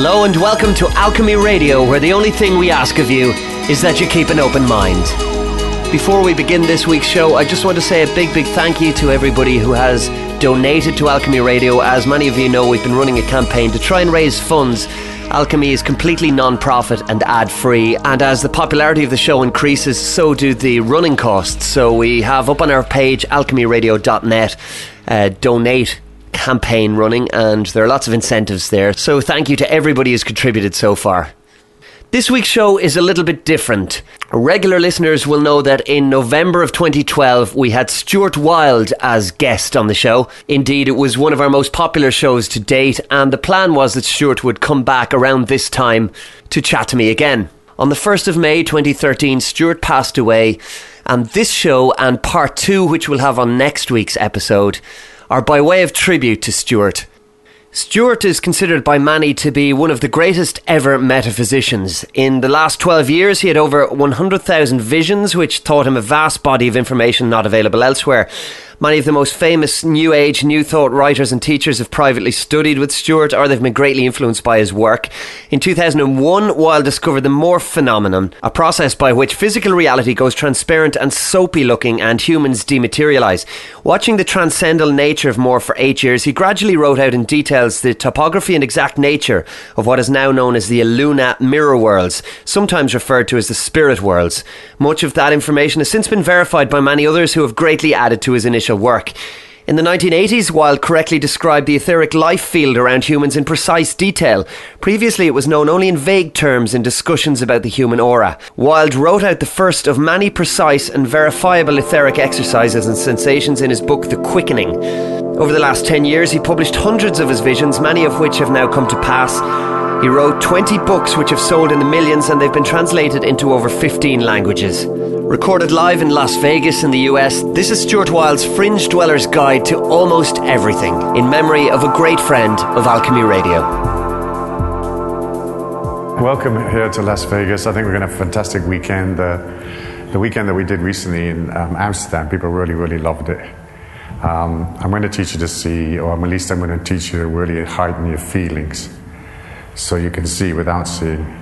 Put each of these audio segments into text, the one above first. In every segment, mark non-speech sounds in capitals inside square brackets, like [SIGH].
Hello and welcome to Alchemy Radio, where the only thing we ask of you is that you keep an open mind. Before we begin this week's show, I just want to say a big, big thank you to everybody who has donated to Alchemy Radio. As many of you know, we've been running a campaign to try and raise funds. Alchemy is completely non profit and ad free, and as the popularity of the show increases, so do the running costs. So we have up on our page, alchemyradio.net, uh, donate campaign running, and there are lots of incentives there. So thank you to everybody who's contributed so far. This week's show is a little bit different. Regular listeners will know that in November of 2012, we had Stuart Wilde as guest on the show. Indeed, it was one of our most popular shows to date, and the plan was that Stuart would come back around this time to chat to me again. On the 1st of May 2013, Stuart passed away, and this show and part two, which we'll have on next week's episode, are by way of tribute to Stuart. Stuart is considered by many to be one of the greatest ever metaphysicians. In the last 12 years, he had over 100,000 visions, which taught him a vast body of information not available elsewhere. Many of the most famous New Age, New Thought writers and teachers have privately studied with Stuart or they've been greatly influenced by his work. In 2001, Wilde discovered the morph phenomenon, a process by which physical reality goes transparent and soapy looking and humans dematerialize. Watching the transcendental nature of morph for eight years, he gradually wrote out in details the topography and exact nature of what is now known as the Illuna mirror worlds, sometimes referred to as the spirit worlds. Much of that information has since been verified by many others who have greatly added to his initial work. In the 1980s, Wilde correctly described the etheric life field around humans in precise detail. Previously, it was known only in vague terms in discussions about the human aura. Wilde wrote out the first of many precise and verifiable etheric exercises and sensations in his book, The Quickening. Over the last 10 years, he published hundreds of his visions, many of which have now come to pass. He wrote 20 books which have sold in the millions and they've been translated into over 15 languages. Recorded live in Las Vegas in the US, this is Stuart Wilde's Fringe Dweller's Guide to Almost Everything, in memory of a great friend of Alchemy Radio. Welcome here to Las Vegas. I think we're going to have a fantastic weekend. Uh, the weekend that we did recently in um, Amsterdam, people really, really loved it. Um, I'm going to teach you to see, or at least I'm going to teach you to really heighten your feelings so you can see without seeing.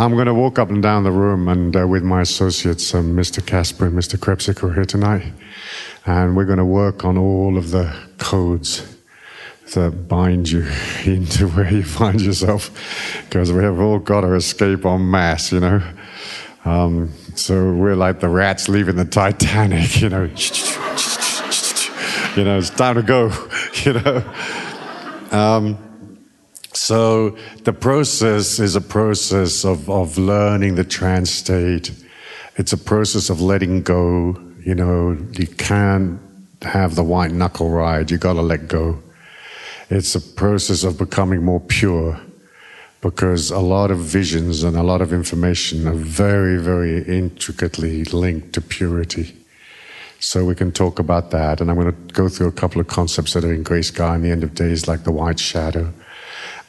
I'm going to walk up and down the room and uh, with my associates, um, Mr. Casper and Mr. Krepsik, who are here tonight. And we're going to work on all of the codes that bind you [LAUGHS] into where you find yourself. Because we have all got to escape en masse, you know. Um, so we're like the rats leaving the Titanic, [LAUGHS] you know. you know, it's time to go, [LAUGHS] you know. Um, so the process is a process of, of learning the trance state. It's a process of letting go. You know, you can't have the white knuckle ride. You got to let go. It's a process of becoming more pure because a lot of visions and a lot of information are very, very intricately linked to purity. So we can talk about that. And I'm going to go through a couple of concepts that are in Grace Gaia and the end of days, like the white shadow.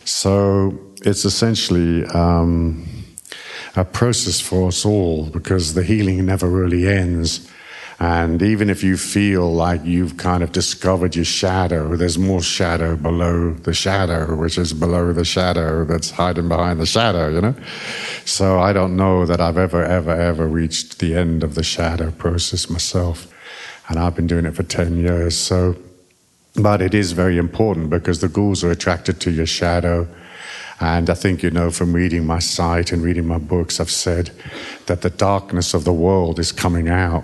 So it's essentially um, a process for us all because the healing never really ends. And even if you feel like you've kind of discovered your shadow, there's more shadow below the shadow, which is below the shadow that's hiding behind the shadow, you know? So I don't know that I've ever, ever, ever reached the end of the shadow process myself. And I've been doing it for 10 years. So but it is very important because the ghouls are attracted to your shadow. And I think, you know, from reading my site and reading my books, I've said that the darkness of the world is coming out.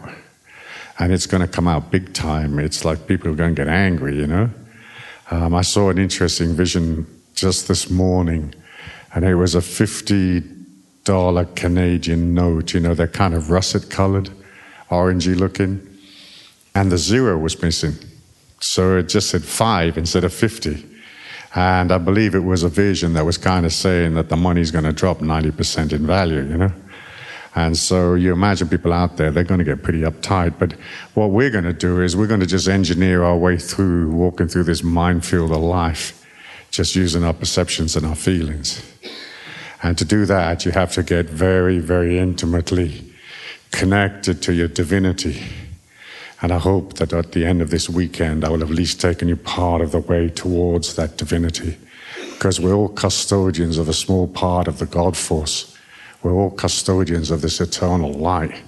And it's going to come out big time. It's like people are going to get angry, you know. Um, I saw an interesting vision just this morning, and it was a $50 Canadian note. You know, they're kind of russet colored, orangey looking. And the zero was missing. So it just said five instead of 50. And I believe it was a vision that was kind of saying that the money's going to drop 90% in value, you know? And so you imagine people out there, they're going to get pretty uptight. But what we're going to do is we're going to just engineer our way through, walking through this minefield of life, just using our perceptions and our feelings. And to do that, you have to get very, very intimately connected to your divinity. And I hope that at the end of this weekend, I will have at least taken you part of the way towards that divinity. Because we're all custodians of a small part of the God force. We're all custodians of this eternal light.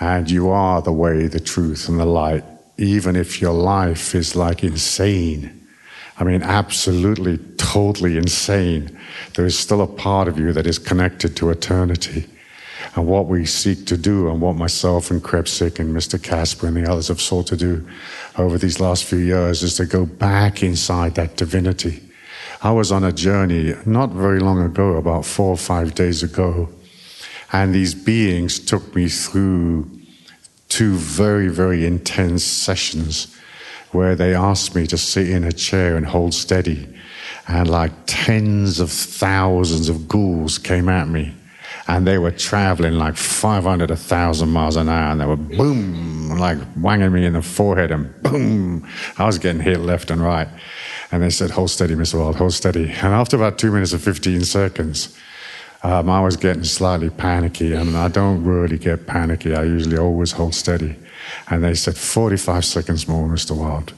And you are the way, the truth, and the light, even if your life is like insane. I mean, absolutely, totally insane. There is still a part of you that is connected to eternity. And what we seek to do, and what myself and Krebsik and Mr. Casper and the others have sought to do over these last few years, is to go back inside that divinity. I was on a journey not very long ago, about four or five days ago, and these beings took me through two very, very intense sessions where they asked me to sit in a chair and hold steady. And like tens of thousands of ghouls came at me. And they were traveling like 500, 1,000 miles an hour. And they were boom, like wanging me in the forehead and boom. I was getting hit left and right. And they said, hold steady, Mr. Wilde, hold steady. And after about two minutes and 15 seconds, um, I was getting slightly panicky, and I don't really get panicky. I usually always hold steady. And they said, 45 seconds more, Mr. Wilde.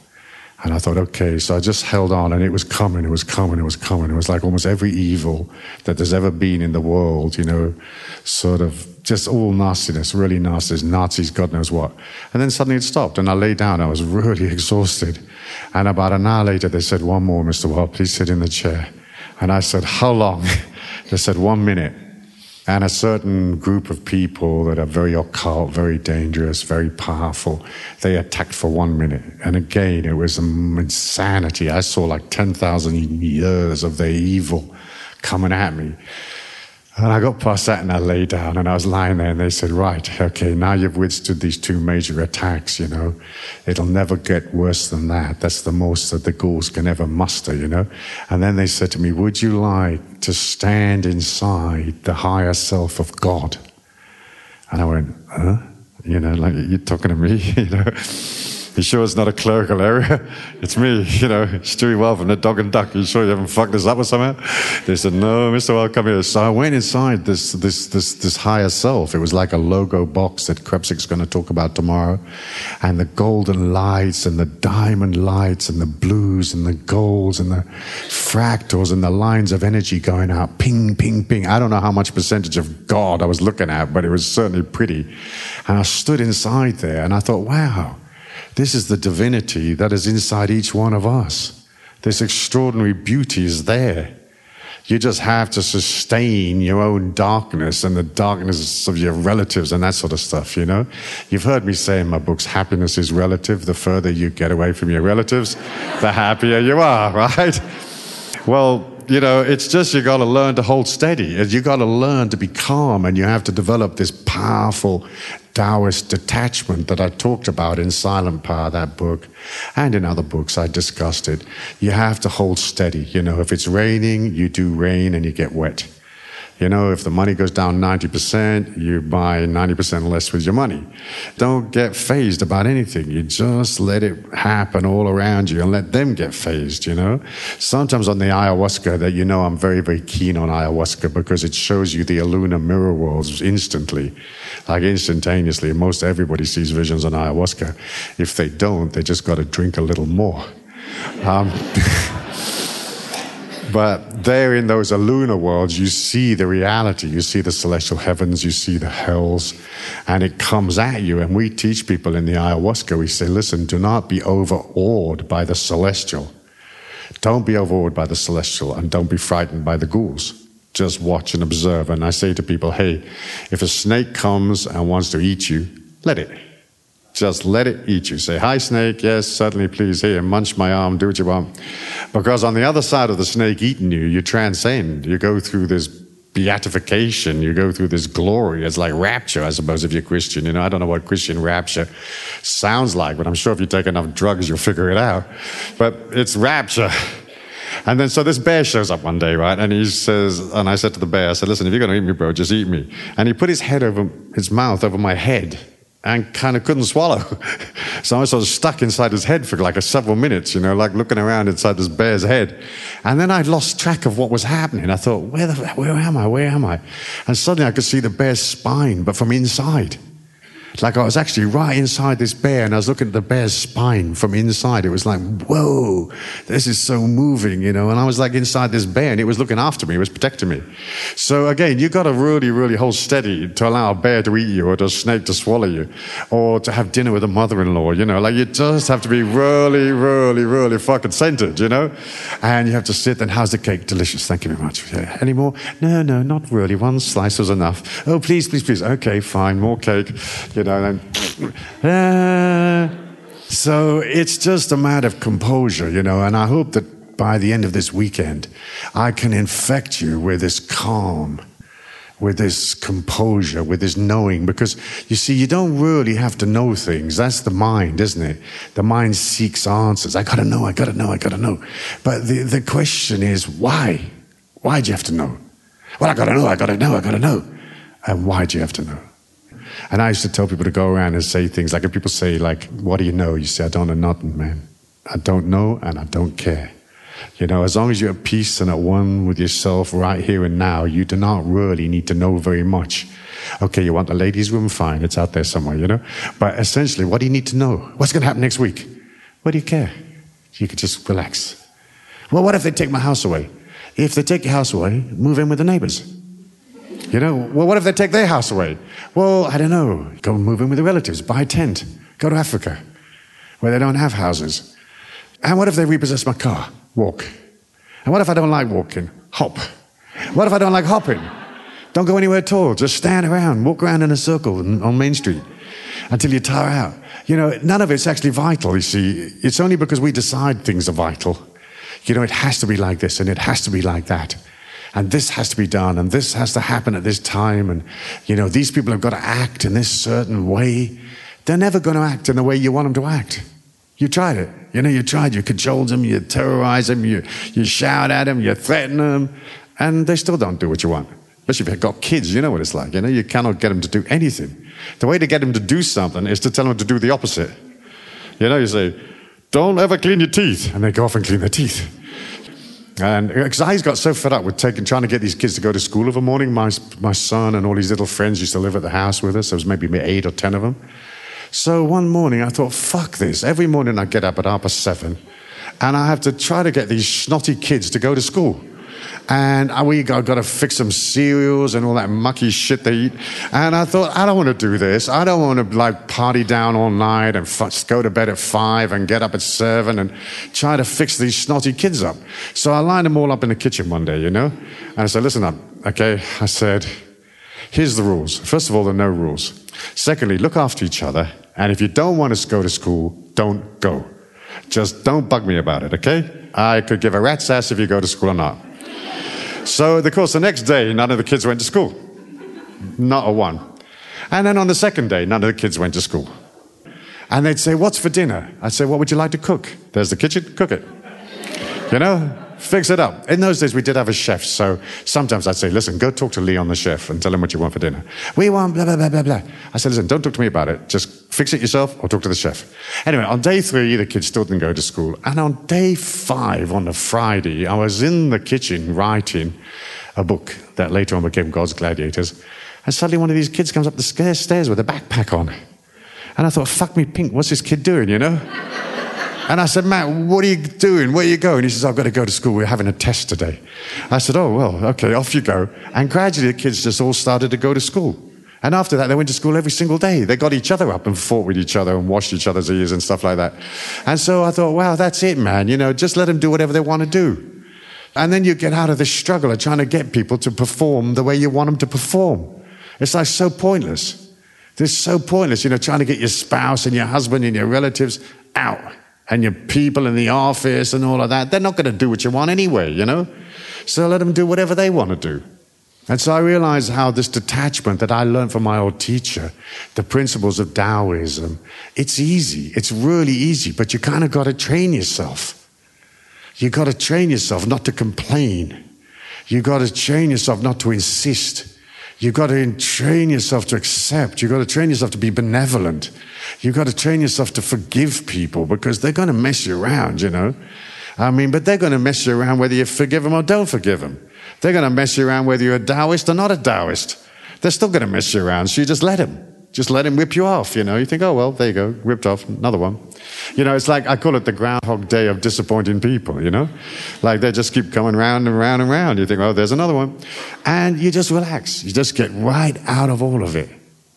And I thought, okay. So I just held on, and it was coming, it was coming, it was coming. It was like almost every evil that there's ever been in the world, you know, sort of just all nastiness, really nastiness, Nazis, God knows what. And then suddenly it stopped, and I lay down. I was [LAUGHS] really exhausted. And about an hour later, they said, one more, Mr. Wilde, please sit in the chair. And I said, how long? [LAUGHS] They said one minute. And a certain group of people that are very occult, very dangerous, very powerful, they attacked for one minute. And again, it was insanity. I saw like 10,000 years of their evil coming at me. And I got past that and I lay down and I was lying there and they said, right, okay, now you've withstood these two major attacks, you know. It'll never get worse than that. That's the most that the ghouls can ever muster, you know. And then they said to me, would you like to stand inside the higher self of God? And I went, huh? You know, like you're talking to me, [LAUGHS] you know. You sure it's not a clerical area? [LAUGHS] It's me, you know, Stewie Well from the Dog and Duck. You sure you haven't fucked this up or something? They said, no, Mr. Well, come here. So I went inside this, this, this, this higher self. It was like a logo box that Krebsik's going to talk about tomorrow. And the golden lights and the diamond lights and the blues and the golds and the fractals and the lines of energy going out. Ping, ping, ping. I don't know how much percentage of God I was looking at, but it was certainly pretty. And I stood inside there and I thought, wow. This is the divinity that is inside each one of us. This extraordinary beauty is there. You just have to sustain your own darkness and the darkness of your relatives and that sort of stuff, you know? You've heard me say in my books, happiness is relative. The further you get away from your relatives, the happier you are, [LAUGHS] right? Well, you know, it's just you got to learn to hold steady. You got to learn to be calm, and you have to develop this powerful Taoist detachment that I talked about in Silent Power, that book, and in other books I discussed it. You have to hold steady. You know, if it's raining, you do rain and you get wet. You know, if the money goes down 90%, you buy 90% less with your money. Don't get fazed about anything. You just let it happen all around you and let them get fazed, you know? Sometimes on the ayahuasca, that you know I'm very, very keen on ayahuasca because it shows you the lunar mirror worlds instantly, like instantaneously. Most everybody sees visions on ayahuasca. If they don't, they just got to drink a little more. Um, [LAUGHS] But there in those lunar worlds, you see the reality. You see the celestial heavens, you see the hells, and it comes at you. And we teach people in the ayahuasca, we say, listen, do not be overawed by the celestial. Don't be overawed by the celestial, and don't be frightened by the ghouls. Just watch and observe. And I say to people, hey, if a snake comes and wants to eat you, let it. Just let it eat you. Say, hi, snake. Yes, certainly, please. Here, munch my arm. Do what you want. Because on the other side of the snake eating you, you transcend. You go through this beatification. You go through this glory. It's like rapture, I suppose, if you're Christian. You know, I don't know what Christian rapture sounds like, but I'm sure if you take enough drugs, you'll figure it out. But it's rapture. And then so this bear shows up one day, right? And he says, and I said to the bear, I said, listen, if you're going to eat me, bro, just eat me. And he put his head over his mouth over my head and kind of couldn't swallow. [LAUGHS] so I was sort of stuck inside his head for like a several minutes, you know, like looking around inside this bear's head. And then I lost track of what was happening. I thought, where, the, where am I? Where am I? And suddenly I could see the bear's spine, but from inside. Like I was actually right inside this bear and I was looking at the bear's spine from inside. It was like, whoa, this is so moving, you know. And I was like inside this bear and it was looking after me, it was protecting me. So again, you've got to really, really hold steady to allow a bear to eat you or to a snake to swallow you or to have dinner with a mother in law, you know. Like you just have to be really, really, really fucking centered, you know. And you have to sit and how's the cake? Delicious. Thank you very much. Yeah. Any more? No, no, not really. One slice was enough. Oh, please, please, please. Okay, fine. More cake. You uh, so it's just a matter of composure, you know, and I hope that by the end of this weekend, I can infect you with this calm, with this composure, with this knowing, because you see, you don't really have to know things. That's the mind, isn't it? The mind seeks answers. I gotta know, I gotta know, I gotta know. But the, the question is, why? Why do you have to know? Well, I gotta know, I gotta know, I gotta know. And why do you have to know? And I used to tell people to go around and say things like, if people say, like, what do you know? You say, I don't know nothing, man. I don't know and I don't care. You know, as long as you're at peace and at one with yourself right here and now, you do not really need to know very much. Okay, you want the ladies' room? Fine, it's out there somewhere, you know? But essentially, what do you need to know? What's going to happen next week? What do you care? You could just relax. Well, what if they take my house away? If they take your house away, move in with the neighbors. You know, well, what if they take their house away? Well, I don't know. Go move in with the relatives, buy a tent, go to Africa, where they don't have houses. And what if they repossess my car? Walk. And what if I don't like walking? Hop. What if I don't like hopping? Don't go anywhere at all. Just stand around, walk around in a circle on Main Street until you tire out. You know, none of it's actually vital, you see. It's only because we decide things are vital. You know, it has to be like this and it has to be like that and this has to be done and this has to happen at this time and you know these people have got to act in this certain way. They're never going to act in the way you want them to act. You tried it. You know you tried. You cajoled them you terrorize them you, you shout at them you threaten them and they still don't do what you want especially if you've got kids. You know what it's like. You know you cannot get them to do anything. The way to get them to do something is to tell them to do the opposite. You know you say don't ever clean your teeth and they go off and clean their teeth and uh, because I got so fed up with taking, trying to get these kids to go to school every morning, my, my son and all his little friends used to live at the house with us. There was maybe eight or ten of them. So one morning I thought, fuck this. Every morning I get up at half past seven and I have to try to get these snotty kids to go to school and uh, we got, got to fix some cereals and all that mucky shit they eat. And I thought, I don't want to do this. I don't want to like party down all night and f- go to bed at five and get up at seven and try to fix these snotty kids up. So I lined them all up in the kitchen one day, you know, and I said, listen up, okay? I said, here's the rules. First of all, there are no rules. Secondly, look after each other. And if you don't want to go to school, don't go. Just don't bug me about it, okay? I could give a rat's ass if you go to school or not. So, of course, the next day, none of the kids went to school. Not a one. And then on the second day, none of the kids went to school. And they'd say, What's for dinner? I'd say, What would you like to cook? There's the kitchen, cook it. You know, fix it up. In those days, we did have a chef, so sometimes I'd say, Listen, go talk to Leon, the chef, and tell him what you want for dinner. We want blah, blah, blah, blah, blah. I said, Listen, don't talk to me about it. Just fix it yourself or talk to the chef. Anyway, on day three, the kids still didn't go to school. And on day five, on a Friday, I was in the kitchen writing a book that later on became God's Gladiators. And suddenly one of these kids comes up the stairs with a backpack on. And I thought, fuck me pink, what's this kid doing, you know? And I said, Matt, what are you doing? Where are you going? He says, I've got to go to school. We're having a test today. I said, Oh, well, okay, off you go. And gradually the kids just all started to go to school. And after that, they went to school every single day. They got each other up and fought with each other and washed each other's ears and stuff like that. And so I thought, wow, that's it, man. You know, just let them do whatever they want to do. And then you get out of this struggle of trying to get people to perform the way you want them to perform. It's like so pointless. It's so pointless, you know, trying to get your spouse and your husband and your relatives out and your people in the office and all of that. They're not going to do what you want anyway, you know? So let them do whatever they want to do. And so I realized how this detachment that I learned from my old teacher, the principles of Taoism, it's easy. It's really easy, but you kind of got to train yourself. You got to train yourself not to complain. You got to train yourself not to insist. You've got to train yourself to accept. You've got to train yourself to be benevolent. You've got to train yourself to forgive people because they're going to mess you around, you know. I mean, but they're going to mess you around whether you forgive them or don't forgive them. They're going to mess you around whether you're a Taoist or not a Taoist. They're still going to mess you around, so you just let them. Just let him whip you off, you know. You think, oh, well, there you go, whipped off, another one. You know, it's like, I call it the Groundhog Day of disappointing people, you know? Like they just keep coming round and round and round. You think, oh, there's another one. And you just relax. You just get right out of all of it.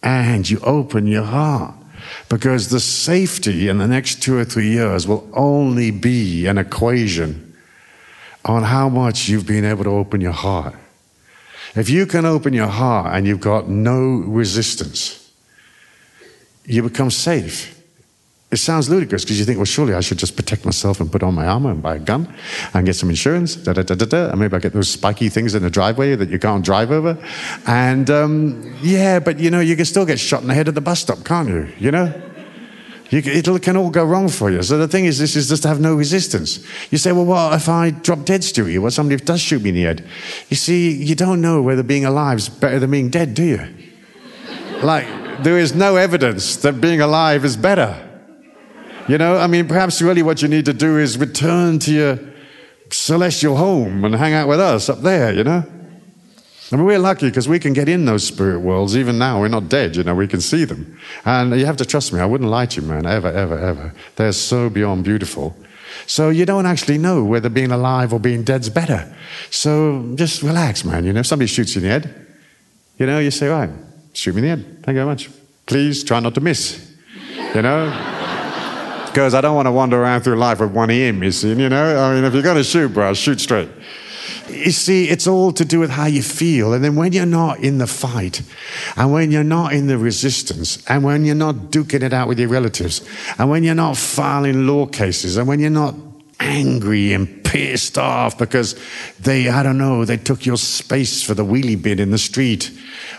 And you open your heart. Because the safety in the next two or three years will only be an equation on how much you've been able to open your heart. If you can open your heart and you've got no resistance, you become safe. It sounds ludicrous because you think, well, surely I should just protect myself and put on my armor and buy a gun and get some insurance, da da da da da. And maybe I get those spiky things in the driveway that you can't drive over. And um, yeah, but you know, you can still get shot in the head at the bus stop, can't you? You know? You, it can all go wrong for you. So the thing is, this is just to have no resistance. You say, well, what if I drop dead, Stewie? What somebody does shoot me in the head? You see, you don't know whether being alive is better than being dead, do you? like, there is no evidence that being alive is better. You know, I mean, perhaps really what you need to do is return to your celestial home and hang out with us up there, you know? I mean, we're lucky because we can get in those spirit worlds even now. We're not dead, you know, we can see them. And you have to trust me, I wouldn't lie to you, man, ever, ever, ever. They're so beyond beautiful. So you don't actually know whether being alive or being dead's better. So just relax, man. You know, if somebody shoots you in the head, you know, you say, right, shoot me in the head. Thank you very much. Please try not to miss. You know? Because I don't want to wander around through life with one ear missing, you know? I mean, if you're going to shoot, bro, shoot straight. You see, it's all to do with how you feel. And then when you're not in the fight, and when you're not in the resistance, and when you're not duking it out with your relatives, and when you're not filing law cases, and when you're not angry and pissed off because they, I don't know, they took your space for the wheelie bin in the street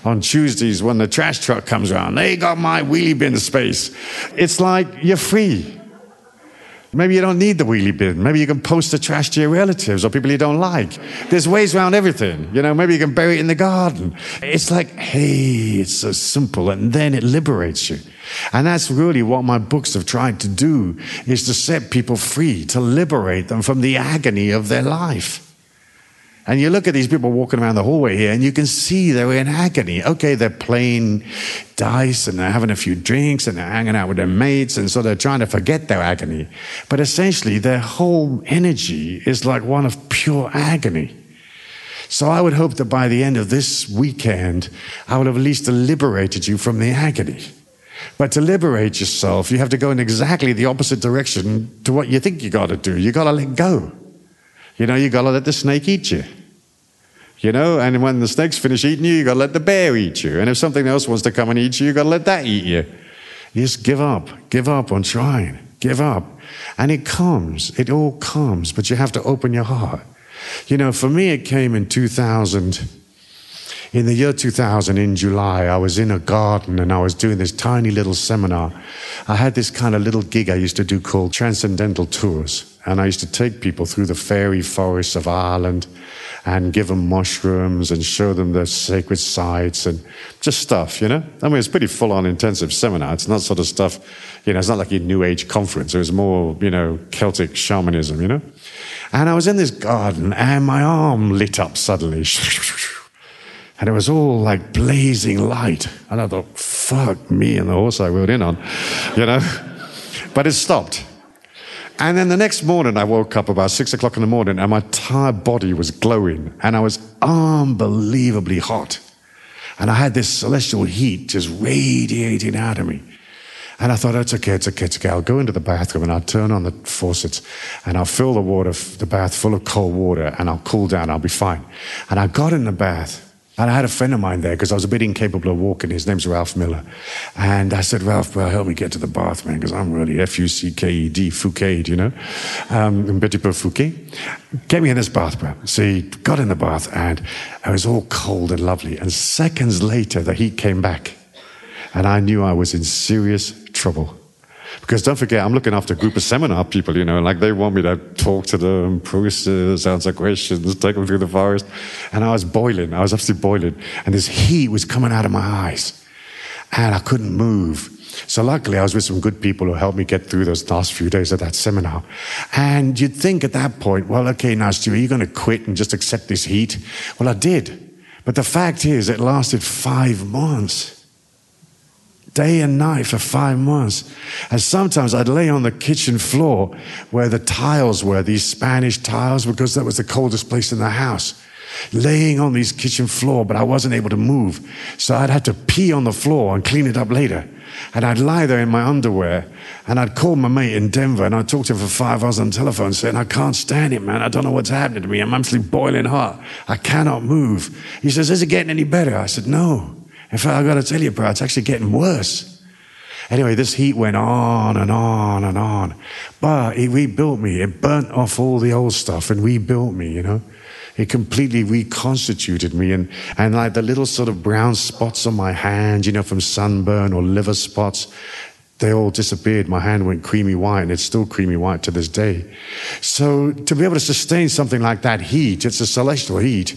on Tuesdays when the trash truck comes around. They got my wheelie bin space. It's like you're free. Maybe you don't need the wheelie bin. Maybe you can post the trash to your relatives or people you don't like. There's ways around everything. You know, maybe you can bury it in the garden. It's like, hey, it's so simple. And then it liberates you. And that's really what my books have tried to do is to set people free, to liberate them from the agony of their life. And you look at these people walking around the hallway here and you can see they're in agony. Okay, they're playing dice and they're having a few drinks and they're hanging out with their mates and so they're trying to forget their agony. But essentially their whole energy is like one of pure agony. So I would hope that by the end of this weekend, I would have at least liberated you from the agony. But to liberate yourself, you have to go in exactly the opposite direction to what you think you got to do. You got to let go. You know, you got to let the snake eat you. You know, and when the snake's finished eating you, you got to let the bear eat you. And if something else wants to come and eat you, you got to let that eat you. You just give up. Give up on trying. Give up. And it comes. It all comes, but you have to open your heart. You know, for me, it came in 2000. In the year 2000, in July, I was in a garden and I was doing this tiny little seminar. I had this kind of little gig I used to do called Transcendental Tours. And I used to take people through the fairy forests of Ireland and give them mushrooms and show them the sacred sites and just stuff, you know? I mean, it's pretty full on intensive seminar. It's not sort of stuff, you know, it's not like a New Age conference. It was more, you know, Celtic shamanism, you know? And I was in this garden and my arm lit up suddenly. [LAUGHS] And it was all like blazing light. And I thought, fuck me and the horse I rode in on, you know? But it stopped. And then the next morning, I woke up about six o'clock in the morning and my entire body was glowing and I was unbelievably hot. And I had this celestial heat just radiating out of me. And I thought, oh, it's okay, it's okay, it's okay. I'll go into the bathroom and I'll turn on the faucets and I'll fill the water, the bath full of cold water and I'll cool down, I'll be fine. And I got in the bath and I had a friend of mine there because I was a bit incapable of walking. His name's Ralph Miller. And I said, Ralph, well, help me get to the bath, man, because I'm really F-U-C-K-E-D, Fouquet, you know, um, petit peu Fouquet. Get me in this bath, bro. So he got in the bath and it was all cold and lovely. And seconds later, the heat came back. And I knew I was in serious trouble. Because don't forget, I'm looking after a group of seminar people, you know, like they want me to talk to them, process, answer questions, take them through the forest. And I was boiling. I was absolutely boiling. And this heat was coming out of my eyes. And I couldn't move. So luckily, I was with some good people who helped me get through those last few days of that seminar. And you'd think at that point, well, okay, now, Stu, are you going to quit and just accept this heat? Well, I did. But the fact is, it lasted five months day and night for five months. And sometimes I'd lay on the kitchen floor where the tiles were, these Spanish tiles, because that was the coldest place in the house. Laying on these kitchen floor, but I wasn't able to move. So I'd have to pee on the floor and clean it up later. And I'd lie there in my underwear and I'd call my mate in Denver and I'd talk to him for five hours on the telephone saying, I can't stand it, man. I don't know what's happening to me. I'm absolutely boiling hot. I cannot move. He says, Is it getting any better? I said, No. In fact, I've got to tell you, bro, it's actually getting worse. Anyway, this heat went on and on and on. But it rebuilt me. It burnt off all the old stuff and rebuilt me, you know. It completely reconstituted me. And, and like the little sort of brown spots on my hand, you know, from sunburn or liver spots, they all disappeared. My hand went creamy white, and it's still creamy white to this day. So, to be able to sustain something like that heat, it's a celestial heat,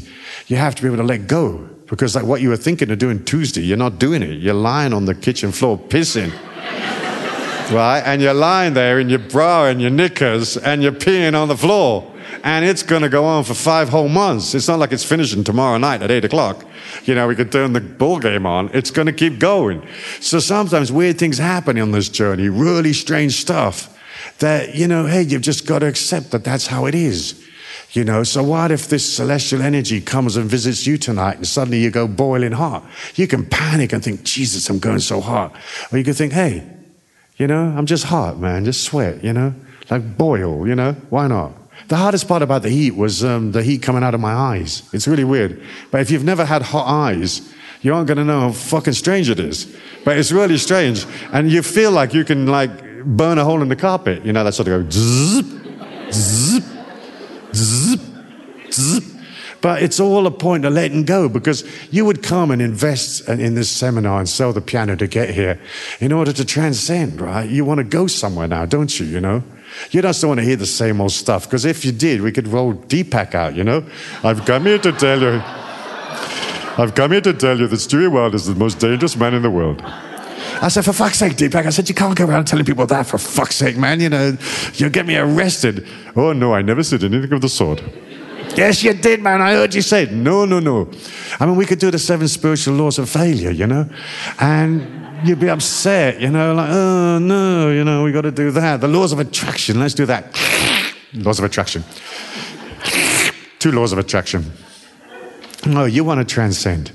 you have to be able to let go. Because, like what you were thinking of doing Tuesday, you're not doing it. You're lying on the kitchen floor pissing. [LAUGHS] right? And you're lying there in your bra and your knickers, and you're peeing on the floor. And it's going to go on for five whole months. It's not like it's finishing tomorrow night at eight o'clock. You know, we could turn the ball game on. It's going to keep going. So sometimes weird things happen on this journey, really strange stuff that, you know, hey, you've just got to accept that that's how it is. You know, so what if this celestial energy comes and visits you tonight and suddenly you go boiling hot? You can panic and think, Jesus, I'm going so hot. Or you can think, hey, you know, I'm just hot, man, just sweat, you know, like boil, you know, why not? The hardest part about the heat was um, the heat coming out of my eyes. It's really weird. But if you've never had hot eyes, you aren't going to know how fucking strange it is. But it's really strange. And you feel like you can like burn a hole in the carpet. You know, that sort of go zip, zip, But it's all a point of letting go because you would come and invest in this seminar and sell the piano to get here in order to transcend, right? You want to go somewhere now, don't you? You know? You just don't want to hear the same old stuff because if you did, we could roll Deepak out, you know? I've come here to tell you. I've come here to tell you that Stewie Wilde is the most dangerous man in the world. I said, for fuck's sake, Deepak. I said, you can't go around telling people that for fuck's sake, man. You know, you'll get me arrested. Oh, no, I never said anything of the sort. Yes, you did, man. I heard you say it. No, no, no. I mean, we could do the seven spiritual laws of failure, you know? And you'd be upset, you know, like, oh, no, you know, we got to do that. The laws of attraction, let's do that. [SNIFFS] laws of attraction. [SNIFFS] Two laws of attraction. No, you want to transcend.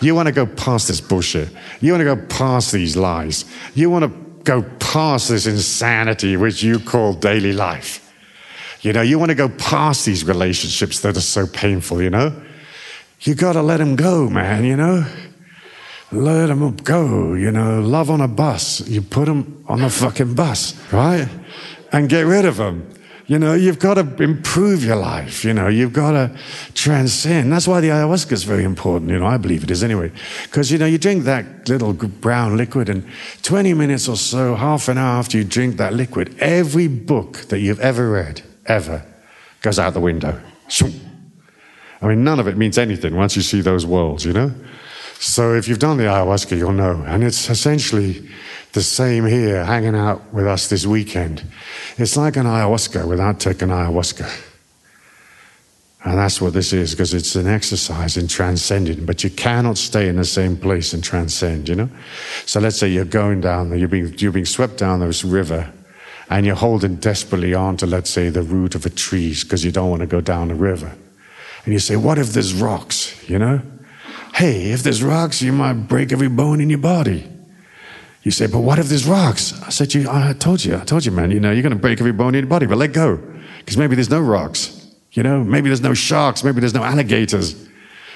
You want to go past this bullshit. You want to go past these lies. You want to go past this insanity which you call daily life. You know, you want to go past these relationships that are so painful, you know? You got to let them go, man, you know? Let them go, you know? Love on a bus. You put them on the fucking bus, right? And get rid of them. You know, you've got to improve your life. You know, you've got to transcend. That's why the ayahuasca is very important. You know, I believe it is anyway. Because, you know, you drink that little brown liquid, and 20 minutes or so, half an hour after you drink that liquid, every book that you've ever read, ever, goes out the window. I mean, none of it means anything once you see those worlds, you know? So if you've done the ayahuasca, you'll know. And it's essentially the same here, hanging out with us this weekend. It's like an ayahuasca without taking ayahuasca. And that's what this is, because it's an exercise in transcending, but you cannot stay in the same place and transcend, you know? So let's say you're going down you're being, you're being swept down this river, and you're holding desperately on to, let's say, the root of a tree, because you don't want to go down the river. And you say, What if there's rocks, you know? Hey, if there's rocks, you might break every bone in your body. You say, but what if there's rocks? I said, you, I told you, I told you, man, you know, you're going to break every bone in your body, but let go. Because maybe there's no rocks. You know, maybe there's no sharks, maybe there's no alligators.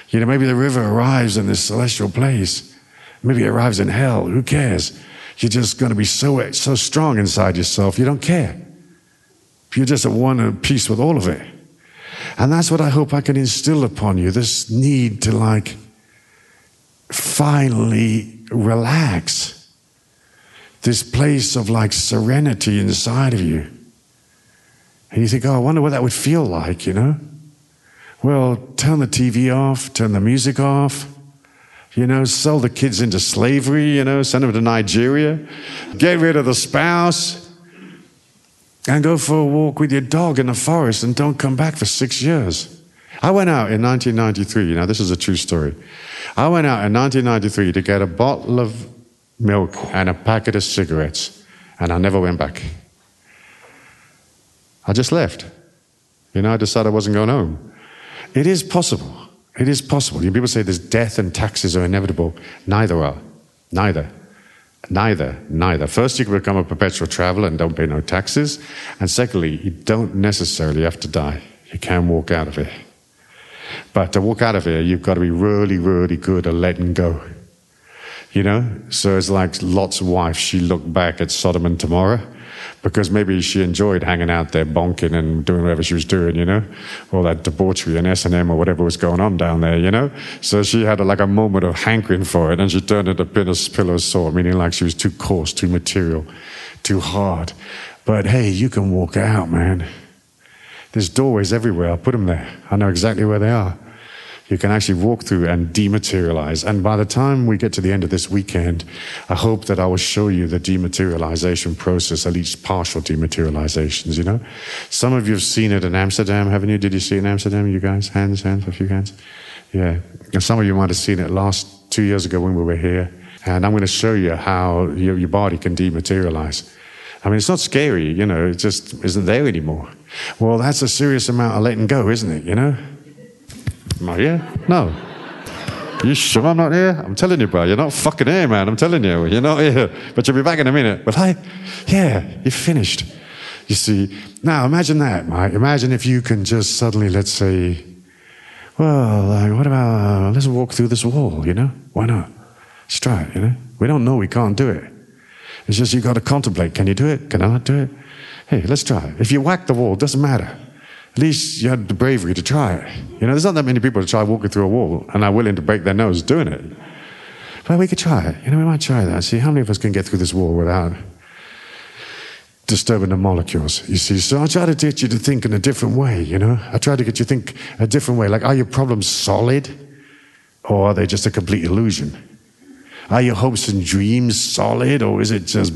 You know, maybe the river arrives in this celestial place. Maybe it arrives in hell. Who cares? You're just going to be so, so strong inside yourself, you don't care. You're just at one piece with all of it. And that's what I hope I can instill upon you this need to, like, finally relax this place of like serenity inside of you. And you think, oh, I wonder what that would feel like, you know? Well, turn the TV off, turn the music off, you know, sell the kids into slavery, you know, send them to Nigeria, get rid of the spouse, and go for a walk with your dog in the forest and don't come back for six years. I went out in 1993, you know, this is a true story. I went out in 1993 to get a bottle of milk and a packet of cigarettes, and I never went back. I just left. You know, I decided I wasn't going home. It is possible. It is possible. People say there's death and taxes are inevitable. Neither are. Neither. Neither. Neither. First, you can become a perpetual traveler and don't pay no taxes. And secondly, you don't necessarily have to die. You can walk out of it. But to walk out of here, you've got to be really, really good at letting go. You know? So it's like Lot's wife, she looked back at Sodom and Gomorrah because maybe she enjoyed hanging out there bonking and doing whatever she was doing, you know, all that debauchery and S&M or whatever was going on down there, you know. So she had a, like a moment of hankering for it and she turned it a pillow sore, meaning like she was too coarse, too material, too hard. But hey, you can walk out, man. There's doorways everywhere. I'll put them there. I know exactly where they are you can actually walk through and dematerialize. And by the time we get to the end of this weekend, I hope that I will show you the dematerialization process, at least partial dematerializations, you know? Some of you have seen it in Amsterdam, haven't you? Did you see it in Amsterdam, you guys? Hands, hands, a few hands? Yeah. And some of you might have seen it last two years ago when we were here. And I'm going to show you how your, your body can dematerialize. I mean, it's not scary, you know, it just isn't there anymore. Well, that's a serious amount of letting go, isn't it, you know? Am I here? No. You sure I'm not here? I'm telling you, bro. You're not fucking here, man. I'm telling you. You're not here. But you'll be back in a minute. But I, yeah, you're finished. You see, now imagine that, Mike. Imagine if you can just suddenly, let's say, well, like, what about, uh, let's walk through this wall, you know? Why not? Let's try it, you know? We don't know we can't do it. It's just you got to contemplate. Can you do it? Can I not do it? Hey, let's try it. If you whack the wall, doesn't matter at least you had the bravery to try it. You know, there's not that many people to try walking through a wall and are willing to break their nose doing it. But we could try it. You know, we might try that. See how many of us can get through this wall without disturbing the molecules. You see, so I try to get you to think in a different way. You know, I try to get you to think a different way. Like, are your problems solid, or are they just a complete illusion? Are your hopes and dreams solid, or is it just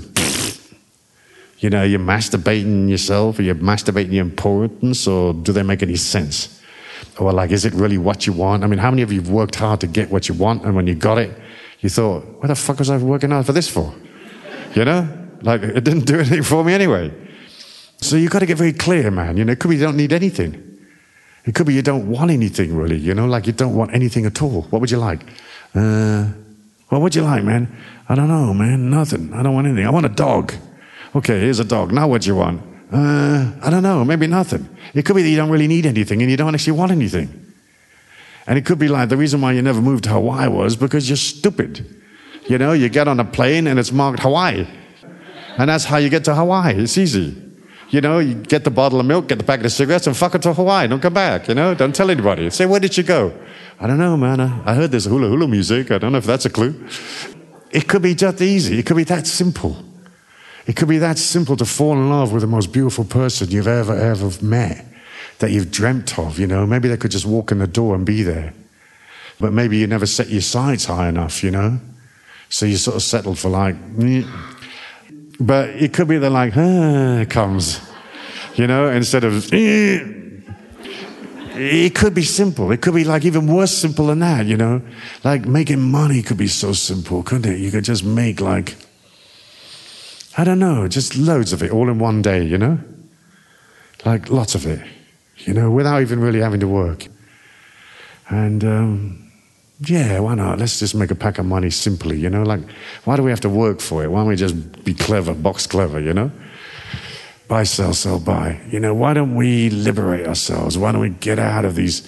you know, you're masturbating yourself, or you're masturbating your importance, or do they make any sense? Or like, is it really what you want? I mean, how many of you have worked hard to get what you want, and when you got it, you thought, what the fuck was I working hard for this for? You know? Like, it didn't do [LAUGHS] anything for me anyway. So you've got to get very clear, man. You know, it could be you don't need anything. It could be you don't want anything really, you know, like you don't want anything at all. What would you like? Uh, what would you like, man? I don't know, man. Nothing. I don't want anything. I want a dog. Okay, here's a dog. Now what do you want? Uh, I don't know. Maybe nothing. It could be that you don't really need anything and you don't actually want anything. And it could be like the reason why you never moved to Hawaii was because you're stupid. You know, you get on a plane and it's marked Hawaii. And that's how you get to Hawaii. It's easy. You know, you get the bottle of milk, get the packet of cigarettes, and fuck it to Hawaii. Don't come back, you know? Don't tell anybody. Say, where did you go? I don't know, man. I, heard there's hula hula music. I don't know if that's a clue. It could be just easy. It could be that simple. It could be that simple to fall in love with the most beautiful person you've ever, ever met, that you've dreamt of, you know. Maybe they could just walk in the door and be there. But maybe you never set your sights high enough, you know. So you sort of settled for like, mm. but it could be that like, ah, comes, you know, instead of, mm. it could be simple. It could be like even worse simple than that, you know. Like making money could be so simple, couldn't it? You could just make like I don't know, just loads of it all in one day, you know? Like lots of it, you know, without even really having to work. And um, yeah, why not? Let's just make a pack of money simply, you know? Like, why do we have to work for it? Why don't we just be clever, box clever, you know? Buy, sell, sell, buy. You know, why don't we liberate ourselves? Why don't we get out of these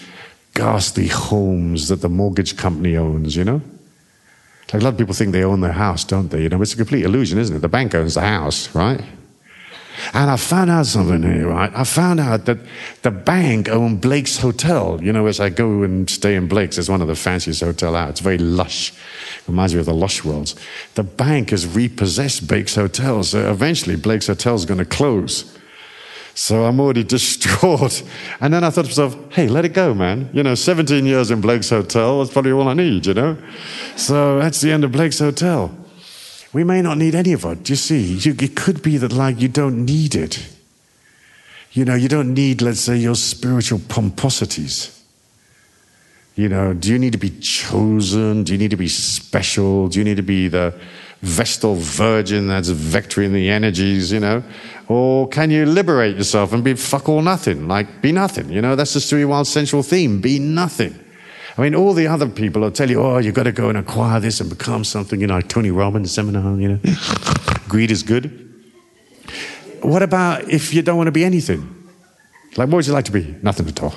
ghastly homes that the mortgage company owns, you know? Like a lot of people think they own their house, don't they? You know, it's a complete illusion, isn't it? The bank owns the house, right? And I found out something here, right? I found out that the bank owned Blake's Hotel. You know, as I go and stay in Blake's, it's one of the fanciest hotels out. It's very lush. Reminds me of the lush worlds. The bank has repossessed Blake's Hotel, so eventually Blake's Hotel is going to close. So I'm already [LAUGHS] distraught. And then I thought to myself, hey, let it go, man. You know, 17 years in Blake's Hotel, that's probably all I need, you know? So that's the end of Blake's Hotel. We may not need any of it. You see, you, it could be that, like, you don't need it. You know, you don't need, let's say, your spiritual pomposities. You know, do you need to be chosen? Do you need to be special? Do you need to be the Vestal Virgin that's victory in the energies, you know? Or can you liberate yourself and be fuck all nothing? Like, be nothing, you know? That's the Stewie Wilde central theme be nothing. I mean, all the other people will tell you, oh, you've got to go and acquire this and become something, you know, like Tony Robbins seminar, you know? [LAUGHS] Greed is good. What about if you don't want to be anything? Like, what would you like to be? Nothing at all.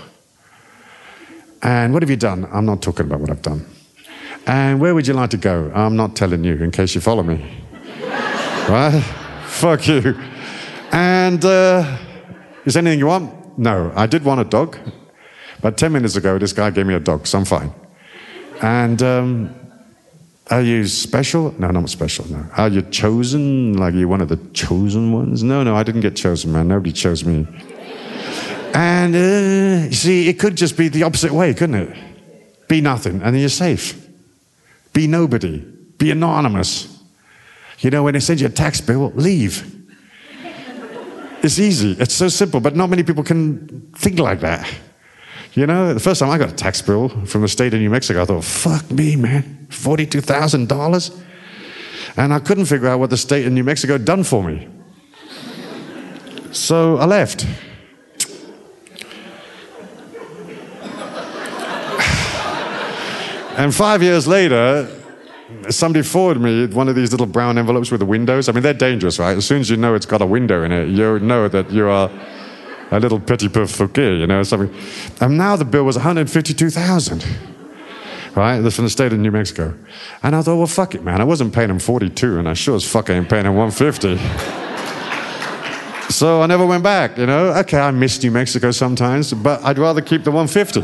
And what have you done? I'm not talking about what I've done. And where would you like to go? I'm not telling you in case you follow me. right? Fuck you. And uh, is anything you want? No. I did want a dog. But 10 minutes ago, this guy gave me a dog, so I'm fine. And um, are you special? No, not special, no. Are you chosen? Like you're one of the chosen ones? No, no, I didn't get chosen, man. Nobody chose me. And uh, you see, it could just be the opposite way, couldn't it? Be nothing, and then you're safe. Be nobody. Be anonymous. You know, when they send you a tax bill, leave. It's easy. It's so simple, but not many people can think like that. You know, the first time I got a tax bill from the state of New Mexico, I thought, fuck me, man, $42,000? And I couldn't figure out what the state of New Mexico had done for me. So I left. And five years later, somebody forwarded me one of these little brown envelopes with the windows. I mean, they're dangerous, right? As soon as you know it's got a window in it, you know that you are a little petit peu fakir, you know, something. And now the bill was 152,000, right? That's from the state of New Mexico. And I thought, well, fuck it, man. I wasn't paying him 42, and I sure as fuck ain't paying him 150. so I never went back, you know. Okay, I miss New Mexico sometimes, but I'd rather keep the 150,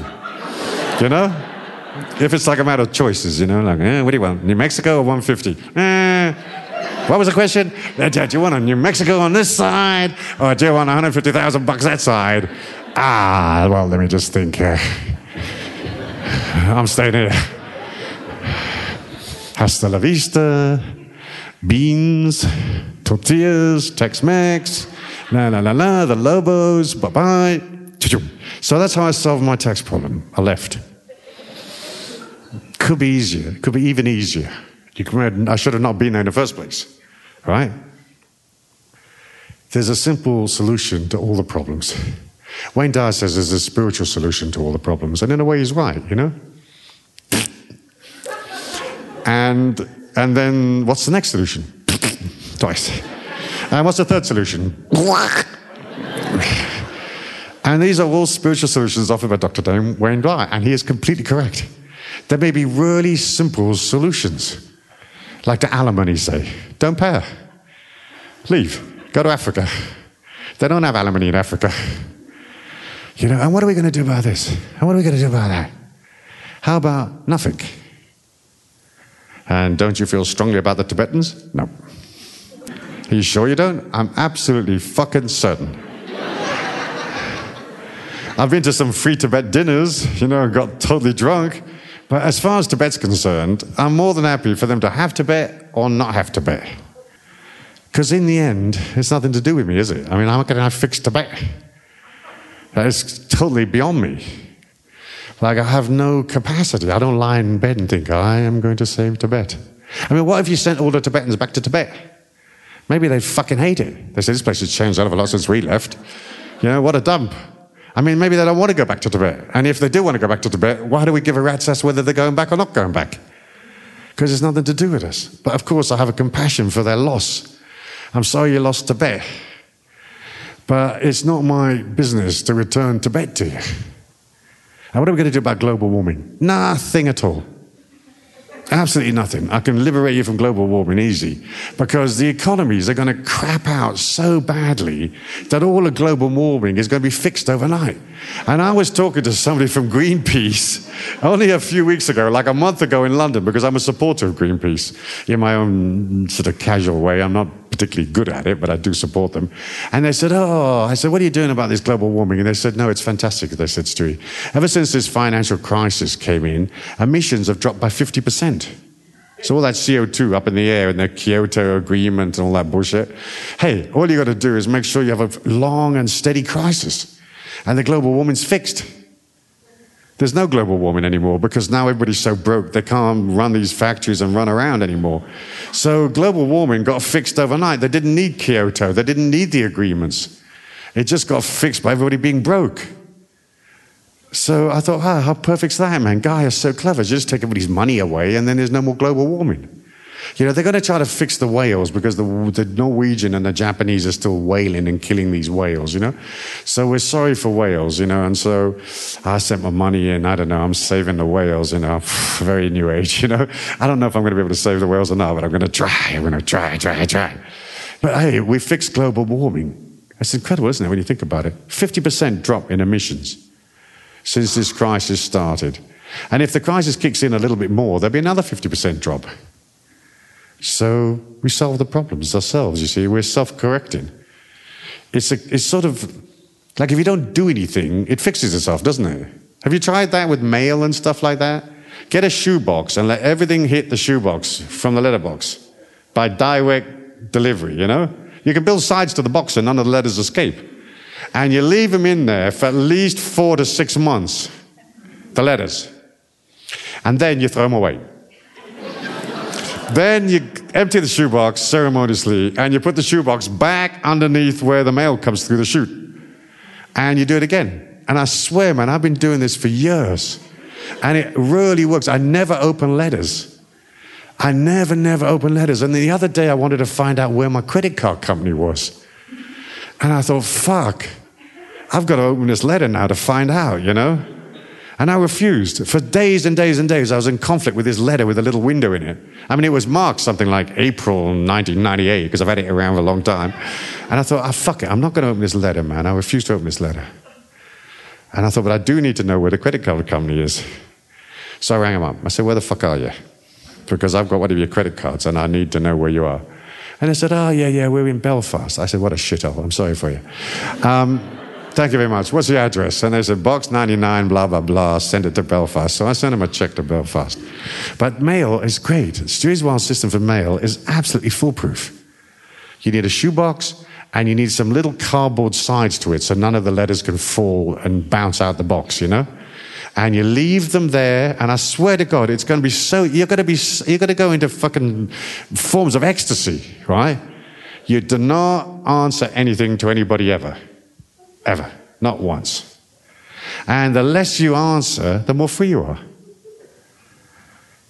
you know? If it's like a matter of choices, you know, like, eh, what do you want, New Mexico or 150? Eh. What was the question? Uh, Do you want a New Mexico on this side, or do you want 150,000 bucks that side? Ah, well, let me just think. Uh, I'm staying here. Hasta la vista, beans, tortillas, Tex-Mex, la la la la, the Lobos, bye bye. So that's how I solved my tax problem. I left. Could be easier. Could be even easier. You can, I should have not been there in the first place, right? There's a simple solution to all the problems. Wayne Dyer says there's a spiritual solution to all the problems, and in a way, he's right. You know. And and then what's the next solution? [LAUGHS] Twice. And what's the third solution? [LAUGHS] and these are all spiritual solutions offered by Dr. Dane Wayne Dyer, and he is completely correct. There may be really simple solutions, like the alimony say. Don't pay her. Leave. Go to Africa. They don't have alimony in Africa. You know, and what are we going to do about this? And what are we going to do about that? How about nothing? And don't you feel strongly about the Tibetans? No. Are you sure you don't? I'm absolutely fucking certain. I've been to some free Tibet dinners, you know, got totally drunk. But as far as Tibet's concerned, I'm more than happy for them to have Tibet or not have Tibet. Because in the end, it's nothing to do with me, is it? I mean, how can I fix Tibet? That is totally beyond me. Like, I have no capacity. I don't lie in bed and think, I am going to save Tibet. I mean, what if you sent all the Tibetans back to Tibet? Maybe they fucking hate it. They say, this place has changed a of a lot since we left. You know, what a dump. I mean, maybe they don't want to go back to Tibet. And if they do want to go back to Tibet, why do we give a rat's ass whether they're going back or not going back? Because it's nothing to do with us. But of course, I have a compassion for their loss. I'm sorry you lost Tibet. But it's not my business to return Tibet to you. And what are we going to do about global warming? Nothing at all. Absolutely nothing. I can liberate you from global warming easy because the economies are going to crap out so badly that all of global warming is going to be fixed overnight. And I was talking to somebody from Greenpeace [LAUGHS] only a few weeks ago, like a month ago in London, because I'm a supporter of Greenpeace in my own sort of casual way. I'm not particularly good at it, but I do support them. And they said, Oh, I said, what are you doing about this global warming? And they said, No, it's fantastic. They said, Stewie, ever since this financial crisis came in, emissions have dropped by 50%. So all that CO2 up in the air and the Kyoto Agreement and all that bullshit. Hey, all you got to do is make sure you have a long and steady crisis, and the global warming's fixed. There's no global warming anymore because now everybody's so broke they can't run these factories and run around anymore. So global warming got fixed overnight. They didn't need Kyoto. They didn't need the agreements. It just got fixed by everybody being broke. So I thought, wow, how perfect's that, man? Is so clever. Just take everybody's money away and then there's no more global warming. You know, they're going to try to fix the whales because the, the Norwegian and the Japanese are still whaling and killing these whales, you know? So we're sorry for whales, you know? And so I sent my money in. I don't know. I'm saving the whales, you know? [LAUGHS] Very new age, you know? I don't know if I'm going to be able to save the whales or not, but I'm going to try. I'm going to try, try, try. But hey, we fixed global warming. That's incredible, isn't it, when you think about it? 50% drop in emissions since this crisis started. And if the crisis kicks in a little bit more, there'll be another 50% drop. So we solve the problems ourselves, you see. We're self correcting. It's, a, it's sort of like if you don't do anything, it fixes itself, doesn't it? Have you tried that with mail and stuff like that? Get a shoebox and let everything hit the shoebox from the letterbox by direct delivery, you know? You can build sides to the box and none of the letters escape. And you leave them in there for at least four to six months, the letters. And then you throw them away. Then you empty the shoebox ceremoniously and you put the shoebox back underneath where the mail comes through the chute. And you do it again. And I swear, man, I've been doing this for years. And it really works. I never open letters. I never, never open letters. And the other day I wanted to find out where my credit card company was. And I thought, fuck, I've got to open this letter now to find out, you know? And I refused. For days and days and days, I was in conflict with this letter with a little window in it. I mean, it was marked something like April 1998, because I've had it around for a long time. And I thought, oh, fuck it, I'm not going to open this letter, man. I refuse to open this letter. And I thought, but I do need to know where the credit card company is. So I rang him up. I said, where the fuck are you? Because I've got one of your credit cards and I need to know where you are. And they said, oh, yeah, yeah, we're in Belfast. I said, what a shithole. I'm sorry for you. Um, Thank you very much. What's your address? And they said, Box 99, blah, blah, blah. Send it to Belfast. So I sent them a check to Belfast. But mail is great. Stewie's Wilde system for mail is absolutely foolproof. You need a shoebox and you need some little cardboard sides to it so none of the letters can fall and bounce out the box, you know? And you leave them there, and I swear to God, it's going to be so, you're going to be, you're going to go into fucking forms of ecstasy, right? You do not answer anything to anybody ever. Ever. Not once. And the less you answer, the more free you are.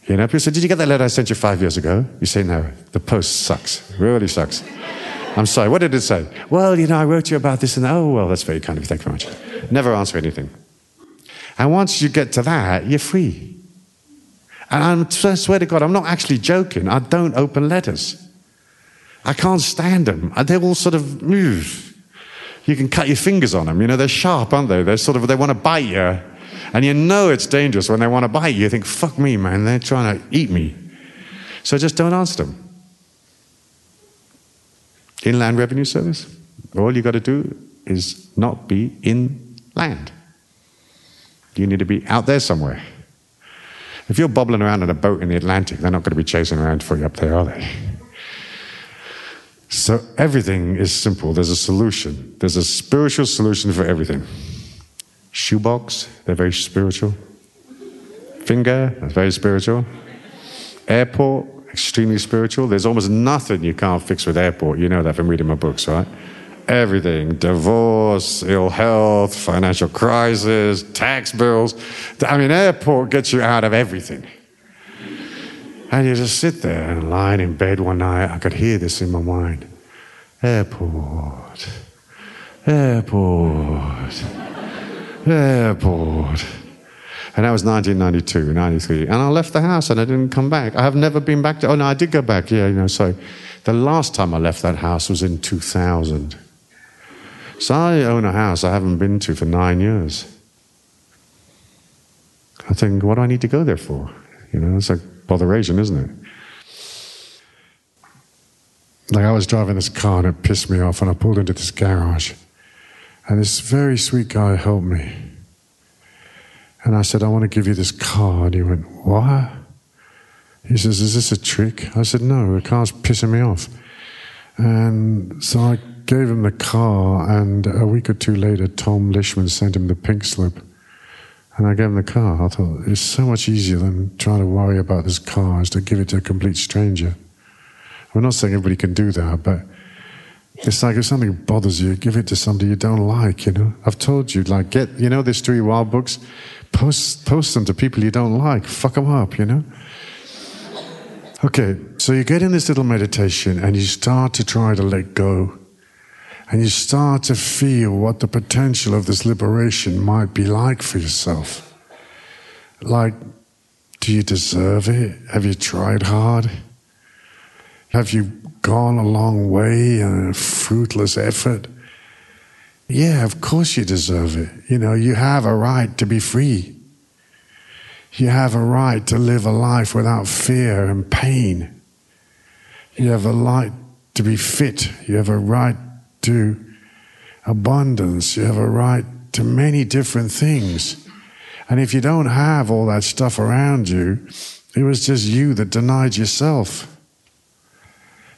You know, people say, Did you get that letter I sent you five years ago? You say, No, the post sucks. Really sucks. I'm sorry, what did it say? Well, you know, I wrote you about this and. Oh, well, that's very kind of you. Thank you very much. Never answer anything. And once you get to that, you're free. And I swear to God, I'm not actually joking. I don't open letters. I can't stand them. They all sort of move you can cut your fingers on them. You know, they're sharp, aren't they? They're sort of, they want to bite you. And you know it's dangerous when they want to bite you. You think, fuck me, man, they're trying to eat me. So just don't answer them. Inland Revenue Service, all you got to do is not be in land. You need to be out there somewhere. If you're bobbling around in a boat in the Atlantic, they're not going to be chasing around for you up there, are they? So everything is simple. There's a solution. There's a spiritual solution for everything. Shoebox, they're very spiritual. Finger, that's very spiritual. Airport, extremely spiritual. There's almost nothing you can't fix with airport. You know that from reading my books, right? Everything divorce, ill health, financial crisis, tax bills. I mean, airport gets you out of everything. And you just sit there and lying in bed one night. I could hear this in my mind airport, airport, airport. And that was 1992, 93. And I left the house and I didn't come back. I have never been back to, oh no, I did go back, yeah, you know, so the last time I left that house was in 2000. So I own a house I haven't been to for nine years. I think, what do I need to go there for? You know, it's like botheration, isn't it? Like I was driving this car and it pissed me off, and I pulled into this garage, and this very sweet guy helped me. And I said, I want to give you this car. And he went, What? He says, Is this a trick? I said, No, the car's pissing me off. And so I gave him the car, and a week or two later, Tom Lishman sent him the pink slip. And I gave him the car. I thought, it's so much easier than trying to worry about this car is to give it to a complete stranger. I'm not saying everybody can do that, but it's like if something bothers you, give it to somebody you don't like, you know? I've told you, like, get, you know, these three Wilde books? Post, post them to people you don't like. Fuck them up, you know? Okay, so you get in this little meditation and you start to try to let go. And you start to feel what the potential of this liberation might be like for yourself. Like, do you deserve it? Have you tried hard? Have you gone a long way in a fruitless effort? Yeah, of course you deserve it. You know, you have a right to be free. You have a right to live a life without fear and pain. You have a right to be fit. You have a right to abundance. You have a right to many different things. And if you don't have all that stuff around you, it was just you that denied yourself.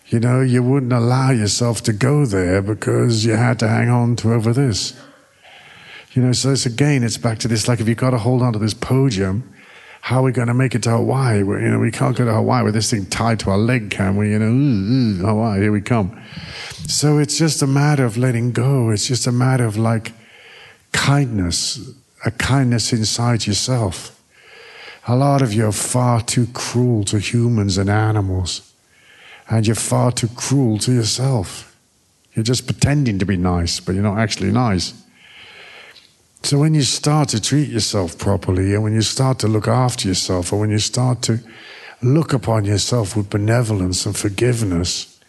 You know, you wouldn't allow yourself to go there because you had to hang on to over this. You know, so it's again, it's back to this like if you've got to hold on to this podium, how are we going to make it to Hawaii? you know, we can't go to Hawaii with this thing tied to our leg, can we? You know, ooh, ooh, Hawaii, here we come. So it's just a matter of letting go. It's just a matter of like kindness, a kindness inside yourself. A lot of you are far too cruel to humans and animals and you're far too cruel to yourself. You're just pretending to be nice, but you're not actually nice. So when you start to treat yourself properly, and when you start to look after yourself, or when you start to look upon yourself with benevolence and forgiveness,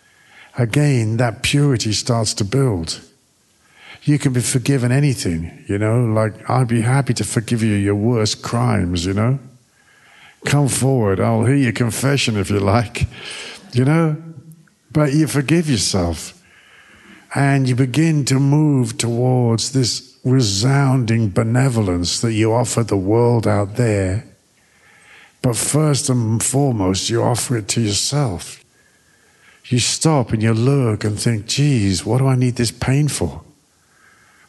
again, that purity starts to build. You can be forgiven anything, you know, like I'd be happy to forgive you your worst crimes, you know. Come forward, I'll hear your confession if you like you know? But you forgive yourself and you begin to move towards this resounding benevolence that you offer the world out there. But first and foremost, you offer it to yourself. You stop and you look and think, geez, what do I need this pain for?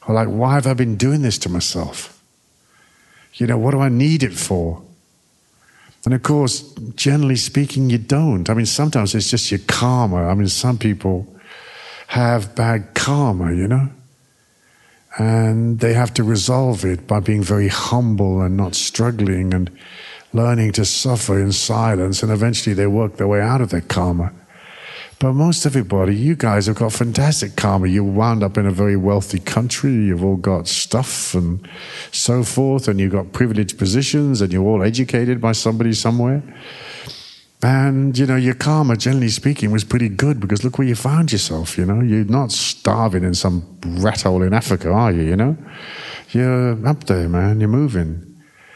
Or like, why have I been doing this to myself? You know, what do I need it for? And of course, generally speaking, you don't. I mean, sometimes it's just your karma. I mean, some people have bad karma, you know? And they have to resolve it by being very humble and not struggling and learning to suffer in silence. And eventually they work their way out of their karma. But most everybody, you guys have got fantastic karma. You wound up in a very wealthy country. You've all got stuff and so forth, and you've got privileged positions, and you're all educated by somebody somewhere. And, you know, your karma, generally speaking, was pretty good because look where you found yourself, you know. You're not starving in some rat hole in Africa, are you, you know? You're up there, man. You're moving.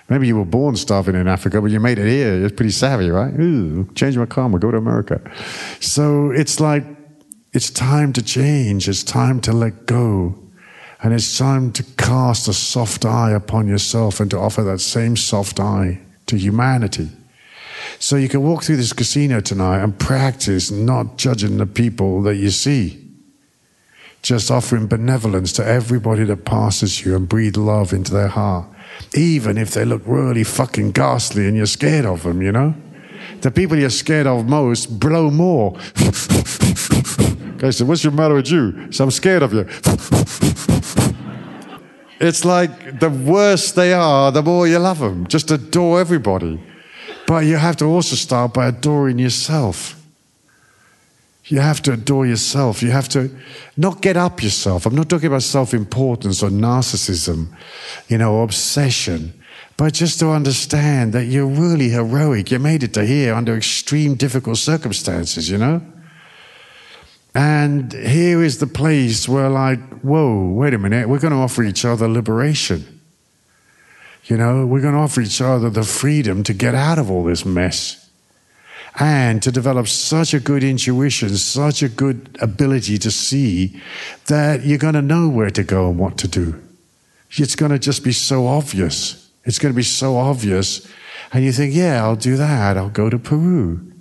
Maybe you were born starving in Africa, but you made it here. It's pretty savvy, right? Ooh, change my karma, go to America. So it's like, it's time to change. It's time to let go. And it's time to cast a soft eye upon yourself and to offer that same soft eye to humanity. So you can walk through this casino tonight and practice not judging the people that you see. Just offering benevolence to everybody that passes you and breathe love into their heart even if they look really fucking ghastly and you're scared of them, you know? The people you're scared of most blow more. [LAUGHS] okay, so What's your matter with you? So I'm scared of you. [LAUGHS] it's like the worse they are, the more you love them. Just adore everybody. But you have to also start by adoring yourself. You have to adore yourself. You have to not get up yourself. I'm not talking about self importance or narcissism, you know, obsession, but just to understand that you're really heroic. You made it to here under extreme difficult circumstances, you know? And here is the place where, like, whoa, wait a minute, we're going to offer each other liberation. You know, we're going to offer each other the freedom to get out of all this mess and to develop such a good intuition, such a good ability to see that you're going to know where to go and what to do. It's going to just be so obvious. It's going to be so obvious. And you think, yeah, I'll do that. I'll go to Peru.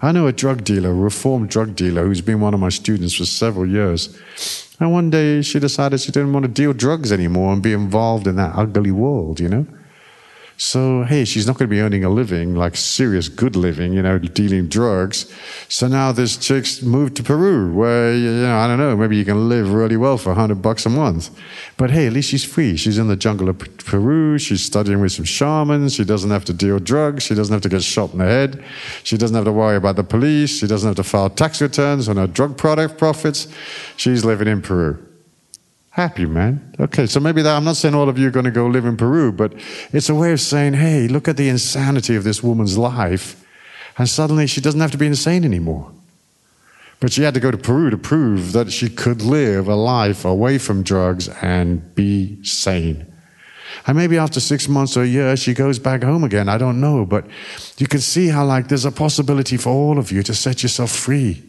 I know a drug dealer, a reformed drug dealer, who's been one of my students for several years. And one day she decided she didn't want to deal drugs anymore and be involved in that ugly world, you know? So, hey, she's not going to be earning a living, like serious good living, you know, dealing drugs. So now this chick's moved to Peru, where, you know, I don't know, maybe you can live really well for 100 bucks a month. But hey, at least she's free. She's in the jungle of Peru. She's studying with some shamans. She doesn't have to deal drugs. She doesn't have to get shot in the head. She doesn't have to worry about the police. She doesn't have to file tax returns on her drug product profits. She's living in Peru. Happy, man. Okay, so maybe that, I'm not saying all of you are going to go live in Peru, but it's a way of saying, hey, look at the insanity of this woman's life. And suddenly she doesn't have to be insane anymore. But she had to go to Peru to prove that she could live a life away from drugs and be sane. And maybe after six months or a year, she goes back home again. I don't know. But you can see how, like, there's a possibility for all of you to set yourself free,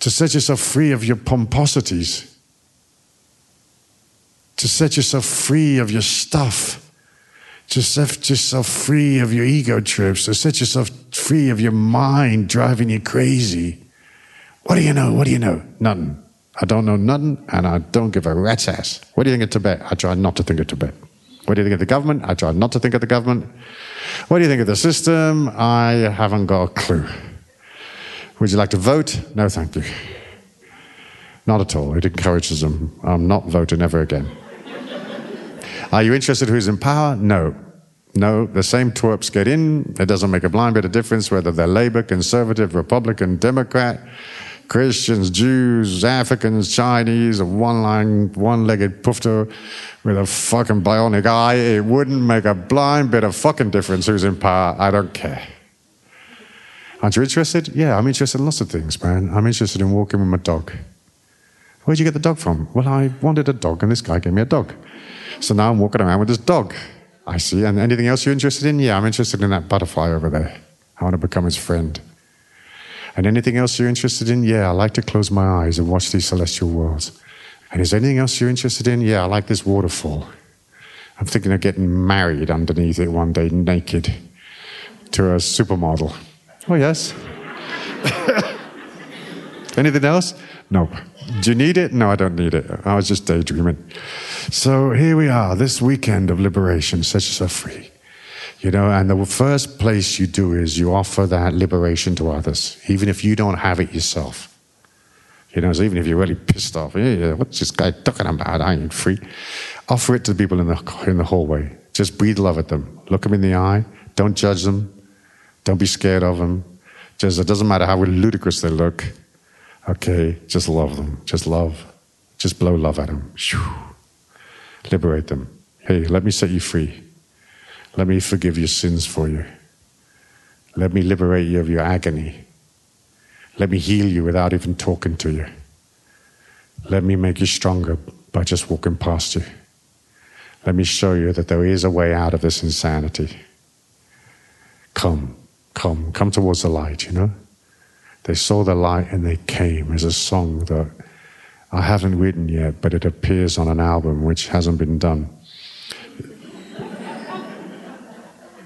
to set yourself free of your pomposities to set yourself free of your stuff, to set yourself free of your ego trips, to set yourself free of your mind driving you crazy. What do you know? What do you know? Nothing. I don't know nothing, and I don't give a rat's ass. What do you think of Tibet? I try not to think of Tibet. What do you think of the government? I try not to think of the government. What do you think of the system? I haven't got a clue. Would you like to vote? No, thank you. Not at all. It encourages them. I'm not voting ever again. Are you interested who's in power? No. No, the same twerps get in. It doesn't make a blind bit of difference whether they're Labour, Conservative, Republican, Democrat, Christians, Jews, Africans, Chinese, a one line, one legged pufter with a fucking bionic eye. It wouldn't make a blind bit of fucking difference who's in power. I don't care. Aren't you interested? Yeah, I'm interested in lots of things, man. I'm interested in walking with my dog. Where'd you get the dog from? Well, I wanted a dog, and this guy gave me a dog. So now I'm walking around with this dog. I see. And anything else you're interested in? Yeah, I'm interested in that butterfly over there. I want to become his friend. And anything else you're interested in? Yeah, I like to close my eyes and watch these celestial worlds. And is there anything else you're interested in? Yeah, I like this waterfall. I'm thinking of getting married underneath it one day, naked, to a supermodel. Oh, yes. [LAUGHS] anything else? Nope. Do you need it? No, I don't need it. I was just daydreaming. So here we are, this weekend of liberation, set yourself free. You know, and the first place you do is you offer that liberation to others, even if you don't have it yourself. You know, so even if you're really pissed off, yeah, what's this guy talking about? I ain't free. Offer it to the people in the, in the hallway. Just breathe love at them. Look them in the eye. Don't judge them. Don't be scared of them. Just, it doesn't matter how ludicrous they look. Okay, just love them. Just love. Just blow love at them. Liberate them. Hey, let me set you free. Let me forgive your sins for you. Let me liberate you of your agony. Let me heal you without even talking to you. Let me make you stronger by just walking past you. Let me show you that there is a way out of this insanity. Come, come, come towards the light, you know? They saw the light and they came is a song that I haven't written yet, but it appears on an album which hasn't been done.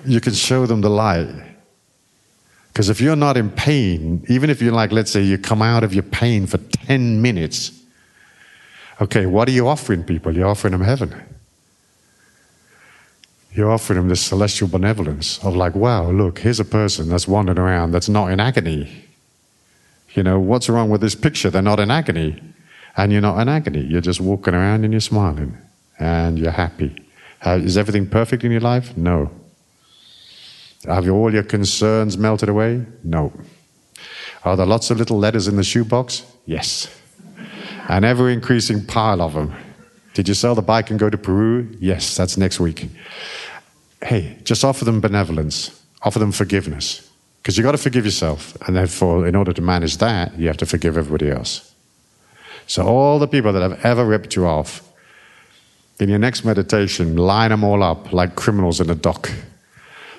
you can show them the light. Because if you're not in pain, even if you're like, let's say you come out of your pain for 10 minutes, okay, what are you offering people? You're offering them heaven. You're offering them this celestial benevolence of like, wow, look, here's a person that's wandering around that's not in agony. You know, what's wrong with this picture? They're not in agony. And you're not in agony. You're just walking around and you're smiling and you're happy. Uh, is everything perfect in your life? No. Have all your concerns melted away? No. Are there lots of little letters in the shoebox? Yes. An ever increasing pile of them. Did you sell the bike and go to Peru? Yes, that's next week. hey, just offer them benevolence, offer them forgiveness. Because you've got to forgive yourself. And therefore, in order to manage that, you have to forgive everybody else. So, all the people that have ever ripped you off, in your next meditation, line them all up like criminals in a dock.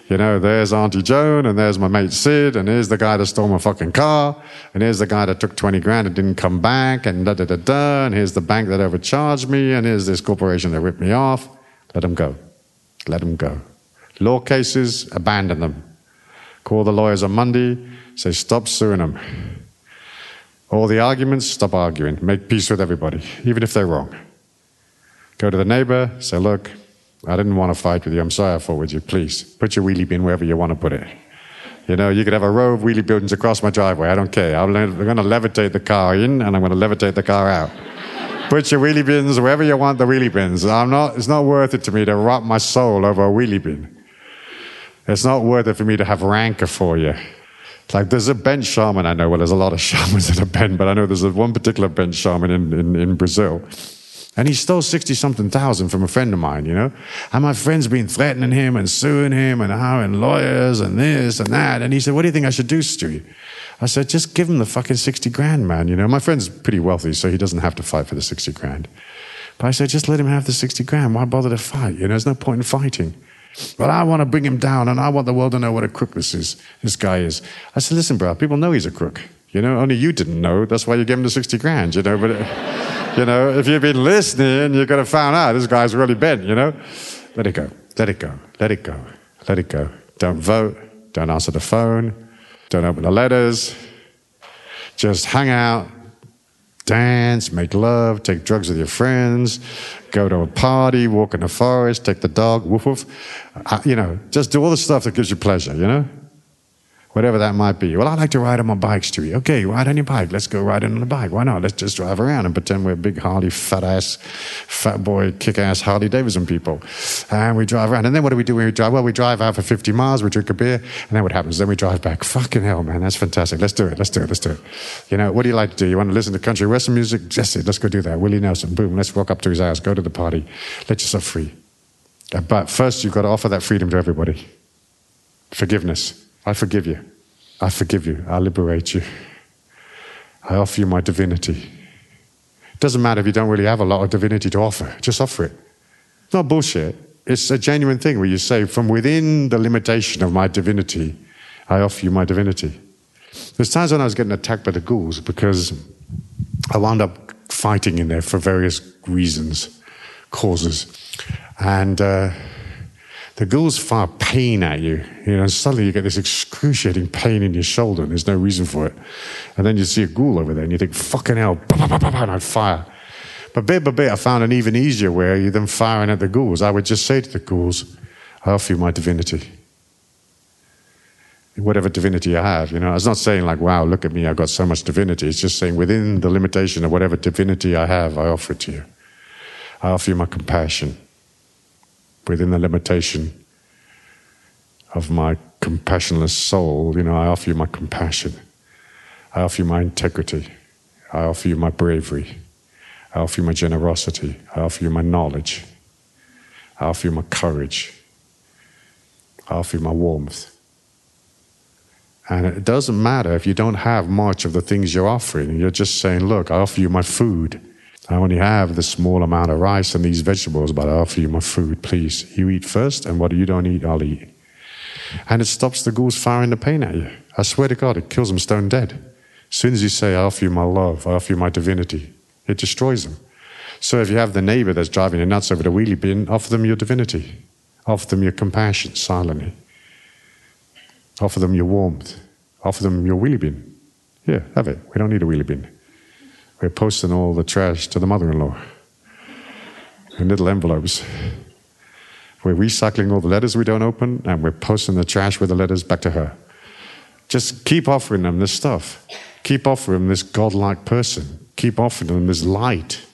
You know, there's Auntie Joan, and there's my mate Sid, and here's the guy that stole my fucking car, and here's the guy that took 20 grand and didn't come back, and da da da da, and here's the bank that overcharged me, and here's this corporation that ripped me off. Let them go. Let them go. Law cases, abandon them. Call the lawyers on Monday, say, stop suing them. All the arguments, stop arguing. Make peace with everybody, even if they're wrong. Go to the neighbor, say, look, I didn't want to fight with you. I'm sorry I fought with you. Please, put your wheelie bin wherever you want to put it. You know, you could have a row of wheelie bins across my driveway. I don't care. I'm going to levitate the car in and I'm going to levitate the car out. put your wheelie bins wherever you want the wheelie bins. I'm not, it's not worth it to me to rot my soul over a wheelie bin. It's not worth it for me to have rancor for you. Like there's a bench shaman I know. Well, there's a lot of [LAUGHS] shamans that are bent, but I know there's a, one particular bench shaman in, in, in Brazil. And he stole 60 something thousand from a friend of mine, you know? And my friend's been threatening him and suing him and hiring lawyers and this and that. And he said, What do you think I should do, Stewie? I said, Just give him the fucking 60 grand, man. You know, my friend's pretty wealthy, so he doesn't have to fight for the 60 grand. But I said, Just let him have the 60 grand. Why bother to fight? You know, there's no point in fighting. But I want to bring him down and I want the world to know what a crook this is, this guy is. I said, Listen, bro, people know he's a crook. You know, only you didn't know. That's why you gave him the 60 grand, you know, but. [LAUGHS] You know, if you've been listening, you could have found out this guy's really bent, you know? Let it go. Let it go. Let it go. Let it go. Don't vote. Don't answer the phone. Don't open the letters. Just hang out, dance, make love, take drugs with your friends, go to a party, walk in the forest, take the dog, woof woof. Uh, you know, just do all the stuff that gives you pleasure, you know? Whatever that might be. Well, I like to ride on my bike, Stewie. Okay, ride on your bike. Let's go ride on the bike. Why not? Let's just drive around and pretend we're big Harley, fat ass, fat boy, kick ass Harley Davidson people. And we drive around. And then what do we do when we drive? Well, we drive out for 50 miles, we drink a beer, and then what happens? Then we drive back. Fucking hell, man, that's fantastic. Let's do it. Let's do it. Let's do it. You know, what do you like to do? You want to listen to country western music? It. Let's go do that. Willie Nelson, boom. Let's walk up to his house, go to the party. Let yourself free. But first, you've got to offer that freedom to everybody. Forgiveness. I forgive you. I forgive you. I liberate you. I offer you my divinity. It doesn't matter if you don't really have a lot of divinity to offer, just offer it. It's not bullshit. It's a genuine thing where you say, from within the limitation of my divinity, I offer you my divinity. There's times when I was getting attacked by the ghouls because I wound up fighting in there for various reasons, causes. And uh, the ghouls fire pain at you, you know, and suddenly you get this excruciating pain in your shoulder and there's no reason for it. And then you see a ghoul over there and you think, fucking hell, bah, bah, bah, and I'd fire. But bit by bit, I found an even easier way than firing at the ghouls. I would just say to the ghouls, I offer you my divinity. Whatever divinity I have, you know, I was not saying like, wow, look at me, I've got so much divinity. It's just saying within the limitation of whatever divinity I have, I offer it to you. I offer you my compassion within the limitation of my compassionless soul, you know, I offer you my compassion. I offer you my integrity. I offer you my bravery. I offer you my generosity. I offer you my knowledge. I offer you my courage. I offer you my warmth. And it doesn't matter if you don't have much of the things you're offering. You're just saying, look, I offer you my food. I only have this small amount of rice and these vegetables, but I offer you my food, please. You eat first, and what you don't eat, I'll eat. And it stops the ghouls firing the pain at you. I swear to God, it kills them stone dead. As soon as you say, I offer you my love, I offer you my divinity, it destroys them. So if you have the neighbor that's driving you nuts over the wheelie bin, offer them your divinity. Offer them your compassion silently. Offer them your warmth. Offer them your wheelie bin. Here, have it. We don't need a wheelie bin. We're posting all the trash to the mother in law in little envelopes. We're recycling all the letters we don't open and we're posting the trash with the letters back to her. Just keep offering them this stuff. Keep offering them this godlike person. Keep offering them this light.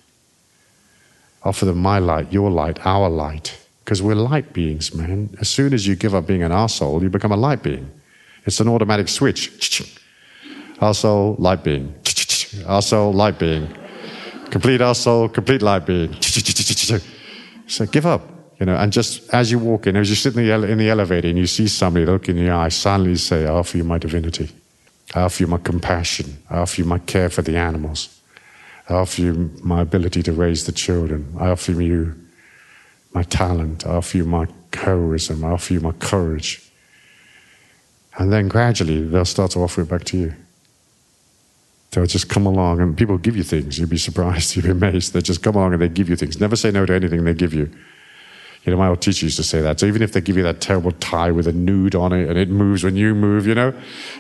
Offer them my light, your light, our light. Because we're light beings, man. As soon as you give up being an arsehole, you become a light being. It's an automatic switch. Arsehole, light being. Arsehole, light being. Complete our soul, complete light being. So give up. You know, and just as you walk in, as you sit in the, ele- in the elevator and you see somebody look in your eye, silently say, I offer you my divinity. I offer you my compassion. I offer you my care for the animals. I offer you my ability to raise the children. I offer you my talent. I offer you my heroism. I offer you my courage. And then gradually they'll start to offer it back to you. They'll just come along and people give you things. You'd be surprised, [LAUGHS] you'd be amazed. They just come along and they give you things. Never say no to anything they give you. You know, my old teacher used to say that. So even if they give you that terrible tie with a nude on it and it moves when you move, you know,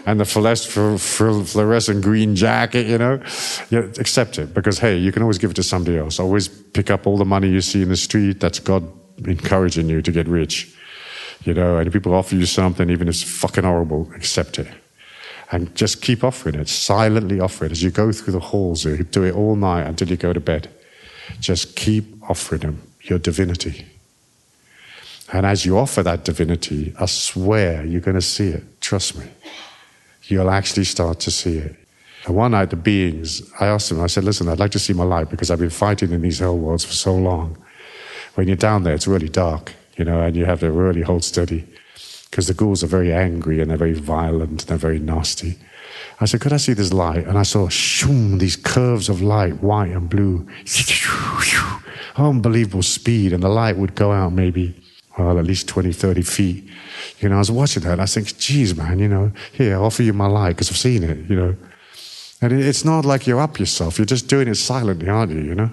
and the fluorescent green jacket, you know, you accept it because, hey, you can always give it to somebody else. Always pick up all the money you see in the street. That's God encouraging you to get rich. You know, and people offer you something, even if it's fucking horrible, accept it. And just keep offering it, silently offer it as you go through the halls. You do it all night until you go to bed. Just keep offering them your divinity. And as you offer that divinity, I swear you're going to see it. Trust me. You'll actually start to see it. And one night, the beings, I asked them, I said, listen, I'd like to see my light because I've been fighting in these hell worlds for so long. When you're down there, it's really dark, you know, and you have to really hold steady because the ghouls are very angry and they're very violent and they're very nasty. I said, could I see this light? And I saw shoom, these curves of light, white and blue. [LAUGHS] Unbelievable speed. And the light would go out maybe well, at least 20, 30 feet. You know, I was watching that and I think, geez, man, you know, here, I offer you my light because I've seen it, you know. And it's not like you're up yourself, you're just doing it silently, aren't you, you know?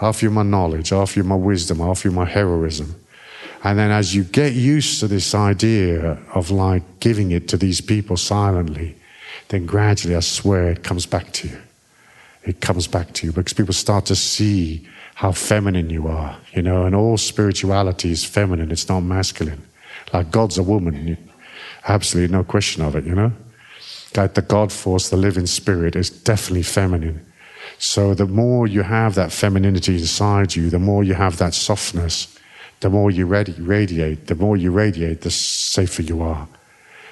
I offer you my knowledge, I offer you my wisdom, I offer you my heroism. And then as you get used to this idea of like giving it to these people silently, then gradually, I swear, it comes back to you. It comes back to you because people start to see how feminine you are, you know, and all spirituality is feminine, it's not masculine. Like God's a woman, absolutely no question of it, you know. Like the God force, the living spirit is definitely feminine. So the more you have that femininity inside you, the more you have that softness, the more you radiate, the more you radiate, the safer you are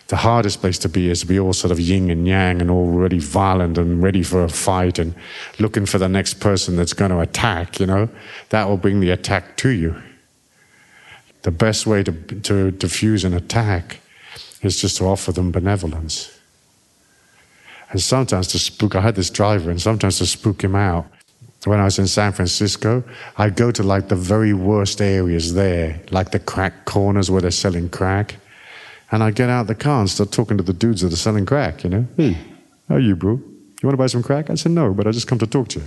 the hardest place to be is to be all sort of yin and yang and all really violent and ready for a fight and looking for the next person that's going to attack, you know. That will bring the attack to you. The best way to, to diffuse an attack is just to offer them benevolence. And sometimes to spook, I had this driver, and sometimes to spook him out, when I was in San Francisco, I'd go to like the very worst areas there, like the crack corners where they're selling crack. And I'd get out the car and start talking to the dudes that are selling crack, you know. Hey, how are you, bro? You want to buy some crack? I said, no, but I just come to talk to you.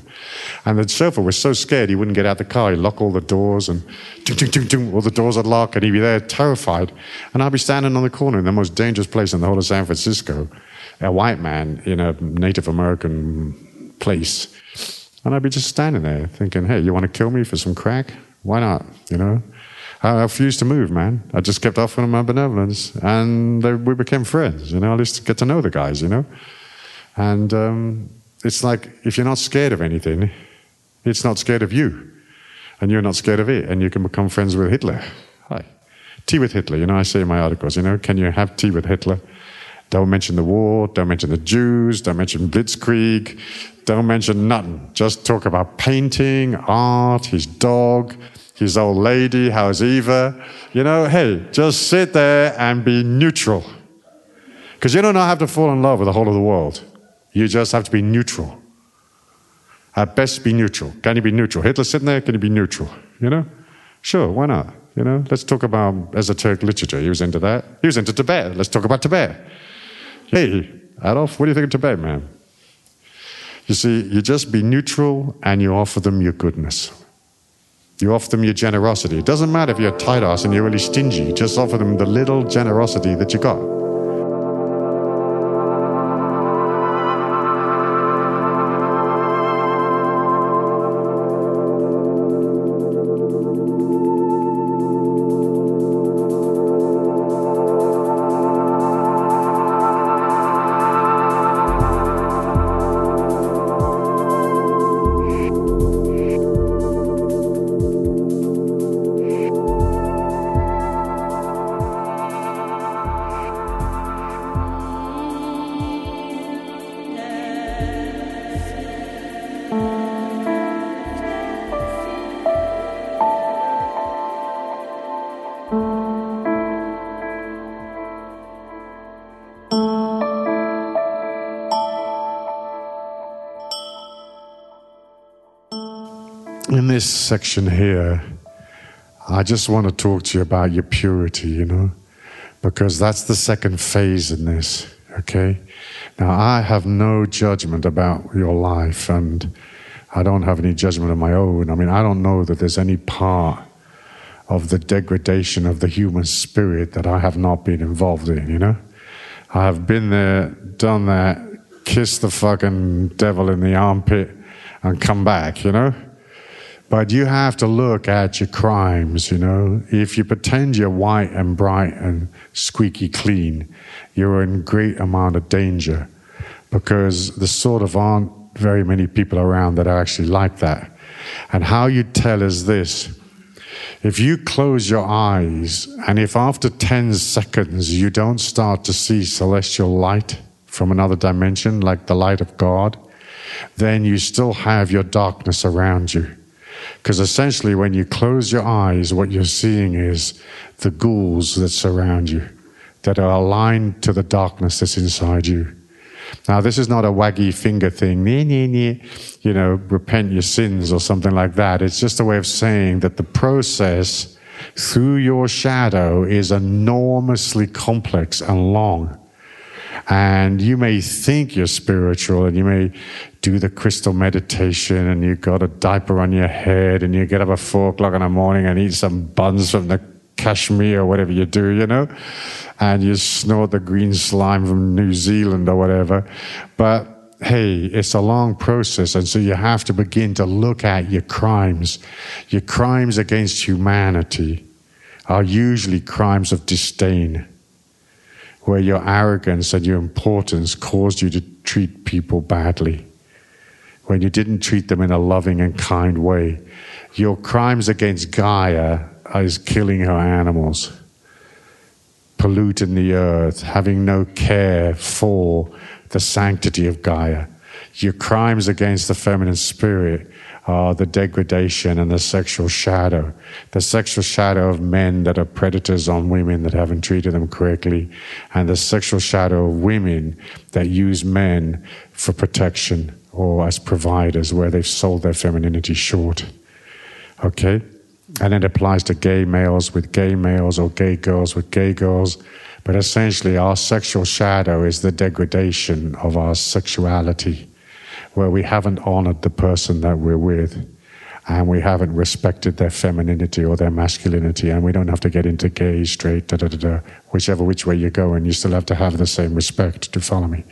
And the chauffeur was so scared he wouldn't get out the car. He'd lock all the doors and ding, ding, ding, ding, all the doors would lock and he'd be there terrified. And I'd be standing on the corner in the most dangerous place in the whole of San Francisco, a white man in a Native American place. And I'd be just standing there thinking, hey, you want to kill me for some crack? Why not? You know? I refused to move, man. I just kept offering my benevolence, and they, we became friends. You know, I to get to know the guys. You know, and um, it's like if you're not scared of anything, it's not scared of you, and you're not scared of it, and you can become friends with Hitler. Hi, tea with Hitler. You know, I say in my articles. You know, can you have tea with Hitler? Don't mention the war. Don't mention the Jews. Don't mention Blitzkrieg. Don't mention nothing. Just talk about painting, art, his dog his old lady, how's Eva? You know, hey, just sit there and be neutral. Because you don't have to fall in love with the whole of the world. You just have to be neutral. At best, be neutral. Can you be neutral? Hitler sitting there, can you be neutral? You know? Sure, why not? You know, let's talk about esoteric literature. He was into that. He was into Tibet. Let's talk about Tibet. Hey, Adolf, what do you think of Tibet, man? You see, you just be neutral and you offer them your goodness. You offer them your generosity. It doesn't matter if you're tight ass and you're really stingy, just offer them the little generosity that you got. Section here, I just want to talk to you about your purity, you know, because that's the second phase in this, okay? Now, I have no judgment about your life, and I don't have any judgment of my own. I mean, I don't know that there's any part of the degradation of the human spirit that I have not been involved in, you know? I have been there, done that, kissed the fucking devil in the armpit, and come back, you know? But you have to look at your crimes, you know. If you pretend you're white and bright and squeaky clean, you're in great amount of danger because there sort of aren't very many people around that are actually like that. And how you tell is this. If you close your eyes and if after 10 seconds you don't start to see celestial light from another dimension, like the light of God, then you still have your darkness around you. Because essentially, when you close your eyes, what you're seeing is the ghouls that surround you, that are aligned to the darkness that's inside you. Now, this is not a waggy finger thing, nee, nee, nee, you know, repent your sins or something like that. It's just a way of saying that the process through your shadow is enormously complex and long. And you may think you're spiritual and you may do the crystal meditation and you've got a diaper on your head and you get up at four o'clock in the morning and eat some buns from the Kashmir or whatever you do, you know, and you snort the green slime from New Zealand or whatever. But hey, it's a long process. And so you have to begin to look at your crimes. Your crimes against humanity are usually crimes of disdain where your arrogance and your importance caused you to treat people badly, when you didn't treat them in a loving and kind way. Your crimes against Gaia is killing her animals, polluting the earth, having no care for the sanctity of Gaia. Your crimes against the feminine spirit are the degradation and the sexual shadow, the sexual shadow of men that are predators on women that haven't treated them correctly, and the sexual shadow of women that use men for protection or as providers where they've sold their femininity short. Okay? And it applies to gay males with gay males or gay girls with gay girls. But essentially, our sexual shadow is the degradation of our sexuality where we haven't honored the person that we're with and we haven't respected their femininity or their masculinity, and we don't have to get into gay, straight, da da da da, whichever which way you go, and you still have to have the same respect to follow me.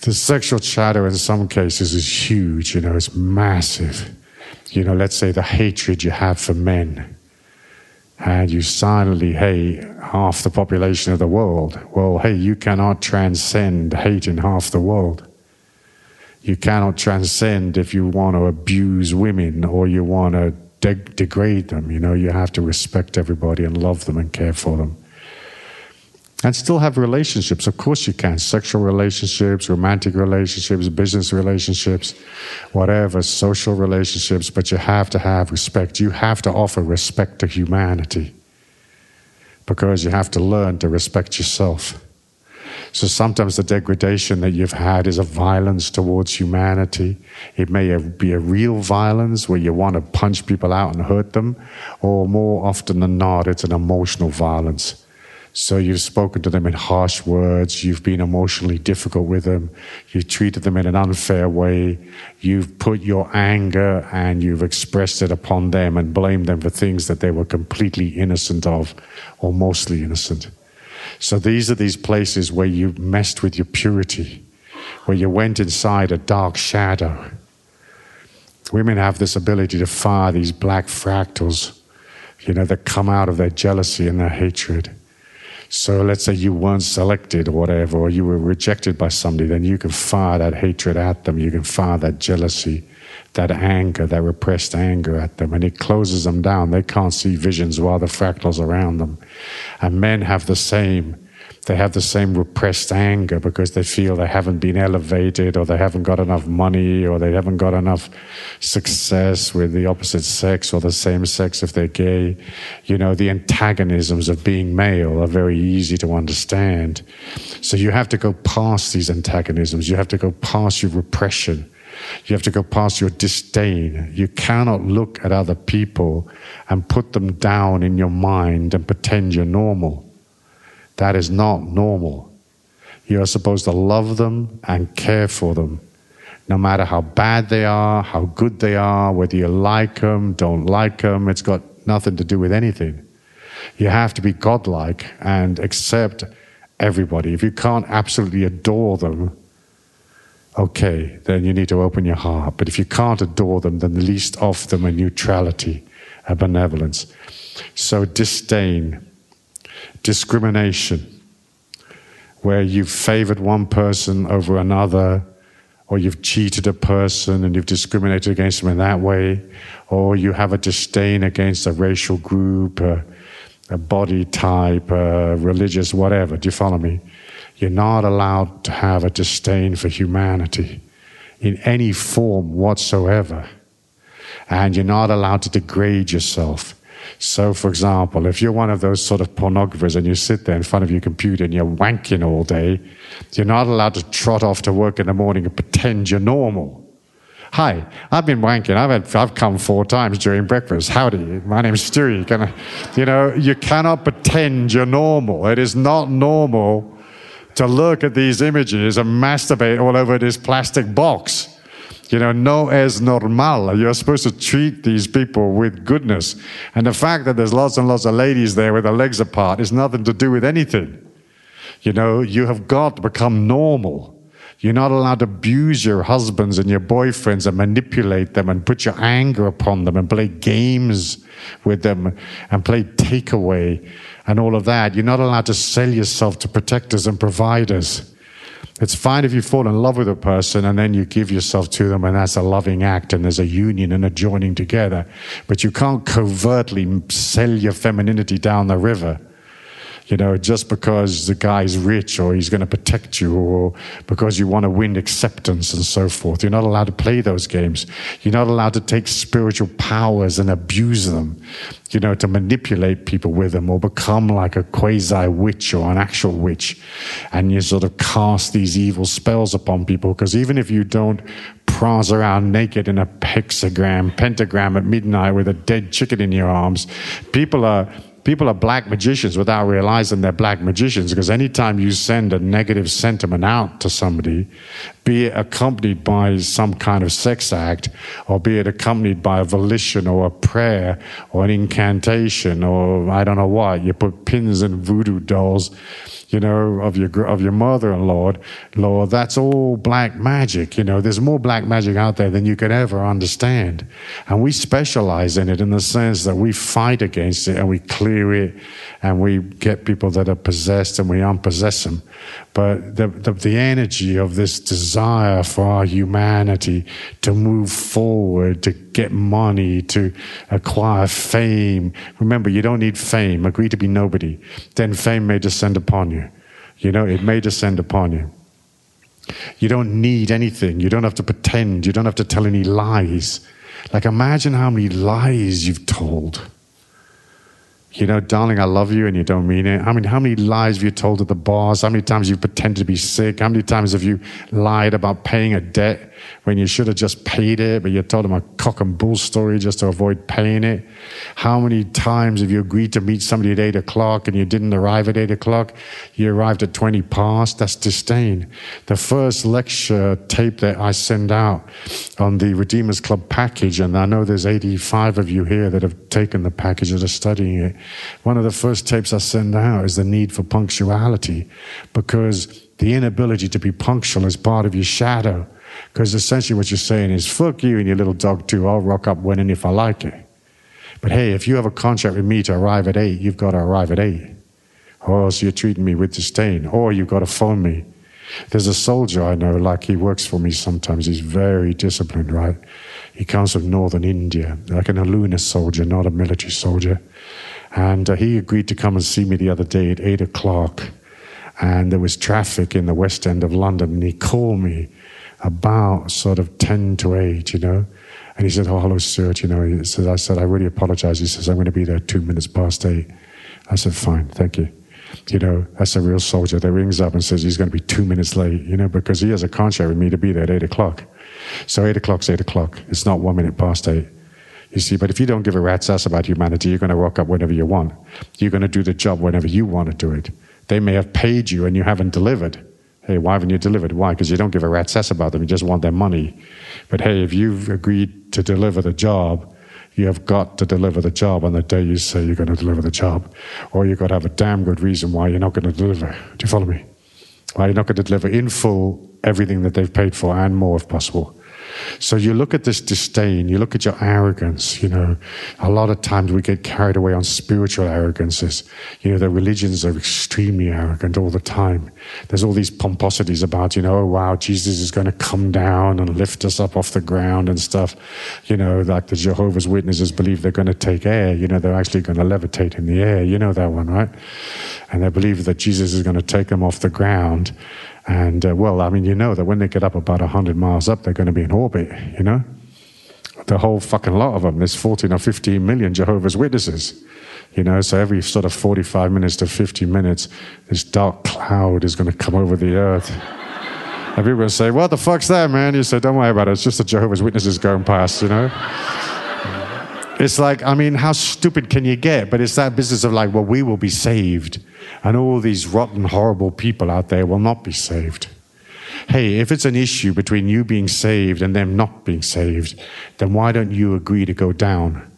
The sexual shadow in some cases is huge, you know, it's massive. You know, let's say the hatred you have for men, and you silently hate half the population of the world. Well, hey, you cannot transcend hate in half the world you cannot transcend if you want to abuse women or you want to de- degrade them. You know, you have to respect everybody and love them and care for them. And still have relationships. Of course, you can. Sexual relationships, romantic relationships, business relationships, whatever, social relationships, but you have to have respect. You have to offer respect to humanity because you have to learn to respect yourself. So sometimes the degradation that you've had is a violence towards humanity. It may be a real violence where you want to punch people out and hurt them, or more often than not, it's an emotional violence. So you've spoken to them in harsh words, you've been emotionally difficult with them, you've treated them in an unfair way, you've put your anger and you've expressed it upon them and blamed them for things that they were completely innocent of or mostly innocent. So these are these places where you messed with your purity, where you went inside a dark shadow. Women have this ability to fire these black fractals, you know, that come out of their jealousy and their hatred. So let's say you weren't selected or whatever, or you were rejected by somebody, then you can fire that hatred at them. You can fire that jealousy that anger, that repressed anger at them, and it closes them down. They can't see visions while the fractals around them. And men have the same. They have the same repressed anger because they feel they haven't been elevated or they haven't got enough money or they haven't got enough success with the opposite sex or the same sex if they're gay. You know, the antagonisms of being male are very easy to understand. So you have to go past these antagonisms. You have to go past your repression You have to go past your disdain. You cannot look at other people and put them down in your mind and pretend you're normal. That is not normal. You are supposed to love them and care for them, no matter how bad they are, how good they are, whether you like them, don't like them. It's got nothing to do with anything. You have to be godlike and accept everybody. If you can't absolutely adore them, okay, then you need to open your heart. But if you can't adore them, then the least offer them a neutrality, a benevolence. So disdain, discrimination, where you've favored one person over another, or you've cheated a person and you've discriminated against them in that way, or you have a disdain against a racial group, a, a body type, a religious, whatever. Do you follow me? You're not allowed to have a disdain for humanity in any form whatsoever. And you're not allowed to degrade yourself. So, for example, if you're one of those sort of pornographers and you sit there in front of your computer and you're wanking all day, you're not allowed to trot off to work in the morning and pretend you're normal. Hi, I've been wanking. I've had, I've come four times during breakfast. Howdy, my name's Stewie. Can I, you know, you cannot pretend you're normal. It is not normal to look at these images and masturbate all over this plastic box. You know, no es normal. You're supposed to treat these people with goodness. And the fact that there's lots and lots of ladies there with their legs apart is nothing to do with anything. You know, you have got to become normal. You're not allowed to abuse your husbands and your boyfriends and manipulate them and put your anger upon them and play games with them and play takeaway and all of that. You're not allowed to sell yourself to protectors and providers. It's fine if you fall in love with a person and then you give yourself to them, and that's a loving act, and there's a union and a joining together. But you can't covertly sell your femininity down the river you know, just because the guy's rich or he's going to protect you or because you want to win acceptance and so forth. You're not allowed to play those games. You're not allowed to take spiritual powers and abuse them, you know, to manipulate people with them or become like a quasi witch or an actual witch. And you sort of cast these evil spells upon people because even if you don't prance around naked in a hexagram, pentagram at midnight with a dead chicken in your arms, people are people are black magicians without realizing they're black magicians because anytime you send a negative sentiment out to somebody, be it accompanied by some kind of sex act, or be it accompanied by a volition or a prayer or an incantation or I don't know what, you put pins in voodoo dolls you know, of your of your mother-in-law, Lord, that's all black magic. You know, there's more black magic out there than you could ever understand, and we specialize in it in the sense that we fight against it and we clear it, and we get people that are possessed and we unpossess them. But the, the, the energy of this desire for our humanity to move forward, to get money, to acquire fame. Remember, you don't need fame. Agree to be nobody. Then fame may descend upon you. You know, it may descend upon you. You don't need anything. You don't have to pretend. You don't have to tell any lies. Like, imagine how many lies you've told you know, darling, I love you, and you don't mean it. I mean, how many lies have you told to the boss? How many times you've you pretended to be sick? How many times have you lied about paying a debt when you should have just paid it, but you told them a cock and bull story just to avoid paying it? How many times have you agreed to meet somebody at eight o'clock and you didn't arrive at eight o'clock? You arrived at 20 past? That's disdain. The first lecture tape that I send out on the Redeemers Club package, and I know there's 85 of you here that have taken the package that are studying it. One of the first tapes I send out is the need for punctuality because the inability to be punctual is part of your shadow. Because essentially what you're saying is, fuck you and your little dog too. I'll rock up when and if I like it. But hey, if you have a contract with me to arrive at eight, you've got to arrive at eight. Or else you're treating me with disdain. Or you've got to phone me. There's a soldier I know, like he works for me sometimes. He's very disciplined, right? He comes from northern India, like an Aluna soldier, not a military soldier. And uh, he agreed to come and see me the other day at eight o'clock. And there was traffic in the West End of London. And he called me about sort of 10 to 8, you know. And he said, Oh, hello, Stuart. You know, he says, I said, I really apologize. He says, I'm going to be there two minutes past eight. I said, Fine, thank you. You know, that's a real soldier that rings up and says he's going to be two minutes late, you know, because he has a contract with me to be there at eight o'clock. So eight o'clock's eight o'clock. It's not one minute past eight. You see, but if you don't give a rat's ass about humanity, you're going to rock up whenever you want. You're going to do the job whenever you want to do it. They may have paid you and you haven't delivered. Hey, why haven't you delivered? Why? Because you don't give a rat's ass about them. You just want their money. But hey, if you've agreed to deliver the job, you have got to deliver the job on the day you say you're going to deliver the job. Or you've got to have a damn good reason why you're not going to deliver. Do you follow me? Why you're not going to deliver in full everything that they've paid for and more if possible. So you look at this disdain, you look at your arrogance, you know. A lot of times we get carried away on spiritual arrogances. You know, the religions are extremely arrogant all the time. There's all these pomposities about, you know, oh wow, Jesus is going to come down and lift us up off the ground and stuff. You know, like the Jehovah's Witnesses believe they're going to take air, you know, they're actually going to levitate in the air. You know that one, right? And they believe that Jesus is going to take them off the ground and uh, well, I mean, you know that when they get up about 100 miles up, they're going to be in orbit, you know? The whole fucking lot of them. There's 14 or 15 million Jehovah's Witnesses. You know, so every sort of 45 minutes to 50 minutes, this dark cloud is going to come over the earth. [LAUGHS] and people say, What the fuck's that, man? You say, Don't worry about it. It's just the Jehovah's Witnesses going past, you know? It's like, I mean, how stupid can you get? But it's that business of like, well, we will be saved, and all these rotten, horrible people out there will not be saved. Hey, if it's an issue between you being saved and them not being saved, then why don't you agree to go down?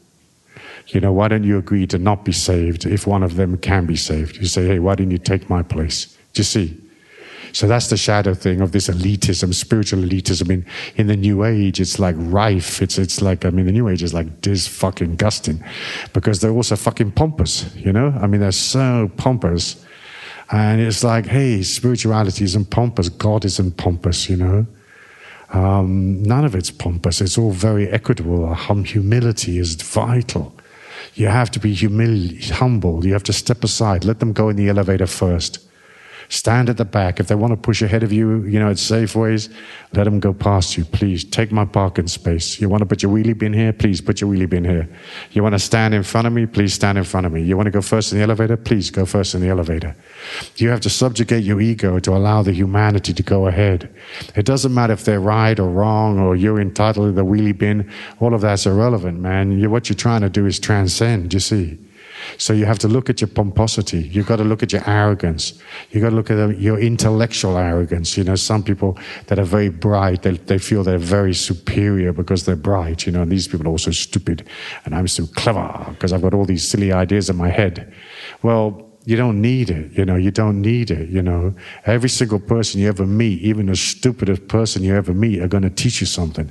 You know, why don't you agree to not be saved if one of them can be saved? You say, hey, why didn't you take my place? Do you see? So that's the shadow thing of this elitism, spiritual elitism. In, in the New Age, it's like rife. It's, it's like, I mean, the New Age is like dis fucking gusting because they're also fucking pompous, you know? I mean, they're so pompous. And it's like, hey, spirituality isn't pompous. God isn't pompous, you know? Um, none of it's pompous. It's all very equitable. Hum, humility is vital. You have to be humil- humble. You have to step aside. Let them go in the elevator first. Stand at the back. If they want to push ahead of you, you know, at Safeways, let them go past you. Please take my parking space. You want to put your wheelie bin here? Please put your wheelie bin here. You want to stand in front of me? Please stand in front of me. You want to go first in the elevator? Please go first in the elevator. You have to subjugate your ego to allow the humanity to go ahead. It doesn't matter if they're right or wrong or you're entitled to the wheelie bin. All of that's irrelevant, man. You, what you're trying to do is transcend, you see. So you have to look at your pomposity. You've got to look at your arrogance. You've got to look at um, your intellectual arrogance. You know, some people that are very bright, they, they feel they're very superior because they're bright. You know, and these people are also stupid. And I'm so clever because I've got all these silly ideas in my head. Well, you don't need it, you know, you don't need it, you know. Every single person you ever meet, even the stupidest person you ever meet, are going to teach you something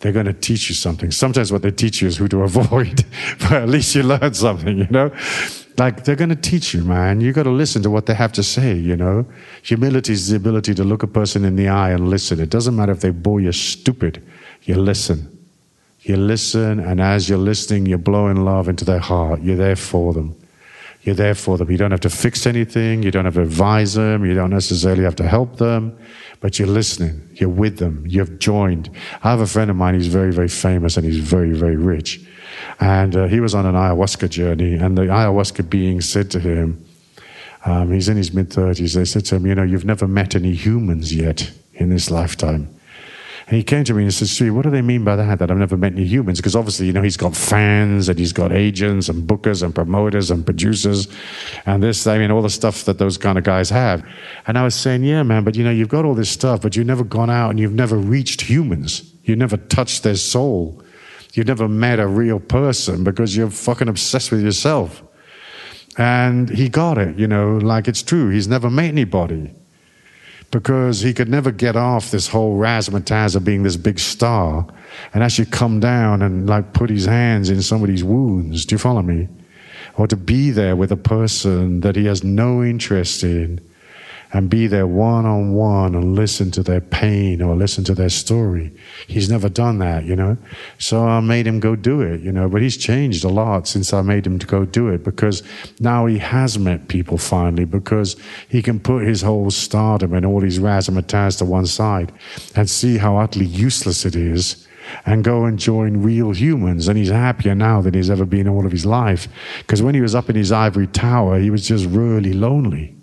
they're going to teach you something. Sometimes what they teach you is who to [LAUGHS] avoid, but at least you learn something, you know? Like they're going to teach you, man. You got to listen to what they have to say, you know? Humility is the ability to look a person in the eye and listen. It doesn't matter if they bore you stupid, you listen. You listen, and as you're listening, you're blowing love into their heart. You're there for them. You're there for them. You don't have to fix anything. You don't have to advise them. You don't necessarily have to help them but you're listening, you're with them, you've joined. I have a friend of mine who's very, very famous and he's very, very rich. And uh, he was on an ayahuasca journey, and the ayahuasca being said to him, um, he's in his mid 30s, they said to him, You know, you've never met any humans yet in this lifetime. And he came to me and said, Sri, what do they mean by that? That I've never met any humans? Because obviously, you know, he's got fans and he's got agents and bookers and promoters and producers and this, I mean, all the stuff that those kind of guys have. And I was saying, yeah, man, but you know, you've got all this stuff, but you've never gone out and you've never reached humans. You never touched their soul. You've never met a real person because you're fucking obsessed with yourself. And he got it, you know, like it's true. He's never met anybody because he could never get off this whole razzmatazz of being this big star and actually come down and like put his hands in somebody's wounds. Do you follow me? Or to be there with a person that he has no interest in and be there one on one and listen to their pain or listen to their story. He's never done that, you know. So I made him go do it, you know. But he's changed a lot since I made him to go do it because now he has met people finally because he can put his whole stardom and all his razzmatazz to one side and see how utterly useless it is and go and join real humans. And he's happier now than he's ever been all of his life. Because when he was up in his ivory tower, he was just really lonely.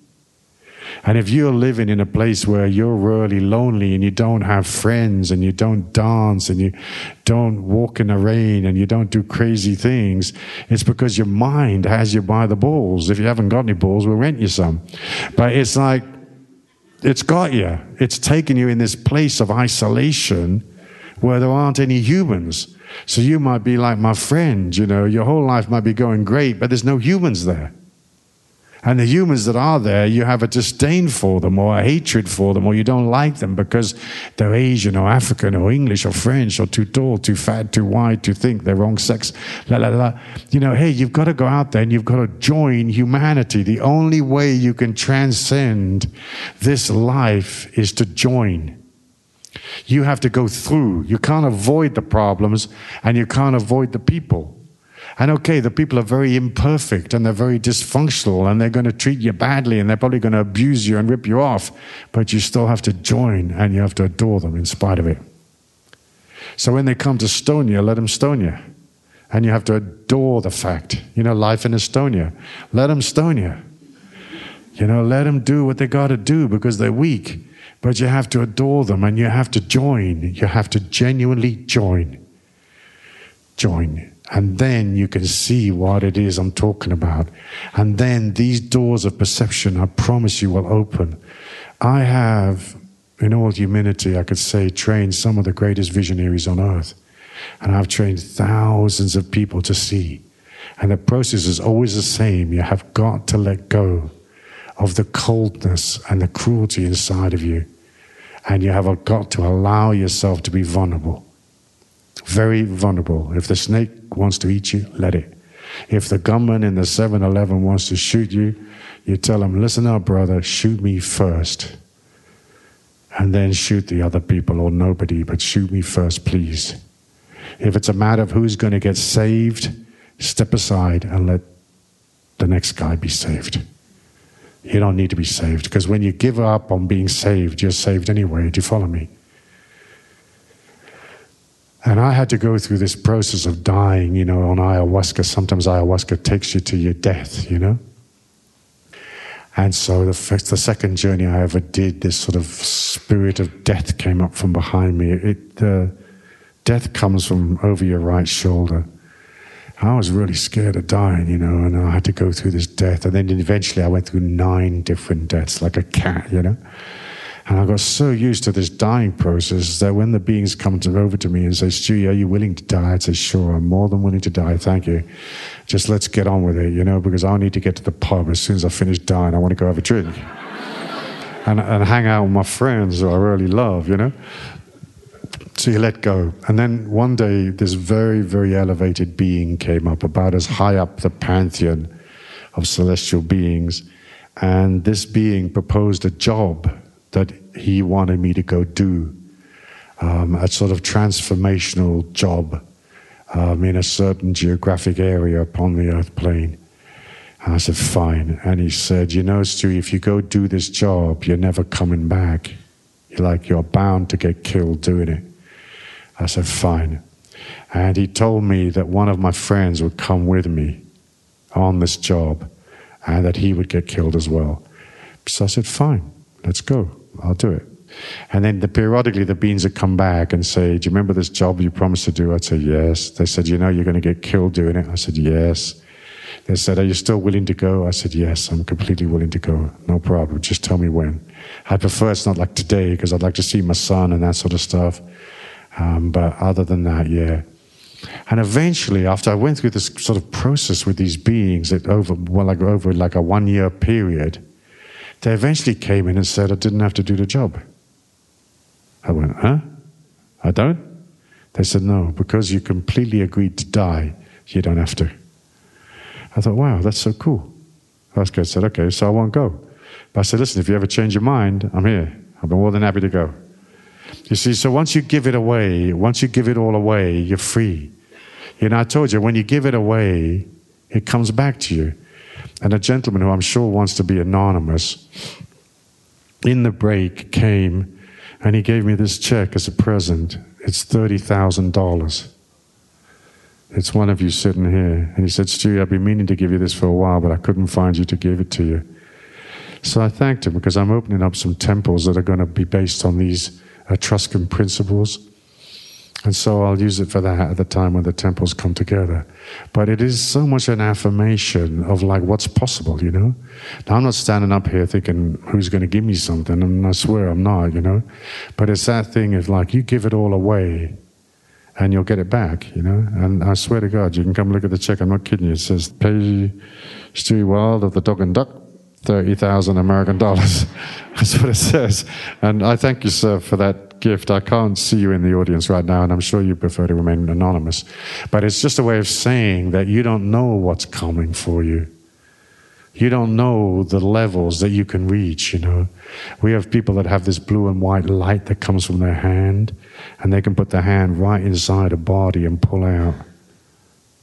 And if you're living in a place where you're really lonely and you don't have friends and you don't dance and you don't walk in the rain and you don't do crazy things, it's because your mind has you by the balls. If you haven't got any balls, we'll rent you some. But it's like, it's got you. It's taken you in this place of isolation where there aren't any humans. So you might be like my friend, you know, your whole life might be going great, but there's no humans there. And the humans that are there, you have a disdain for them or a hatred for them or you don't like them because they're Asian or African or English or French or too tall, too fat, too wide, too think, they're wrong sex, la la la. You know, hey, you've got to go out there and you've got to join humanity. The only way you can transcend this life is to join. You have to go through. You can't avoid the problems and you can't avoid the people. And okay, the people are very imperfect and they're very dysfunctional and they're going to treat you badly and they're probably going to abuse you and rip you off, but you still have to join and you have to adore them in spite of it. So when they come to stone you, let them stone you. And you have to adore the fact, you know, life in Estonia. Let them stone you. You know, let them do what they got to do because they're weak. But you have to adore them and you have to join. You have to genuinely join. Join. And then you can see what it is I'm talking about. And then these doors of perception, I promise you, will open. I have, in all humility, I could say, trained some of the greatest visionaries on earth. And I've trained thousands of people to see. And the process is always the same. You have got to let go of the coldness and the cruelty inside of you. And you have got to allow yourself to be vulnerable. Very vulnerable. If the snake wants to eat you, let it. If the gunman in the 7 Eleven wants to shoot you, you tell him, listen up, brother, shoot me first. And then shoot the other people or nobody, but shoot me first, please. If it's a matter of who's going to get saved, step aside and let the next guy be saved. You don't need to be saved because when you give up on being saved, you're saved anyway. Do you follow me? And I had to go through this process of dying, you know, on ayahuasca. Sometimes ayahuasca takes you to your death, you know. And so the, first, the second journey I ever did, this sort of spirit of death came up from behind me. It, uh, death comes from over your right shoulder. I was really scared of dying, you know, and I had to go through this death. And then eventually I went through nine different deaths, like a cat, you know. And I got so used to this dying process that when the beings come to, over to me and say, Stewie, are you willing to die? I'd say, sure, I'm more than willing to die. Thank you. Just let's get on with it, you know, because I need to get to the pub as soon as I finish dying. I want to go have a drink [LAUGHS] and, and hang out with my friends who I really love, you know. So you let go. And then one day, this very, very elevated being came up, about as high up the pantheon of celestial beings. And this being proposed a job that he wanted me to go do, um, a sort of transformational job um, in a certain geographic area upon the earth plane. And I said, fine. And he said, you know, Stewie, if you go do this job, you're never coming back. You're like, you're bound to get killed doing it. I said, fine. And he told me that one of my friends would come with me on this job and that he would get killed as well. So I said, fine, let's go. I'll do it. And then the, periodically the beings would come back and say, Do you remember this job you promised to do? I'd say, Yes. They said, You know, you're going to get killed doing it. I said, Yes. They said, Are you still willing to go? I said, Yes, I'm completely willing to go. No problem. Just tell me when. I prefer it's not like today because I'd like to see my son and that sort of stuff. Um, but other than that, yeah. And eventually, after I went through this sort of process with these beings, it over well, like over like a one year period, they eventually came in and said I didn't have to do the job. I went, huh? I don't? They said, no, because you completely agreed to die, you don't have to. I thought, wow, that's so cool. I said, okay, so I won't go. But I said, listen, if you ever change your mind, I'm here. I'll be more than happy to go. You see, so once you give it away, once you give it all away, you're free. You know, I told you, when you give it away, it comes back to you. And a gentleman who I'm sure wants to be anonymous, in the break came and he gave me this check as a present. It's $30,000. It's one of you sitting here. And he said, Stewie, I've been meaning to give you this for a while, but I couldn't find you to give it to you. So I thanked him because I'm opening up some temples that are going to be based on these Etruscan principles. And so I'll use it for that at the time when the temples come together. But it is so much an affirmation of like what's possible, you know? Now I'm not standing up here thinking who's going to give me something, and I swear I'm not, you know? But it's that thing of like you give it all away and you'll get it back, you know? And I swear to God, you can come look at the check, I'm not kidding you. It says, pay Stewie Wilde of the Dog and Duck 30,000 American dollars. [LAUGHS] That's what it says. And I thank you, sir, for that gift. I can't see you in the audience right now, and I'm sure you prefer to remain anonymous. But it's just a way of saying that you don't know what's coming for you. You don't know the levels that you can reach, you know. We have people that have this blue and white light that comes from their hand, and they can put their hand right inside a body and pull out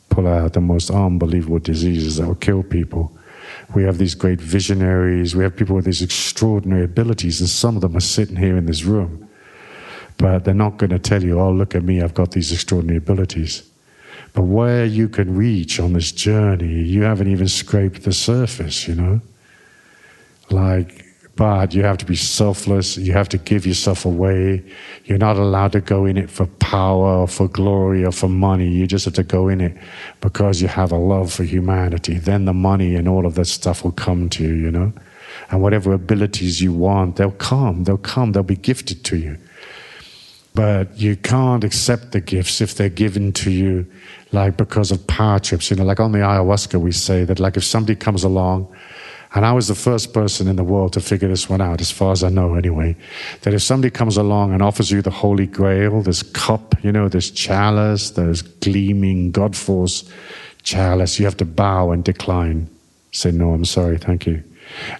pull out the most unbelievable diseases that will kill people. We have these great visionaries. We have people with these extraordinary abilities, and some of them are sitting here in this room. But they're not going to tell you, oh, look at me, I've got these extraordinary abilities. But where you can reach on this journey, you haven't even scraped the surface, you know? Like, but you have to be selfless. You have to give yourself away. You're not allowed to go in it for power or for glory or for money. You just have to go in it because you have a love for humanity. Then the money and all of that stuff will come to you, you know? And whatever abilities you want, they'll come. They'll come. They'll be gifted to you. But you can't accept the gifts if they're given to you, like because of power trips. You know, like on the ayahuasca, we say that, like, if somebody comes along and I was the first person in the world to figure this one out, as far as I know anyway. That if somebody comes along and offers you the Holy Grail, this cup, you know, this chalice, this gleaming God force chalice, you have to bow and decline. Say, no, I'm sorry, thank you.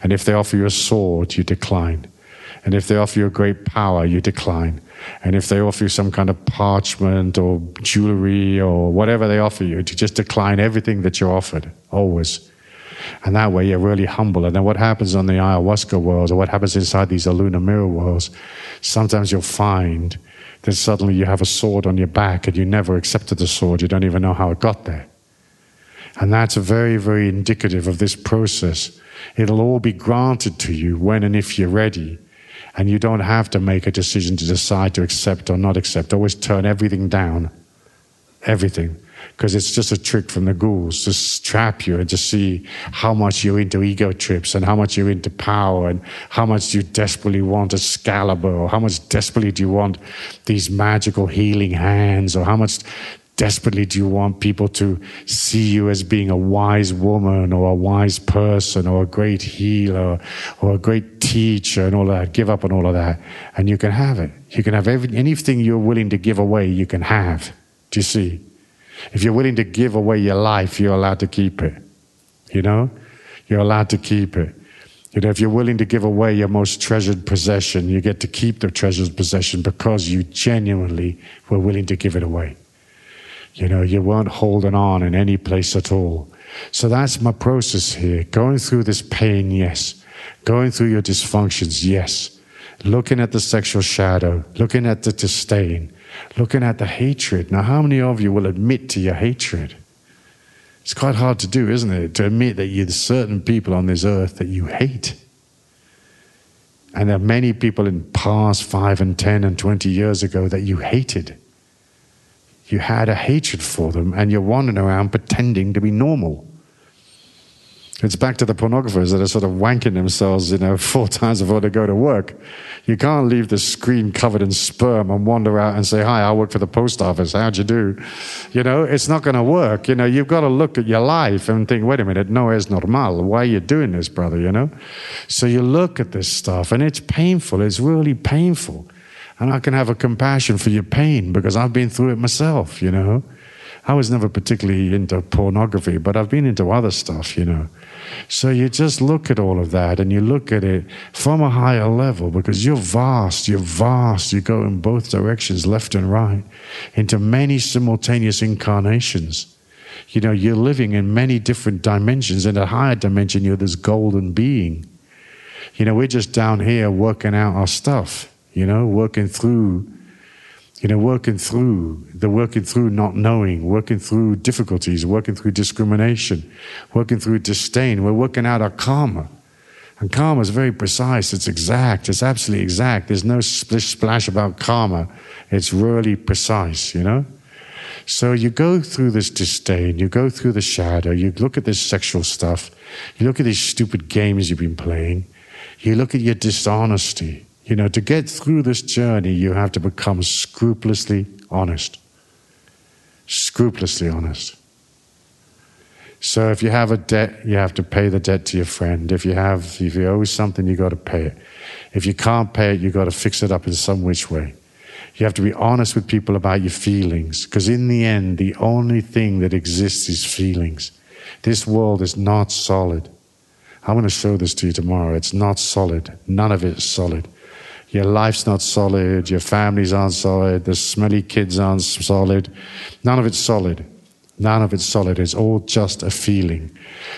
And if they offer you a sword, you decline. And if they offer you a great power, you decline. And if they offer you some kind of parchment or jewelry or whatever they offer you, to just decline everything that you're offered, always. And that way you're really humble. And then what happens on the ayahuasca worlds or what happens inside these Aluna mirror worlds, sometimes you'll find that suddenly you have a sword on your back and you never accepted the sword. You don't even know how it got there. And that's very, very indicative of this process. It'll all be granted to you when and if you're ready. And you don't have to make a decision to decide to accept or not accept. Always turn everything down. Everything because it's just a trick from the ghouls to trap you and to see how much you're into ego trips and how much you're into power and how much you desperately want Excalibur or how much desperately do you want these magical healing hands or how much desperately do you want people to see you as being a wise woman or a wise person or a great healer or a great teacher and all that. Give up on all of that and you can have it. You can have every, anything you're willing to give away, you can have. Do you see? If you're willing to give away your life, you're allowed to keep it. You know? You're allowed to keep it. You know, if you're willing to give away your most treasured possession, you get to keep the treasured possession because you genuinely were willing to give it away. You know, you weren't holding on in any place at all. So that's my process here. Going through this pain, yes. Going through your dysfunctions, yes. Looking at the sexual shadow, looking at the disdain, looking at the hatred. Now, how many of you will admit to your hatred? It's quite hard to do, isn't it? To admit that you're certain people on this earth that you hate. And there are many people in past five and ten and twenty years ago that you hated. You had a hatred for them, and you're wandering around pretending to be normal. It's back to the pornographers that are sort of wanking themselves, you know, four [LAUGHS] times before they go to work. You can't leave the screen covered in sperm and wander out and say, Hi, I work for the post office. How'd you do? You know, it's not going to work. You know, you've got to look at your life and think, Wait a minute, no es normal. Why are you doing this, brother? You know? So you look at this stuff and it's painful. It's really painful. And I can have a compassion for your pain because I've been through it myself, you know? I was never particularly into pornography, but I've been into other stuff, you know. So you just look at all of that and you look at it from a higher level because you're vast, you're vast, you go in both directions, left and right, into many simultaneous incarnations. You know, you're living in many different dimensions. In a higher dimension, you're this golden being. You know, we're just down here working out our stuff, you know, working through You know, working through the working through not knowing, working through difficulties, working through discrimination, working through disdain. We're working out our karma. And karma is very precise, it's exact, it's absolutely exact. There's no splish splash about karma. It's really precise, you know? So you go through this disdain, you go through the shadow, you look at this sexual stuff, you look at these stupid games you've been playing, you look at your dishonesty. You know, to get through this journey, you have to become scrupulously honest. Scrupulously honest. So if you have a debt, you have to pay the debt to your friend. If you have, if you owe something, you got to pay it. If you can't pay it, you got to fix it up in some which way. You have to be honest with people about your feelings, because in the end, the only thing that exists is feelings. This world is not solid. I'm going to show this to you tomorrow. It's not solid. None of it is solid. Your life's not solid. Your families aren't solid. The smelly kids aren't solid. None of it's solid. None of it's solid. It's all just a feeling.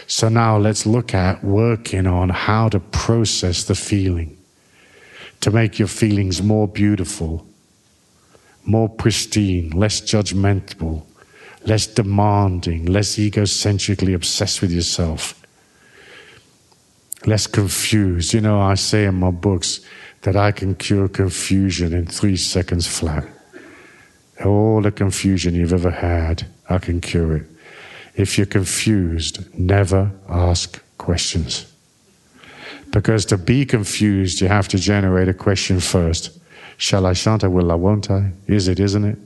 So now let's look at working on how to process the feeling to make your feelings more beautiful, more pristine, less judgmental, less demanding, less egocentrically obsessed with yourself, less confused. You know, I say in my books that I can cure confusion in three seconds flat. All the confusion you've ever had, I can cure it. If you're confused, never ask questions. Because to be confused, you have to generate a question first. Shall I, shan't I, will I, won't I? Is it, isn't it?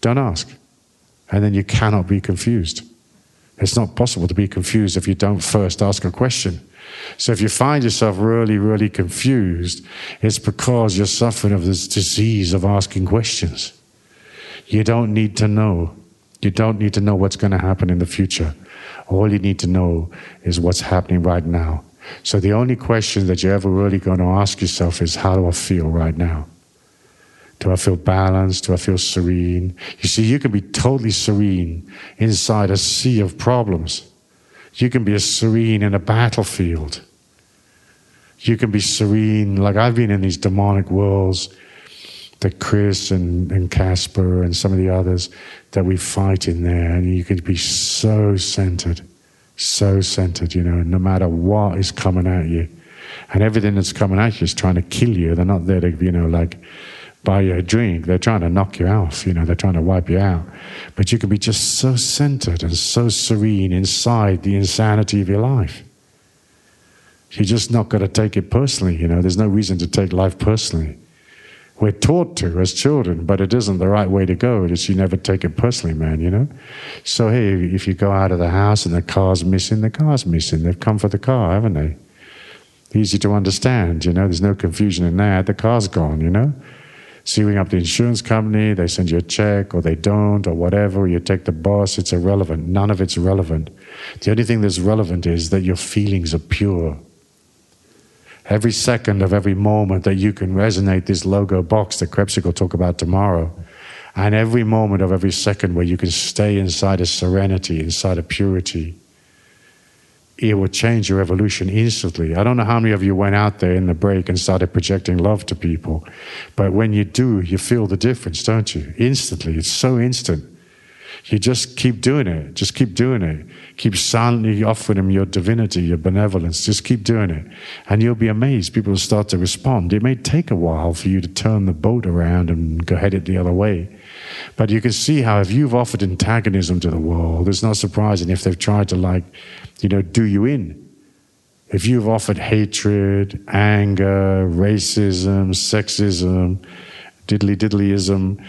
Don't ask. And then you cannot be confused. It's not possible to be confused if you don't first ask a question. So if you find yourself really, really confused, it's because you're suffering of this disease of asking questions. You don't need to know. You don't need to know what's going to happen in the future. All you need to know is what's happening right now. So the only question that you're ever really going to ask yourself is, how do I feel right now? Do I feel balanced? Do I feel serene? You see, you can be totally serene inside a sea of problems. You can be serene in a battlefield. You can be serene, like I've been in these demonic worlds that Chris and, and Casper and some of the others that we fight in there, and you can be so centered, so centered, you know, no matter what is coming at you. And everything that's coming at you is trying to kill you. They're not there to, you know, like buy your drink. They're trying to knock you off, you know, they're trying to wipe you out. But you can be just so centered and so serene inside the insanity of your life. You're just not going to take it personally, you know, there's no reason to take life personally. We're taught to as children, but it isn't the right way to go. It's you never take it personally, man, you know? So, hey, if you go out of the house and the car's missing, the car's missing. They've come for the car, haven't they? Easy to understand, you know? There's no confusion in that. The car's gone, you know? Ring up the insurance company, they send you a check, or they don't, or whatever, you take the bus, it's irrelevant. None of it's relevant. The only thing that's relevant is that your feelings are pure. Every second of every moment that you can resonate this logo box that Krebsik will talk about tomorrow, and every moment of every second where you can stay inside a serenity, inside a purity, it will change your evolution instantly. I don't know how many of you went out there in the break and started projecting love to people, but when you do, you feel the difference, don't you? Instantly. It's so instant. You just keep doing it. Just keep doing it. Keep silently offering them your divinity, your benevolence. Just keep doing it. And you'll be amazed. People will start to respond. It may take a while for you to turn the boat around and go head it the other way. But you can see how if you've offered antagonism to the world, it's not surprising if they've tried to, like, you know, do you in. If you've offered hatred, anger, racism, sexism, diddly diddlyism,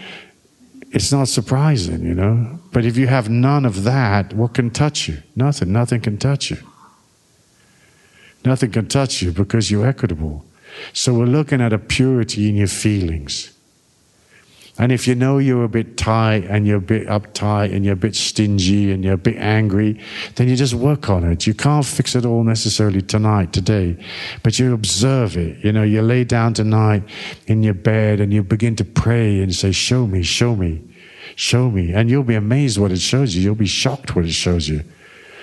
it's not surprising, you know. But if you have none of that, what can touch you? Nothing. Nothing can touch you. Nothing can touch you because you're equitable. So we're looking at a purity in your feelings. And if you know you're a bit tight and you're a bit uptight and you're a bit stingy and you're a bit angry, then you just work on it. You can't fix it all necessarily tonight, today, but you observe it. You know, you lay down tonight in your bed and you begin to pray and say, Show me, show me, show me. And you'll be amazed what it shows you. You'll be shocked what it shows you.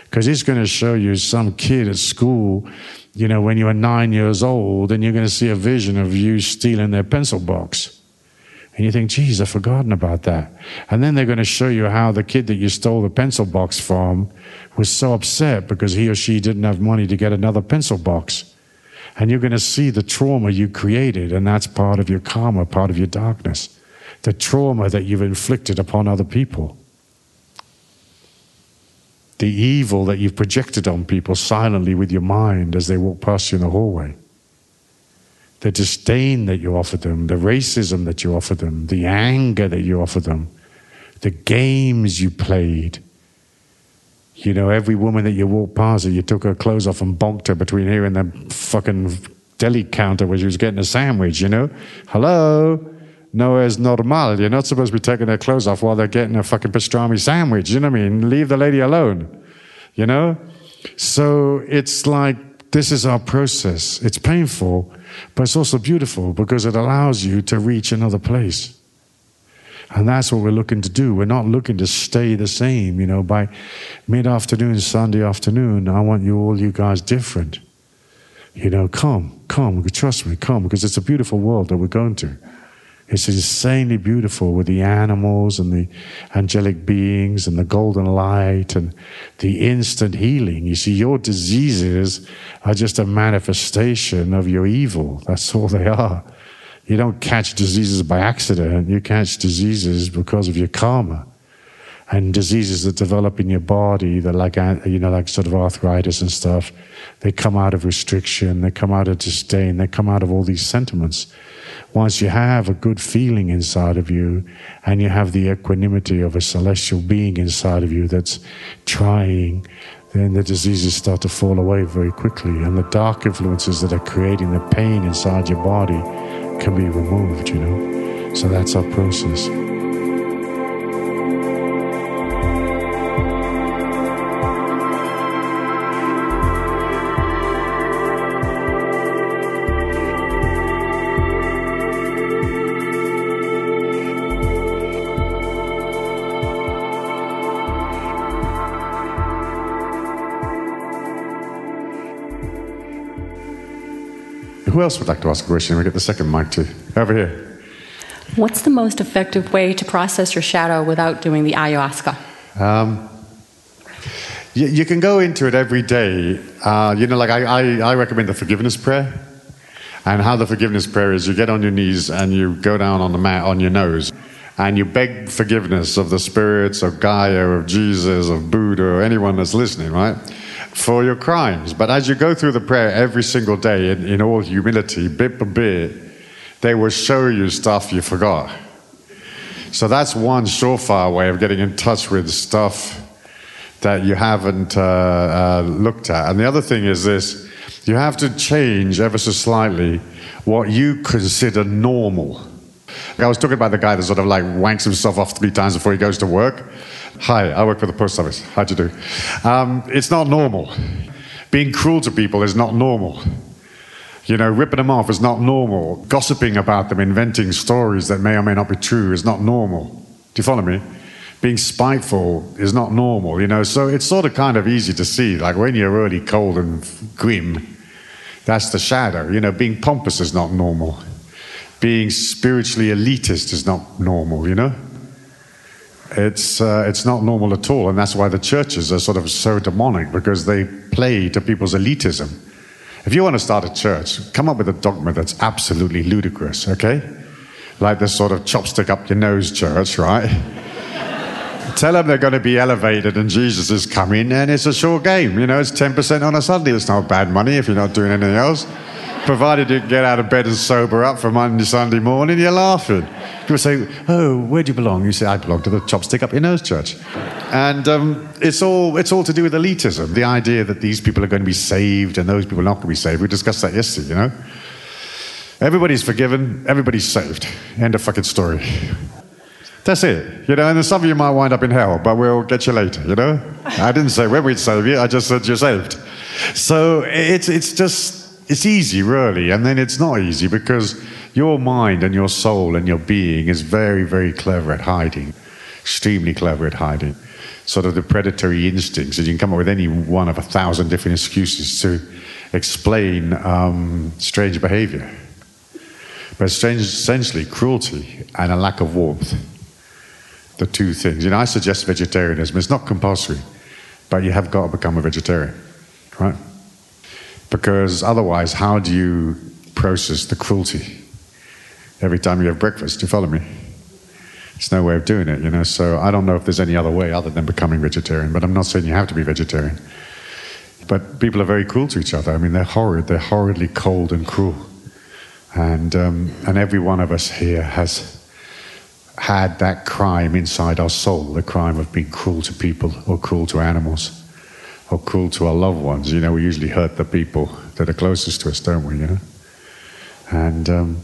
Because it's going to show you some kid at school, you know, when you were nine years old, and you're going to see a vision of you stealing their pencil box And you think, geez, I've forgotten about that. And then they're going to show you how the kid that you stole the pencil box from was so upset because he or she didn't have money to get another pencil box. And you're going to see the trauma you created, and that's part of your karma, part of your darkness. The trauma that you've inflicted upon other people. The evil that you've projected on people silently with your mind as they walk past you in the hallway the disdain that you offer them, the racism that you offer them, the anger that you offer them, the games you played. You know, every woman that you walked past, you took her clothes off and bonked her between here and the fucking deli counter where she was getting a sandwich, you know? Hello? No it's normal. You're not supposed to be taking their clothes off while they're getting a fucking pastrami sandwich. You know what I mean? Leave the lady alone. You know? So it's like, this is our process. It's painful but it's also beautiful because it allows you to reach another place. And that's what we're looking to do. We're not looking to stay the same. You know, by mid afternoon, Sunday afternoon, I want you all, you guys, different. You know, come, come, trust me, come, because it's a beautiful world that we're going to. It's insanely beautiful with the animals and the angelic beings and the golden light and the instant healing. You see, your diseases are just a manifestation of your evil. That's all they are. You don't catch diseases by accident, you catch diseases because of your karma. And diseases that develop in your body, that like you know, like sort of arthritis and stuff, they come out of restriction, they come out of disdain, they come out of all these sentiments once you have a good feeling inside of you and you have the equanimity of a celestial being inside of you that's trying, then the diseases start to fall away very quickly. And the dark influences that are creating the pain inside your body can be removed, you know. So that's our process. Who else would like to ask a question? We get the second mic too. Over here. What's the most effective way to process your shadow without doing the ayahuasca? Um, you, you, can go into it every day. Uh, you know, like I, I, I recommend the forgiveness prayer. And how the forgiveness prayer is you get on your knees and you go down on the mat on your nose and you beg forgiveness of the spirits of Gaia, of Jesus, of Buddha, or anyone that's listening, right? For your crimes. But as you go through the prayer every single day in, in all humility, bit by bit, they will show you stuff you forgot. So that's one surefire way of getting in touch with stuff that you haven't uh, uh, looked at. And the other thing is this you have to change ever so slightly what you consider normal. I was talking about the guy that sort of like wanks himself off three times before he goes to work. Hi, I work for the post office. How do you do? Um, it's not normal. Being cruel to people is not normal. You know, ripping them off is not normal. Gossiping about them, inventing stories that may or may not be true is not normal. Do you follow me? Being spiteful is not normal, you know. So it's sort of kind of easy to see. Like when you're really cold and grim, that's the shadow. You know, being pompous is not normal. Being spiritually elitist is not normal, you know? It's, uh, it's not normal at all. And that's why the churches are sort of so demonic because they play to people's elitism. If you want to start a church, come up with a dogma that's absolutely ludicrous, okay? Like this sort of chopstick up your nose church, right? [LAUGHS] Tell them they're going to be elevated and Jesus is coming, and it's a sure game. You know, it's 10% on a Sunday. It's not bad money if you're not doing anything else. Provided you get out of bed and sober up for Monday, Sunday morning, you're laughing. People say, Oh, where do you belong? You say, I belong to the Chopstick Up Your Nose Church. And um, it's, all, it's all to do with elitism the idea that these people are going to be saved and those people are not going to be saved. We discussed that yesterday, you know? Everybody's forgiven, everybody's saved. End of fucking story. That's it. You know, and some of you might wind up in hell, but we'll get you later, you know? I didn't say when we'd save you, I just said you're saved. So it's, it's just it's easy, really, and then it's not easy because your mind and your soul and your being is very, very clever at hiding, extremely clever at hiding. Sort of the predatory instincts, and you can come up with any one of a thousand different excuses to explain um, strange behavior. But strange- essentially, cruelty and a lack of warmth. The two things. You know, I suggest vegetarianism. It's not compulsory, but you have got to become a vegetarian, right? Because otherwise, how do you process the cruelty every time you have breakfast? Do you follow me? There's no way of doing it, you know. So I don't know if there's any other way other than becoming vegetarian. But I'm not saying you have to be vegetarian. But people are very cruel to each other. I mean, they're horrid. They're horridly cold and cruel. And um, and every one of us here has had that crime inside our soul, the crime of being cruel to people or cruel to animals or cruel to our loved ones. You know, we usually hurt the people that are closest to us, don't we? You know, and um,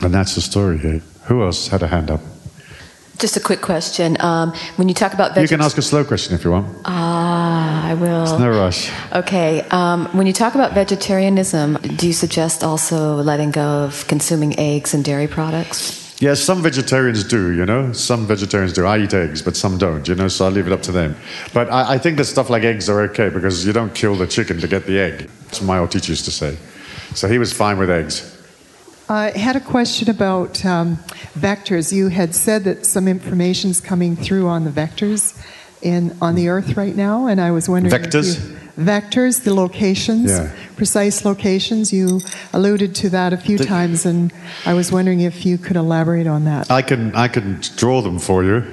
and that's the story here. Who else had a hand up? Just a quick question. Um, when you talk about You can ask a slow question if you want. Ah, I will. No rush. Okay. Um, when you talk about vegetarianism, do you suggest also letting go of consuming eggs and dairy products? Yes, some vegetarians do, you know. Some vegetarians do. I eat eggs, but some don't, you know, so I leave it up to them. But I, I think that stuff like eggs are okay because you don't kill the chicken to get the egg. That's what my old teacher used to say. So he was fine with eggs. I had a question about um, vectors. You had said that some information is coming through on the vectors in on the Earth right now, and I was wondering Vectors? Vectors, the locations, Yeah. precise locations. You alluded to that a few The- times, and I was wondering if you could elaborate on that. I can, I can draw them for you.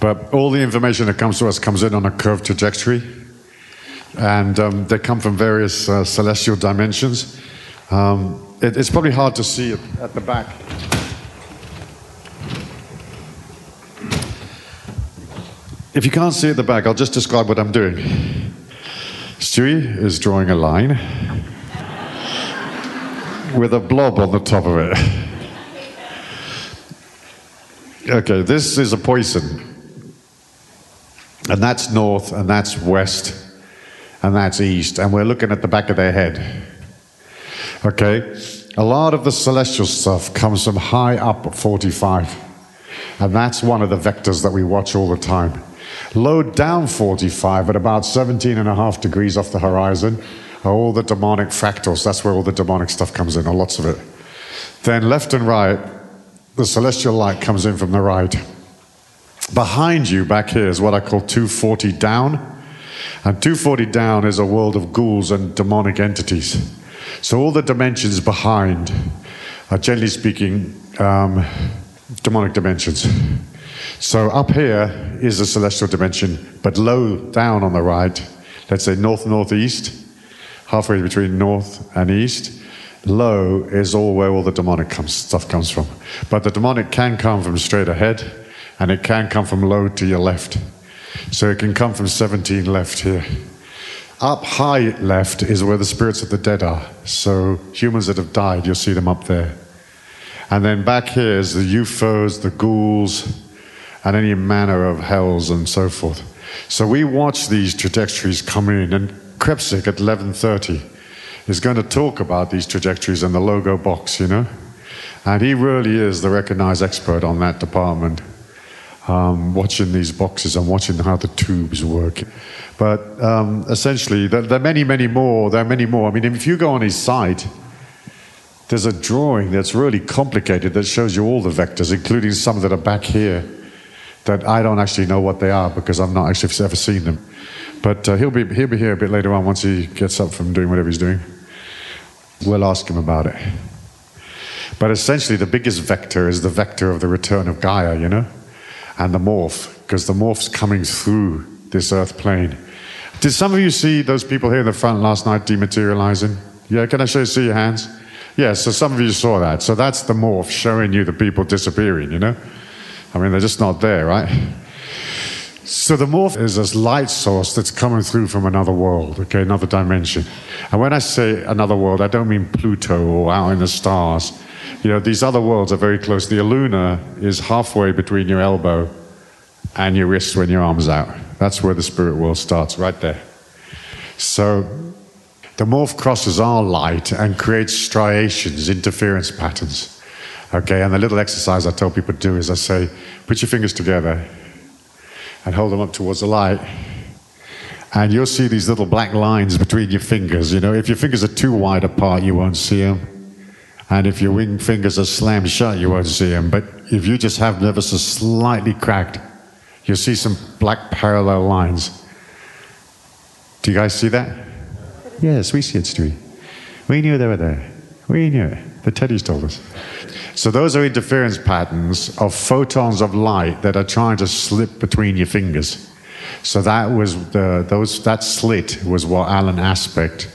But all the information that comes to us comes in on a curved trajectory. And um, they come from various uh, celestial dimensions. Um, it, it's probably hard to see at the back. If you can't see at the back, I'll just describe what I'm doing. Stewie is drawing a line with a blob on the top of it. Okay, this is a poison. And that's north, and that's west, and that's east. And we're looking at the back of their head. Okay, a lot of the celestial stuff comes from high up at 45. And that's one of the vectors that we watch all the time. Low down 45 at about 17 and a half degrees off the horizon are all the demonic fractals. That's where all the demonic stuff comes in, or lots of it. Then left and right, the celestial light comes in from the right. Behind you, back here, is what I call 240 down. And 240 down is a world of ghouls and demonic entities. So all the dimensions behind are, generally speaking, um, demonic dimensions. So up here is the celestial dimension, but low down on the right, let's say north northeast, halfway between north and east. Low is all where all the demonic comes, stuff comes from. But the demonic can come from straight ahead, and it can come from low to your left. So it can come from 17 left here. Up high left is where the spirits of the dead are. So humans that have died, you'll see them up there. And then back here is the UFOs, the ghouls, and any manner of hells and so forth. So we watch these trajectories come in, and Krepsik at 11:30 is going to talk about these trajectories in the logo box, you know, and he really is the recognized expert on that department. Um, watching these boxes and watching how the tubes work. But um, essentially, there, there are many, many more. There are many more. I mean, if you go on his site, there's a drawing that's really complicated that shows you all the vectors, including some that are back here that I don't actually know what they are because I've not actually ever seen them. But uh, he'll, be, he'll be here a bit later on once he gets up from doing whatever he's doing. We'll ask him about it. But essentially, the biggest vector is the vector of the return of Gaia, you know, and the morph, because the morph's coming through this earth plane. Did some of you see those people here in the front last night dematerializing? Yeah, can I show you, see your hands? Yeah, so some of you saw that. So that's the morph showing you the people disappearing, you know? I mean, they're just not there, right? So the morph is this light source that's coming through from another world, okay, another dimension. And when I say another world, I don't mean Pluto or out in the stars. You know, these other worlds are very close. The Luna is halfway between your elbow and your wrist when your arm's out. That's where the spirit world starts, right there. So the morph crosses our light and creates striations, interference patterns. Okay, and the little exercise I tell people to do is I say, put your fingers together and hold them up towards the light. And you'll see these little black lines between your fingers. You know, if your fingers are too wide apart, you won't see them. And if your wing fingers are slammed shut, you won't see them. But if you just have ever so slightly cracked, you'll see some black parallel lines. Do you guys see that? Yes, we see it, Stewie. We knew they were there. We knew it. The teddies told us. So those are interference patterns of photons of light that are trying to slip between your fingers. So that was the, those, that slit was what Alain Aspect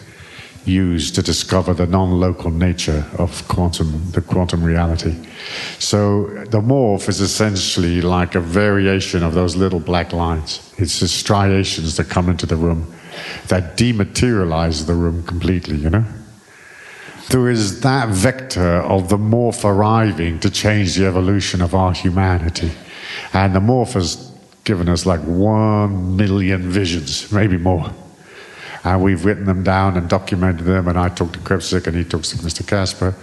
used to discover the non-local nature of quantum, the quantum reality. So the morph is essentially like a variation of those little black lines. It's the striations that come into the room that dematerialize the room completely, you know? There is that vector of the morph arriving to change the evolution of our humanity. And the morph has given us like one million visions, maybe more. And we've written them down and documented them. And I talked to Krebsik and he talks to Mr. Casper.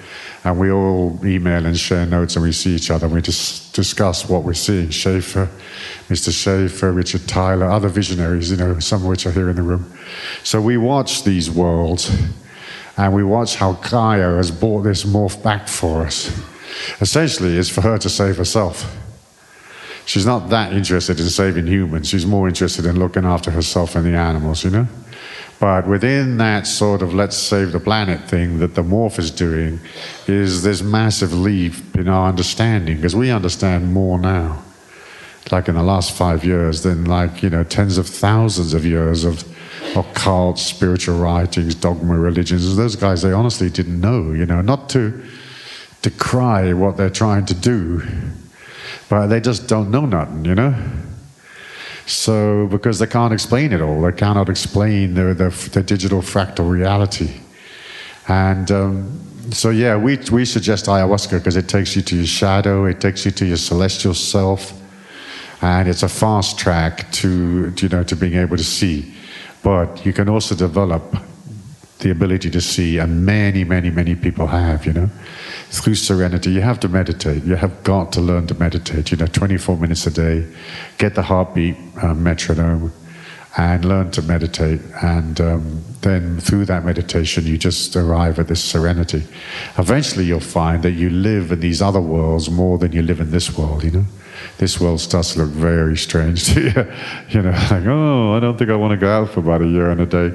And we all email and share notes and we see each other and we just discuss what we're seeing. Schaefer, Mr. Schaefer, Richard Tyler, other visionaries, you know, some of which are here in the room. So we watch these worlds and we watch how Gaia has brought this morph back for us. Essentially, it's for her to save herself. She's not that interested in saving humans. She's more interested in looking after herself and the animals, you know? But within that sort of let's save the planet thing that the morph is doing is this massive leap in our understanding because we understand more now. Like in the last five years than like, you know, tens of thousands of years of occult spiritual writings, dogma religions. Those guys, they honestly didn't know, you know, not to decry what they're trying to do, but they just don't know nothing, you know? So, because they can't explain it all, they cannot explain the, the, the digital fractal reality. And um, so, yeah, we, we suggest ayahuasca because it takes you to your shadow, it takes you to your celestial self, and it's a fast track to, you know, to being able to see. But you can also develop the ability to see, and many, many, many people have, you know, through serenity. You have to meditate. You have got to learn to meditate, you know, 24 minutes a day, get the heartbeat uh, metronome, and learn to meditate. And um, then through that meditation, you just arrive at this serenity. Eventually, you'll find that you live in these other worlds more than you live in this world, you know this world starts to look very strange [LAUGHS] to you. You know, like, oh, I don't think I want to go out for about a year and a day.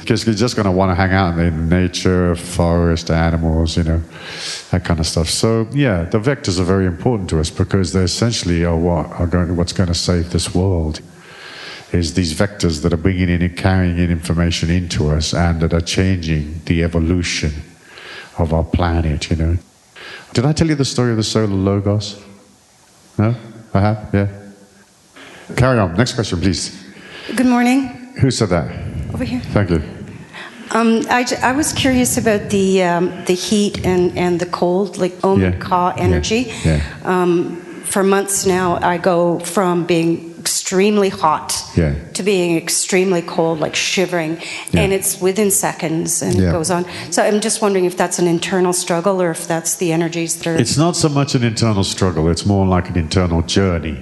Because you're just going to want to hang out in nature, forest, animals, you know, that kind of stuff. So, yeah, the vectors are very important to us because they essentially are what are going, what's going to save this world. Is these vectors that are bringing in and carrying in information into us and that are changing the evolution of our planet, you know. Did I tell you the story of the solar logos? No? I have? Yeah. Carry on. Next question, please. Good morning. Who said that? Over here. Thank you. Um, I, I was curious about the um, the heat and, and the cold, like Om Yeah. Ka energy. Yeah. Um, for months now, I go from being extremely hot Yeah. to being extremely cold, like shivering, Yeah. and it's within seconds and Yeah. it goes on. So I'm just wondering if that's an internal struggle or if that's the energies that are. It's not so much an internal struggle, it's more like an internal journey.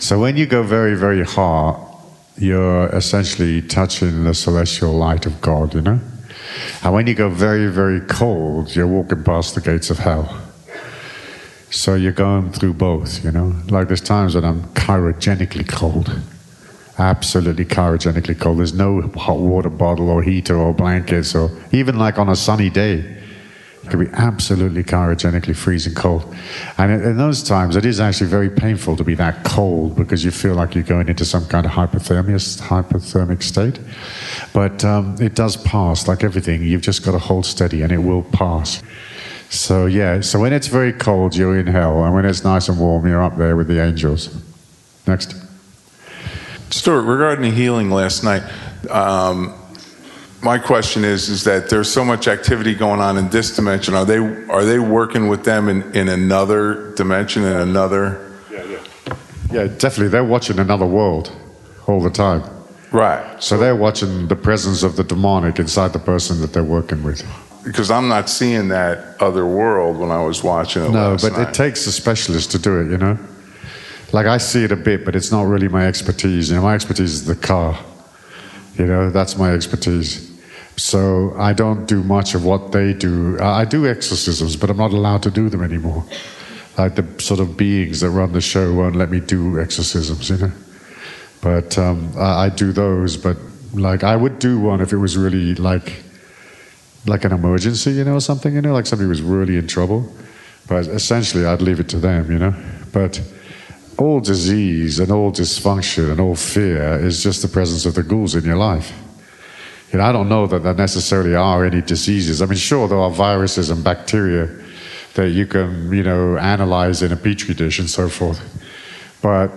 So when you go very, very hot, you're essentially touching the celestial light of God, you know? And when you go very, very cold, you're walking past the gates of hell. So you're going through both, you know? Like there's times when I'm cryogenically cold. Absolutely cryogenically cold. There's no hot water bottle or heater or blankets or even like on a sunny day. It could be absolutely cryogenically freezing cold. And in those times, it is actually very painful to be that cold because you feel like you're going into some kind of hypothermia, hypothermic state. But um, it does pass, like everything. You've just got to hold steady and it will pass. So, yeah, so when it's very cold, you're in hell. And when it's nice and warm, you're up there with the angels. Next. Stuart, regarding the healing last night, um, my question is: is that there's so much activity going on in this dimension? Are they are they working with them in, in another dimension, in another? Yeah, definitely. They're watching another world all the time. Right. So they're watching the presence of the demonic inside the person that they're working with. Because I'm not seeing that other world when I was watching it. No, but night. it takes a specialist to do it, you know? Like I see it a bit, but it's not really my expertise. You know, my expertise is the car. You know, that's my expertise. So I don't do much of what they do. I I do exorcisms, but I'm not allowed to do them anymore. Like the sort of beings that run the show won't let me do exorcisms, you know. But um, I, I do those. But like I would do one if it was really like like an emergency, you know, or something, you know, like somebody was really in trouble. But essentially, I'd leave it to them, you know. But all disease and all dysfunction and all fear is just the presence of the ghouls in your life. You know, I don't know that there necessarily are any diseases. I mean, sure, there are viruses and bacteria that you can, you know, analyze in a petri dish and so forth. But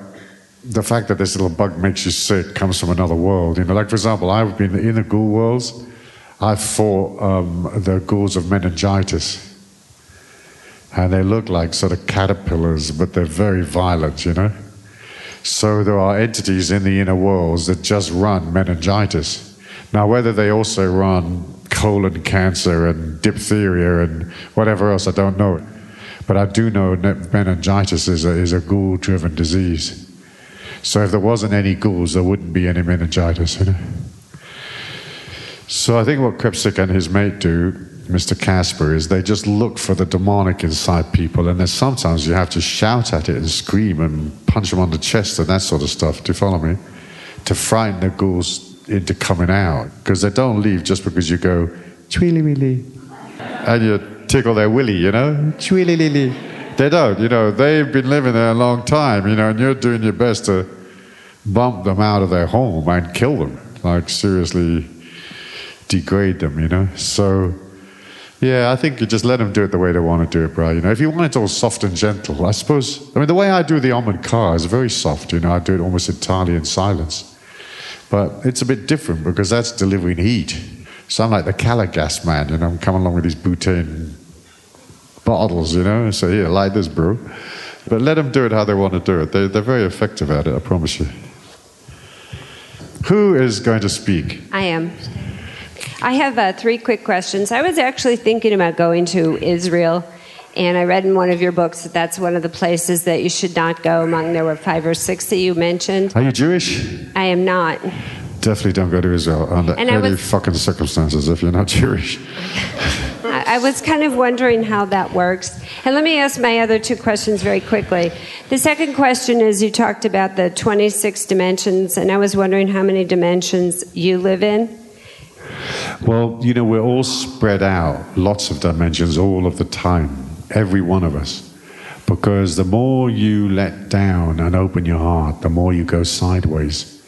the fact that this little bug makes you sick comes from another world. You know, like for example, I've been in the ghoul worlds. I fought um, the ghouls of meningitis and they look like sort of caterpillars, but they're very violent, you know. So there are entities in the inner worlds that just run meningitis. Now, whether they also run colon cancer and diphtheria and whatever else, I don't know. But I do know that meningitis is a, is a ghoul-driven disease. So if there wasn't any ghouls, there wouldn't be any meningitis, you know. So I think what Krepsik and his mate do, Mr. Casper, is they just look for the demonic inside people, and then sometimes you have to shout at it and scream and punch them on the chest and that sort of stuff. Do you follow me? To frighten the ghouls into coming out, because they don't leave just because you go tweely willy, and you tickle their willy, you know, tweely lily. They don't, you know. They've been living there a long time, you know, and you're doing your best to bump them out of their home and kill them, like seriously degrade them, you know. So, yeah, I think you just let them do it the way they want to do it, bro. You know, if you want it all soft and gentle, I suppose. I mean, the way I do the Om Ka is very soft. You know, I do it almost entirely in silence, but it's a bit different because that's delivering heat. So I'm like the Calor Gas man, you know. I'm coming along with these butane bottles, you know. So here, like this, bro. But let them do it how they want to do it. They, they're very effective at it, I promise you. Who is going to speak? I am. I have uh, three quick questions. I was actually thinking about going to Israel, and I read in one of your books that that's one of the places that you should not go among. There were five or six that you mentioned. Are you Jewish? I am not. Definitely don't go to Israel under And any was- fucking circumstances if you're not Jewish. I I was kind of wondering how that works. And let me ask my other two questions very quickly. The second question is you talked about the 26 dimensions, and I was wondering how many dimensions you live in. Well, you know, we're all spread out, lots of dimensions all of the time, every one of us. Because the more you let down and open your heart, the more you go sideways.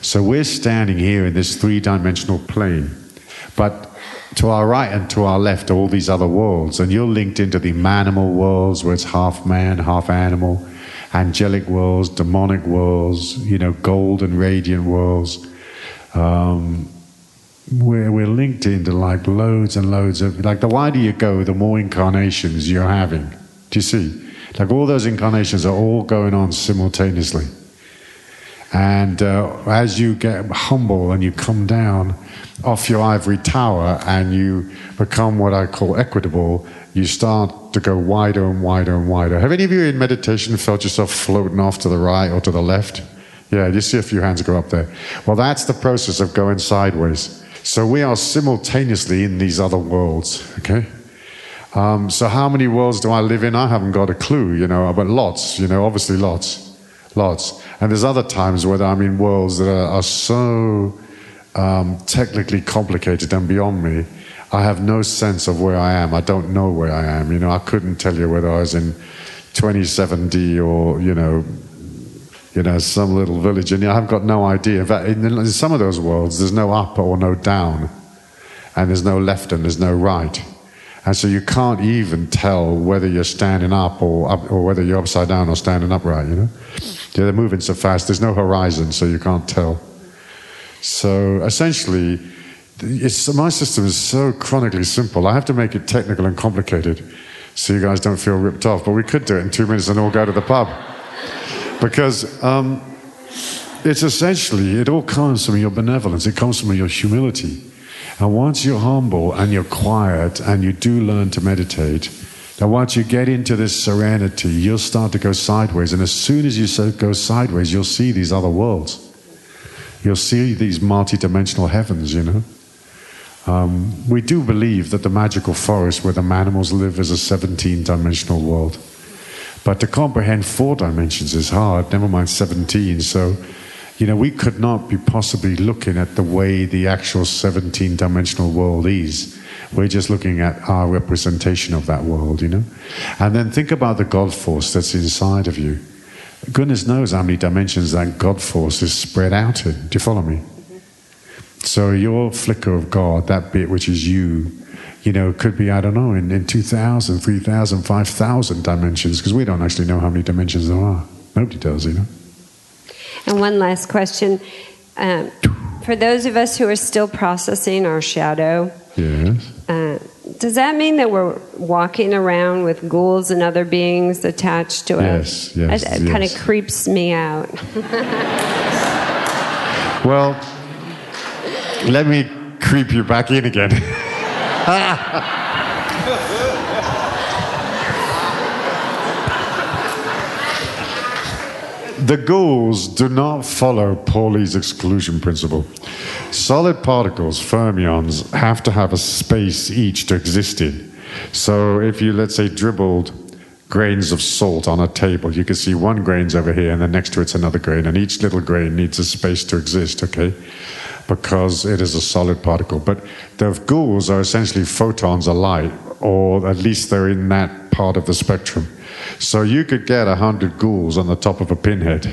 So we're standing here in this three dimensional plane, but to our right and to our left are all these other worlds, and you're linked into the manimal worlds where it's half man, half animal, angelic worlds, demonic worlds, you know, gold and radiant worlds. Um, we're, we're linked into like loads and loads of like the wider you go the more incarnations you're having do you see like all those incarnations are all going on simultaneously and uh, as you get humble and you come down off your ivory tower and you become what I call equitable, you start to go wider and wider and wider. Have any of you in meditation felt yourself floating off to the right or to the left? Yeah, you see a few hands go up there. Well, that's the process of going sideways. So we are simultaneously in these other worlds, okay? Um, so how many worlds do I live in? I haven't got a clue, you know, but lots, you know, obviously lots, lots. And there's other times where I'm in worlds that are, are so um, technically complicated and beyond me. I have no sense of where I am. I don't know where I am. You know, I couldn't tell you whether I was in 27D or, you know, you know, some little village, and I've got no idea. In some of those worlds, there's no up or no down, and there's no left and there's no right, and so you can't even tell whether you're standing up or up, or whether you're upside down or standing upright. You know, yeah, they're moving so fast. There's no horizon, so you can't tell. So essentially, it's, my system is so chronically simple. I have to make it technical and complicated, so you guys don't feel ripped off. But we could do it in two minutes and all go to the pub because um, it's essentially it all comes from your benevolence. It comes from your humility. And once you're humble and you're quiet and you do learn to meditate then once you get into this serenity you'll start to go sideways. And as soon as you go sideways you'll see these other worlds. You'll see these multi-dimensional heavens you know? Um, we do believe that the magical forest where the animals live is a 17 dimensional world. But to comprehend four dimensions is hard, never mind 17. So, you know, we could not be possibly looking at the way the actual 17 dimensional world is. We're just looking at our representation of that world, you know? And then think about the God force that's inside of you. Goodness knows how many dimensions that God force is spread out in. Do you follow me? So your flicker of God, that bit which is you, you know, could be, I don't know, in, in 2,000, 3,000, 5,000 dimensions, because we don't actually know how many dimensions there are. Nobody does, you know? And one last question. Um, for those of us who are still processing our shadow, Yes. uh, does that mean that we're walking around with ghouls and other beings attached to Yes, us? yes, It, kind of creeps me out. [LAUGHS] Well, let me creep you back in again. [LAUGHS] [LAUGHS] the ghouls do not follow Pauli's exclusion principle. Solid particles, fermions, have to have a space each to exist in. So if you, let's say, dribbled grains of salt on a table, you can see one grain's over here and then next to it's another grain, and each little grain needs a space to exist, okay? Because it is a solid particle. But the ghouls are essentially photons of light, or at least they're in that part of the spectrum. So you could get a hundred ghouls on the top of a pinhead.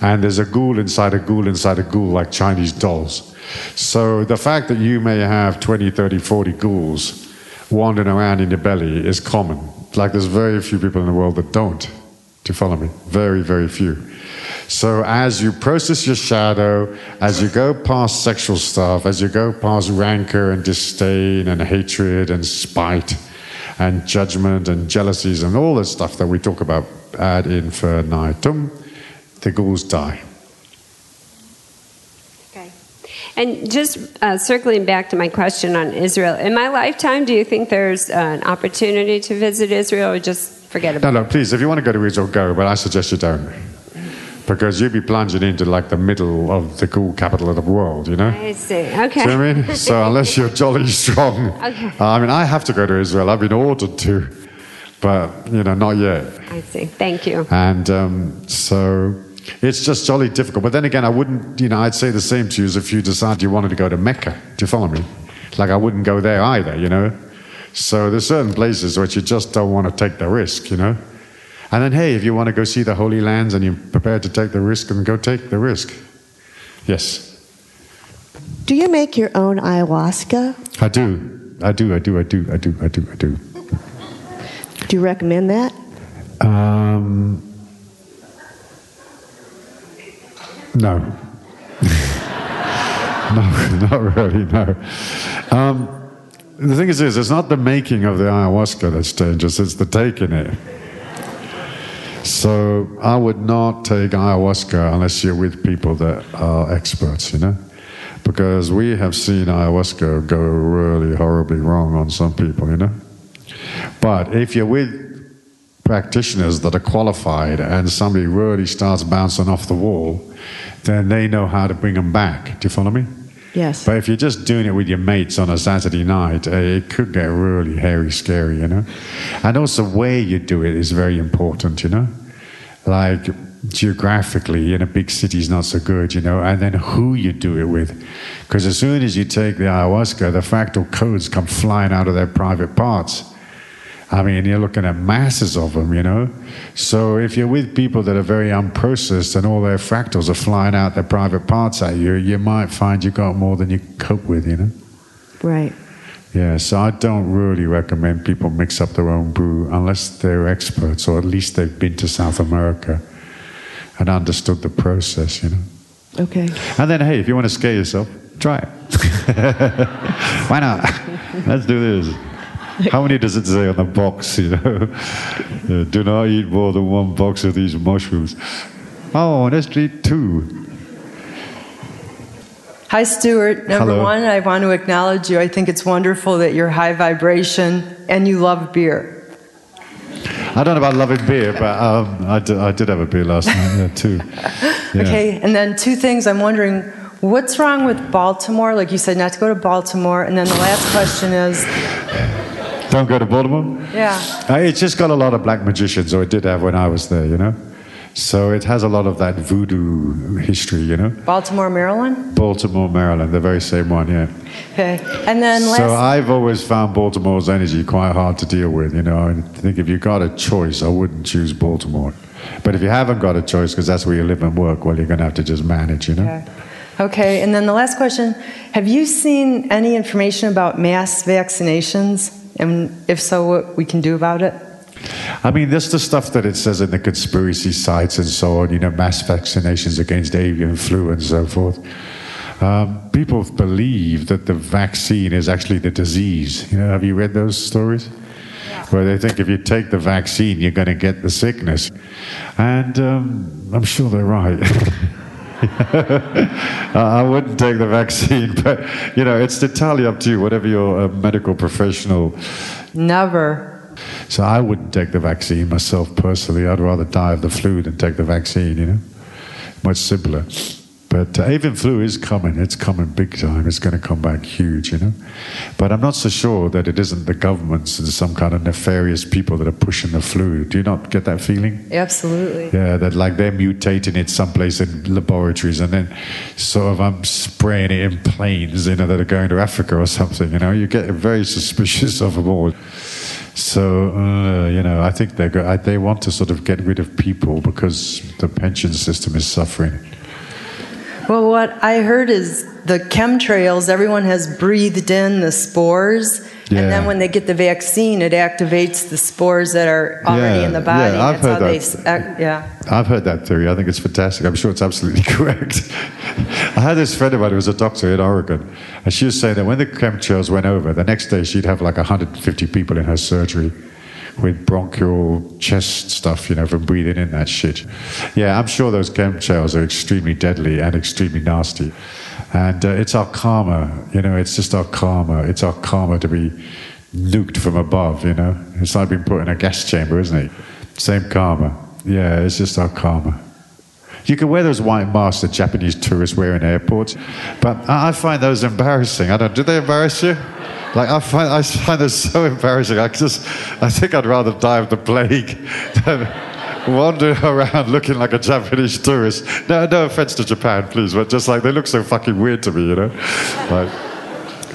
And there's a ghoul inside a ghoul inside a ghoul, like Chinese dolls. So the fact that you may have 20, 30, 40 ghouls wandering around in your belly is common. Like there's very few people in the world that don't. to follow me? Very, very few. So as you process your shadow, as you go past sexual stuff, as you go past rancor and disdain and hatred and spite and judgment and jealousies and all the stuff that we talk about ad infinitum, the ghouls die. Okay. And just uh, circling back to my question on Israel, in my lifetime, do you think there's uh, an opportunity to visit Israel or just forget about it? No, no, please, if you want to go to Israel, go, but I suggest you don't. Because you'd be plunging into like the middle of the cool capital of the world, you know? I see. Okay. Do you know what I mean? So [LAUGHS] unless you're jolly strong, Okay. I mean, I have to go to Israel. I've been ordered to, but you know, not yet. I see. Thank you. And um, so it's just jolly difficult. But then again, I wouldn't, you know, I'd say the same to you as if you decided you wanted to go to Mecca. Do you follow me? Like I wouldn't go there either, you know? So there's certain places which you just don't want to take the risk, you know? And then, hey, if you want to go see the Holy Lands and you're prepared to take the risk, then go take the risk. Yes, Do you make your own ayahuasca? I do. I do, I do, I do, I do, I do, I do. Do you recommend that? Um, no. [LAUGHS] no, [LAUGHS] not really, no. Um, the thing is, this, it's not the making of the ayahuasca that's dangerous, it's the taking it. So I would not take ayahuasca unless you're with people that are experts, you know? Because we have seen ayahuasca go really horribly wrong on some people, you know? But if you're with practitioners that are qualified and somebody really starts bouncing off the wall, then they know how to bring them back. Do you follow me? Yes. But if you're just doing it with your mates on a Saturday night, uh, it could get really hairy, scary, you know? And also, where you do it is very important, you know? Like, geographically, in a big city is not so good, you know? And then who you do it with. Because as soon as you take the ayahuasca, the fractal codes come flying out of their private parts. I mean, you're looking at masses of them, you know? So if you're with people that are very unprocessed and all their fractals are flying out their private parts at you, you might find you've got more than you can cope with, you know? Right. Yeah, so I don't really recommend people mix up their own brew unless they're experts or at least they've been to South America and understood the process, you know? Okay. And then, hey, if you want to scare yourself, try it. [LAUGHS] Why not? [LAUGHS] Let's do this. How many does it say on the box? You know, Uh, do not eat more than one box of these mushrooms. Oh, let's eat two. Hi, Stuart. Number Hello. one, I want to acknowledge you. I think it's wonderful that you're high vibration and you love beer. I don't know about loving beer, but um, I, did, did have a beer last night, yeah, too. [LAUGHS] Yeah. Okay, and then two things I'm wondering What's wrong with Baltimore? Like you said, not to go to Baltimore. And then the last question is Don't go to Baltimore? yeah. Uh, It's just got a lot of black magicians, or it did have when I was there, you know? So it has a lot of that voodoo history, you know? Baltimore, Maryland? Baltimore, Maryland, the very same one, yeah. Okay. And then last. So I've always found Baltimore's energy quite hard to deal with, you know? I think if you got a choice, I wouldn't choose Baltimore. But if you haven't got a choice, because that's where you live and work, well, you're going to have to just manage, you know? Okay. Okay, and then the last question Have you seen any information about mass vaccinations? And if so, what we can do about it? I mean, that's the stuff that it says in the conspiracy sites and so on, you know, mass vaccinations against avian flu and so forth. Um, people believe that the vaccine is actually the disease. You know, have you read those stories? Where they think if you take the vaccine, you're going to get the sickness. And um, I'm sure they're right. [LAUGHS] [LAUGHS] I wouldn't take the vaccine, [LAUGHS] but you know, it's entirely up to you, whatever your uh, medical professional Never. so I wouldn't take the vaccine myself personally. I'd rather die of the flu than take the vaccine, you know? Much simpler. But uh, avian flu is coming. It's coming big time. It's going to come back huge, you know? But I'm not so sure that it isn't the governments and some kind of nefarious people that are pushing the flu. Do you not get that feeling? Absolutely. Yeah, that like they're mutating it someplace in laboratories and then sort of um, spraying it in planes, you know, that are going to Africa or something. You know, you get very suspicious of them all. So uh, you know, I think they go, I, they want to sort of get rid of people because the pension system is suffering. Well, what I heard is the chemtrails, everyone has breathed in the spores. Yeah. And then when they get the vaccine, it activates the spores that are already Yeah, in the body. yeah, I've That's heard that. ac- yeah. I've heard that theory. I think it's fantastic. I'm sure it's absolutely [LAUGHS] correct. I had this friend of mine who was a doctor in Oregon, and she was saying that when the chemtrails went over, the next day she'd have like 150 people in her surgery with bronchial chest stuff, you know, from breathing in that shit. Yeah, I'm sure those chemtrails are extremely deadly and extremely nasty. And uh, it's our karma, you know, it's just our karma. It's our karma to be nuked from above, you know. It's like being put in a gas chamber, isn't it? Same karma. Yeah, it's just our karma. You can wear those white masks that Japanese tourists wear in airports, but I find those embarrassing. I don't. Do they embarrass you? Like I find I find those so embarrassing. I just I think I'd rather die of the plague than wander around looking like a Japanese tourist. No, no offense to Japan, please, but just like they look so fucking weird to me, you know. Like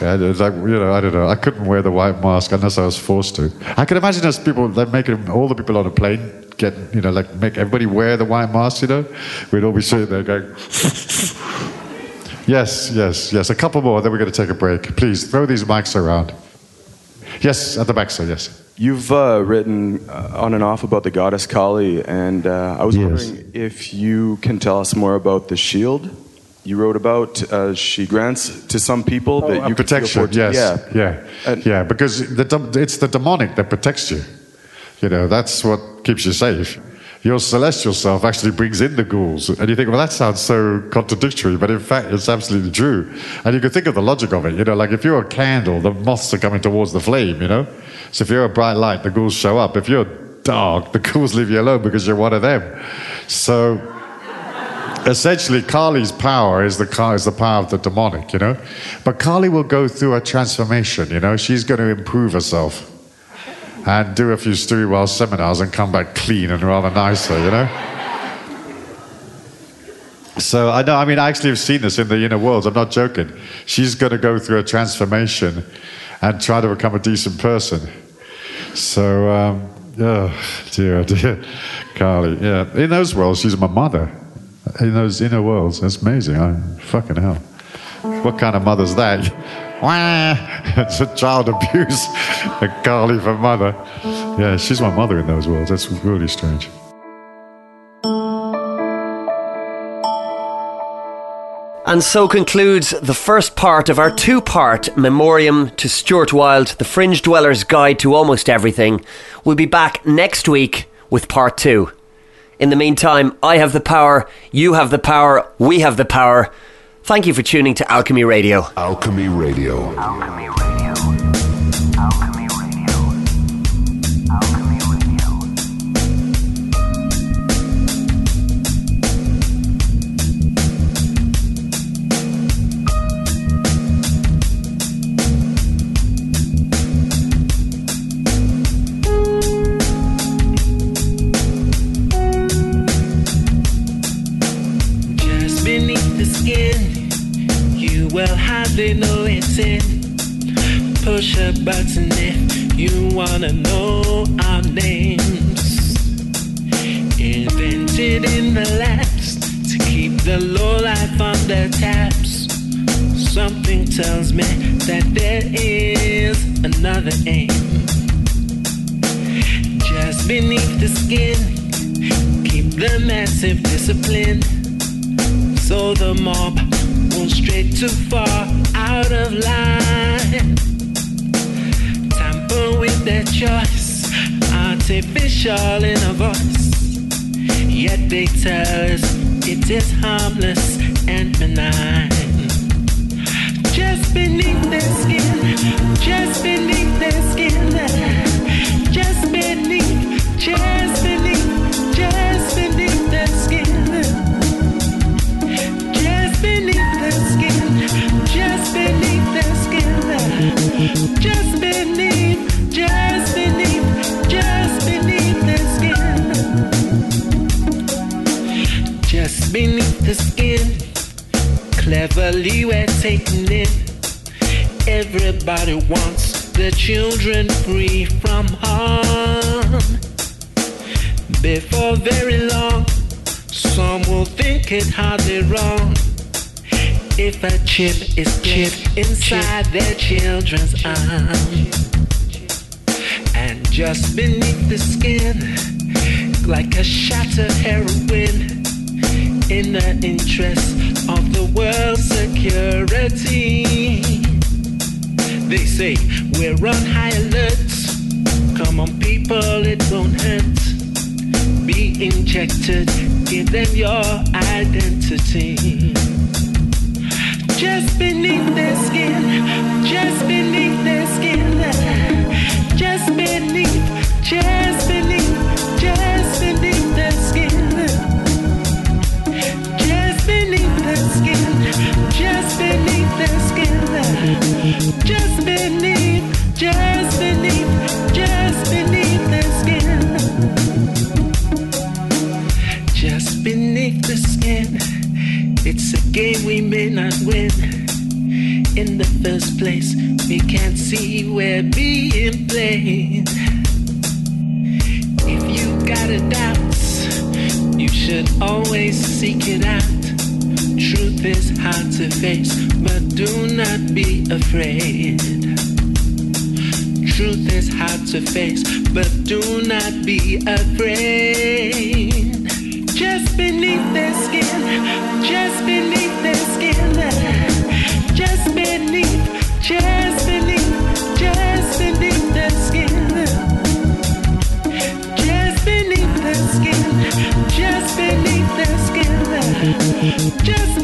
yeah, like, you know, I don't know. I couldn't wear the white mask unless I was forced to. I can imagine those people, like making all the people on a plane get, you know, like make everybody wear the white mask, you know? We'd all be sitting there going, [LAUGHS] yes, yes, yes. A couple more, then we're going to take a break. Please throw these mics around. Yes, at the back, sir, yes. You've uh, written uh, on and off about the goddess Kali, and uh, I was Yes. wondering if you can tell us more about the shield you wrote about. Uh, she grants to some people that Uh, you protection, yes. Yeah. Yeah, yeah, because the, it's the demonic that protects you. You know, that's what keeps you safe. Your celestial self actually brings in the ghouls. And you think, well, that sounds so contradictory, but in fact, it's absolutely true. And you can think of the logic of it. You know, like if you're a candle, the moths are coming towards the flame, you know? So if you're a bright light, the ghouls show up. If you're dark, the ghouls leave you alone because you're one of them. So essentially Kali's power is the is the power of the demonic, you know. But Kali will go through a transformation, you know. She's going to improve herself and do a few Stilwell seminars and come back clean and rather nicer, you know. So I know. I mean, I actually have seen this in the inner worlds. I'm not joking. She's going to go through a transformation and try to become a decent person. So, um, oh dear, oh dear, Kali. Yeah, in those worlds, she's my mother. In those inner worlds, that's amazing. I, fucking hell. What kind of mother's that? [LAUGHS] It's a child abuse. [LAUGHS] a Kali for mother. Yeah, she's my mother in those worlds. That's really strange. And so concludes the first part of our two part memoriam to Stuart Wilde, The Fringe Dweller's Guide to Almost Everything. We'll be back next week with part two. In the meantime, I have the power, you have the power, we have the power. Thank you for tuning to Alchemy Radio. Alchemy Radio. Alchemy Radio. Push a button if you wanna know our names. Invented in the labs to keep the low life on the taps. Something tells me that there is another aim. Just beneath the skin, keep the massive discipline. So the mob won't stray too far out of line. With their choice, artificial in a voice. Yet they tell us it is harmless and benign. Just beneath their skin, just beneath their skin, just beneath, just beneath, cleverly we're taking it. Everybody wants the children free from harm. Before very long, some will think it hardly wrong if a chip is chipped inside their children's arm. And just beneath the skin, like a shot of heroin, in the interest of the world's security. They say we're on high alert. Come on, people, it won't hurt be injected, give them your identity. Just beneath their skin, just beneath their skin, just beneath, just beneath, game we may not win. In the first place, we can't see where we're being played. If you got a doubt, you should always seek it out. Truth is hard to face, but do not be afraid. Truth is hard to face, but do not be afraid. Just beneath their skin, just beneath their skin, just beneath, just beneath, just beneath their skin. Just beneath their skin, just beneath their skin, just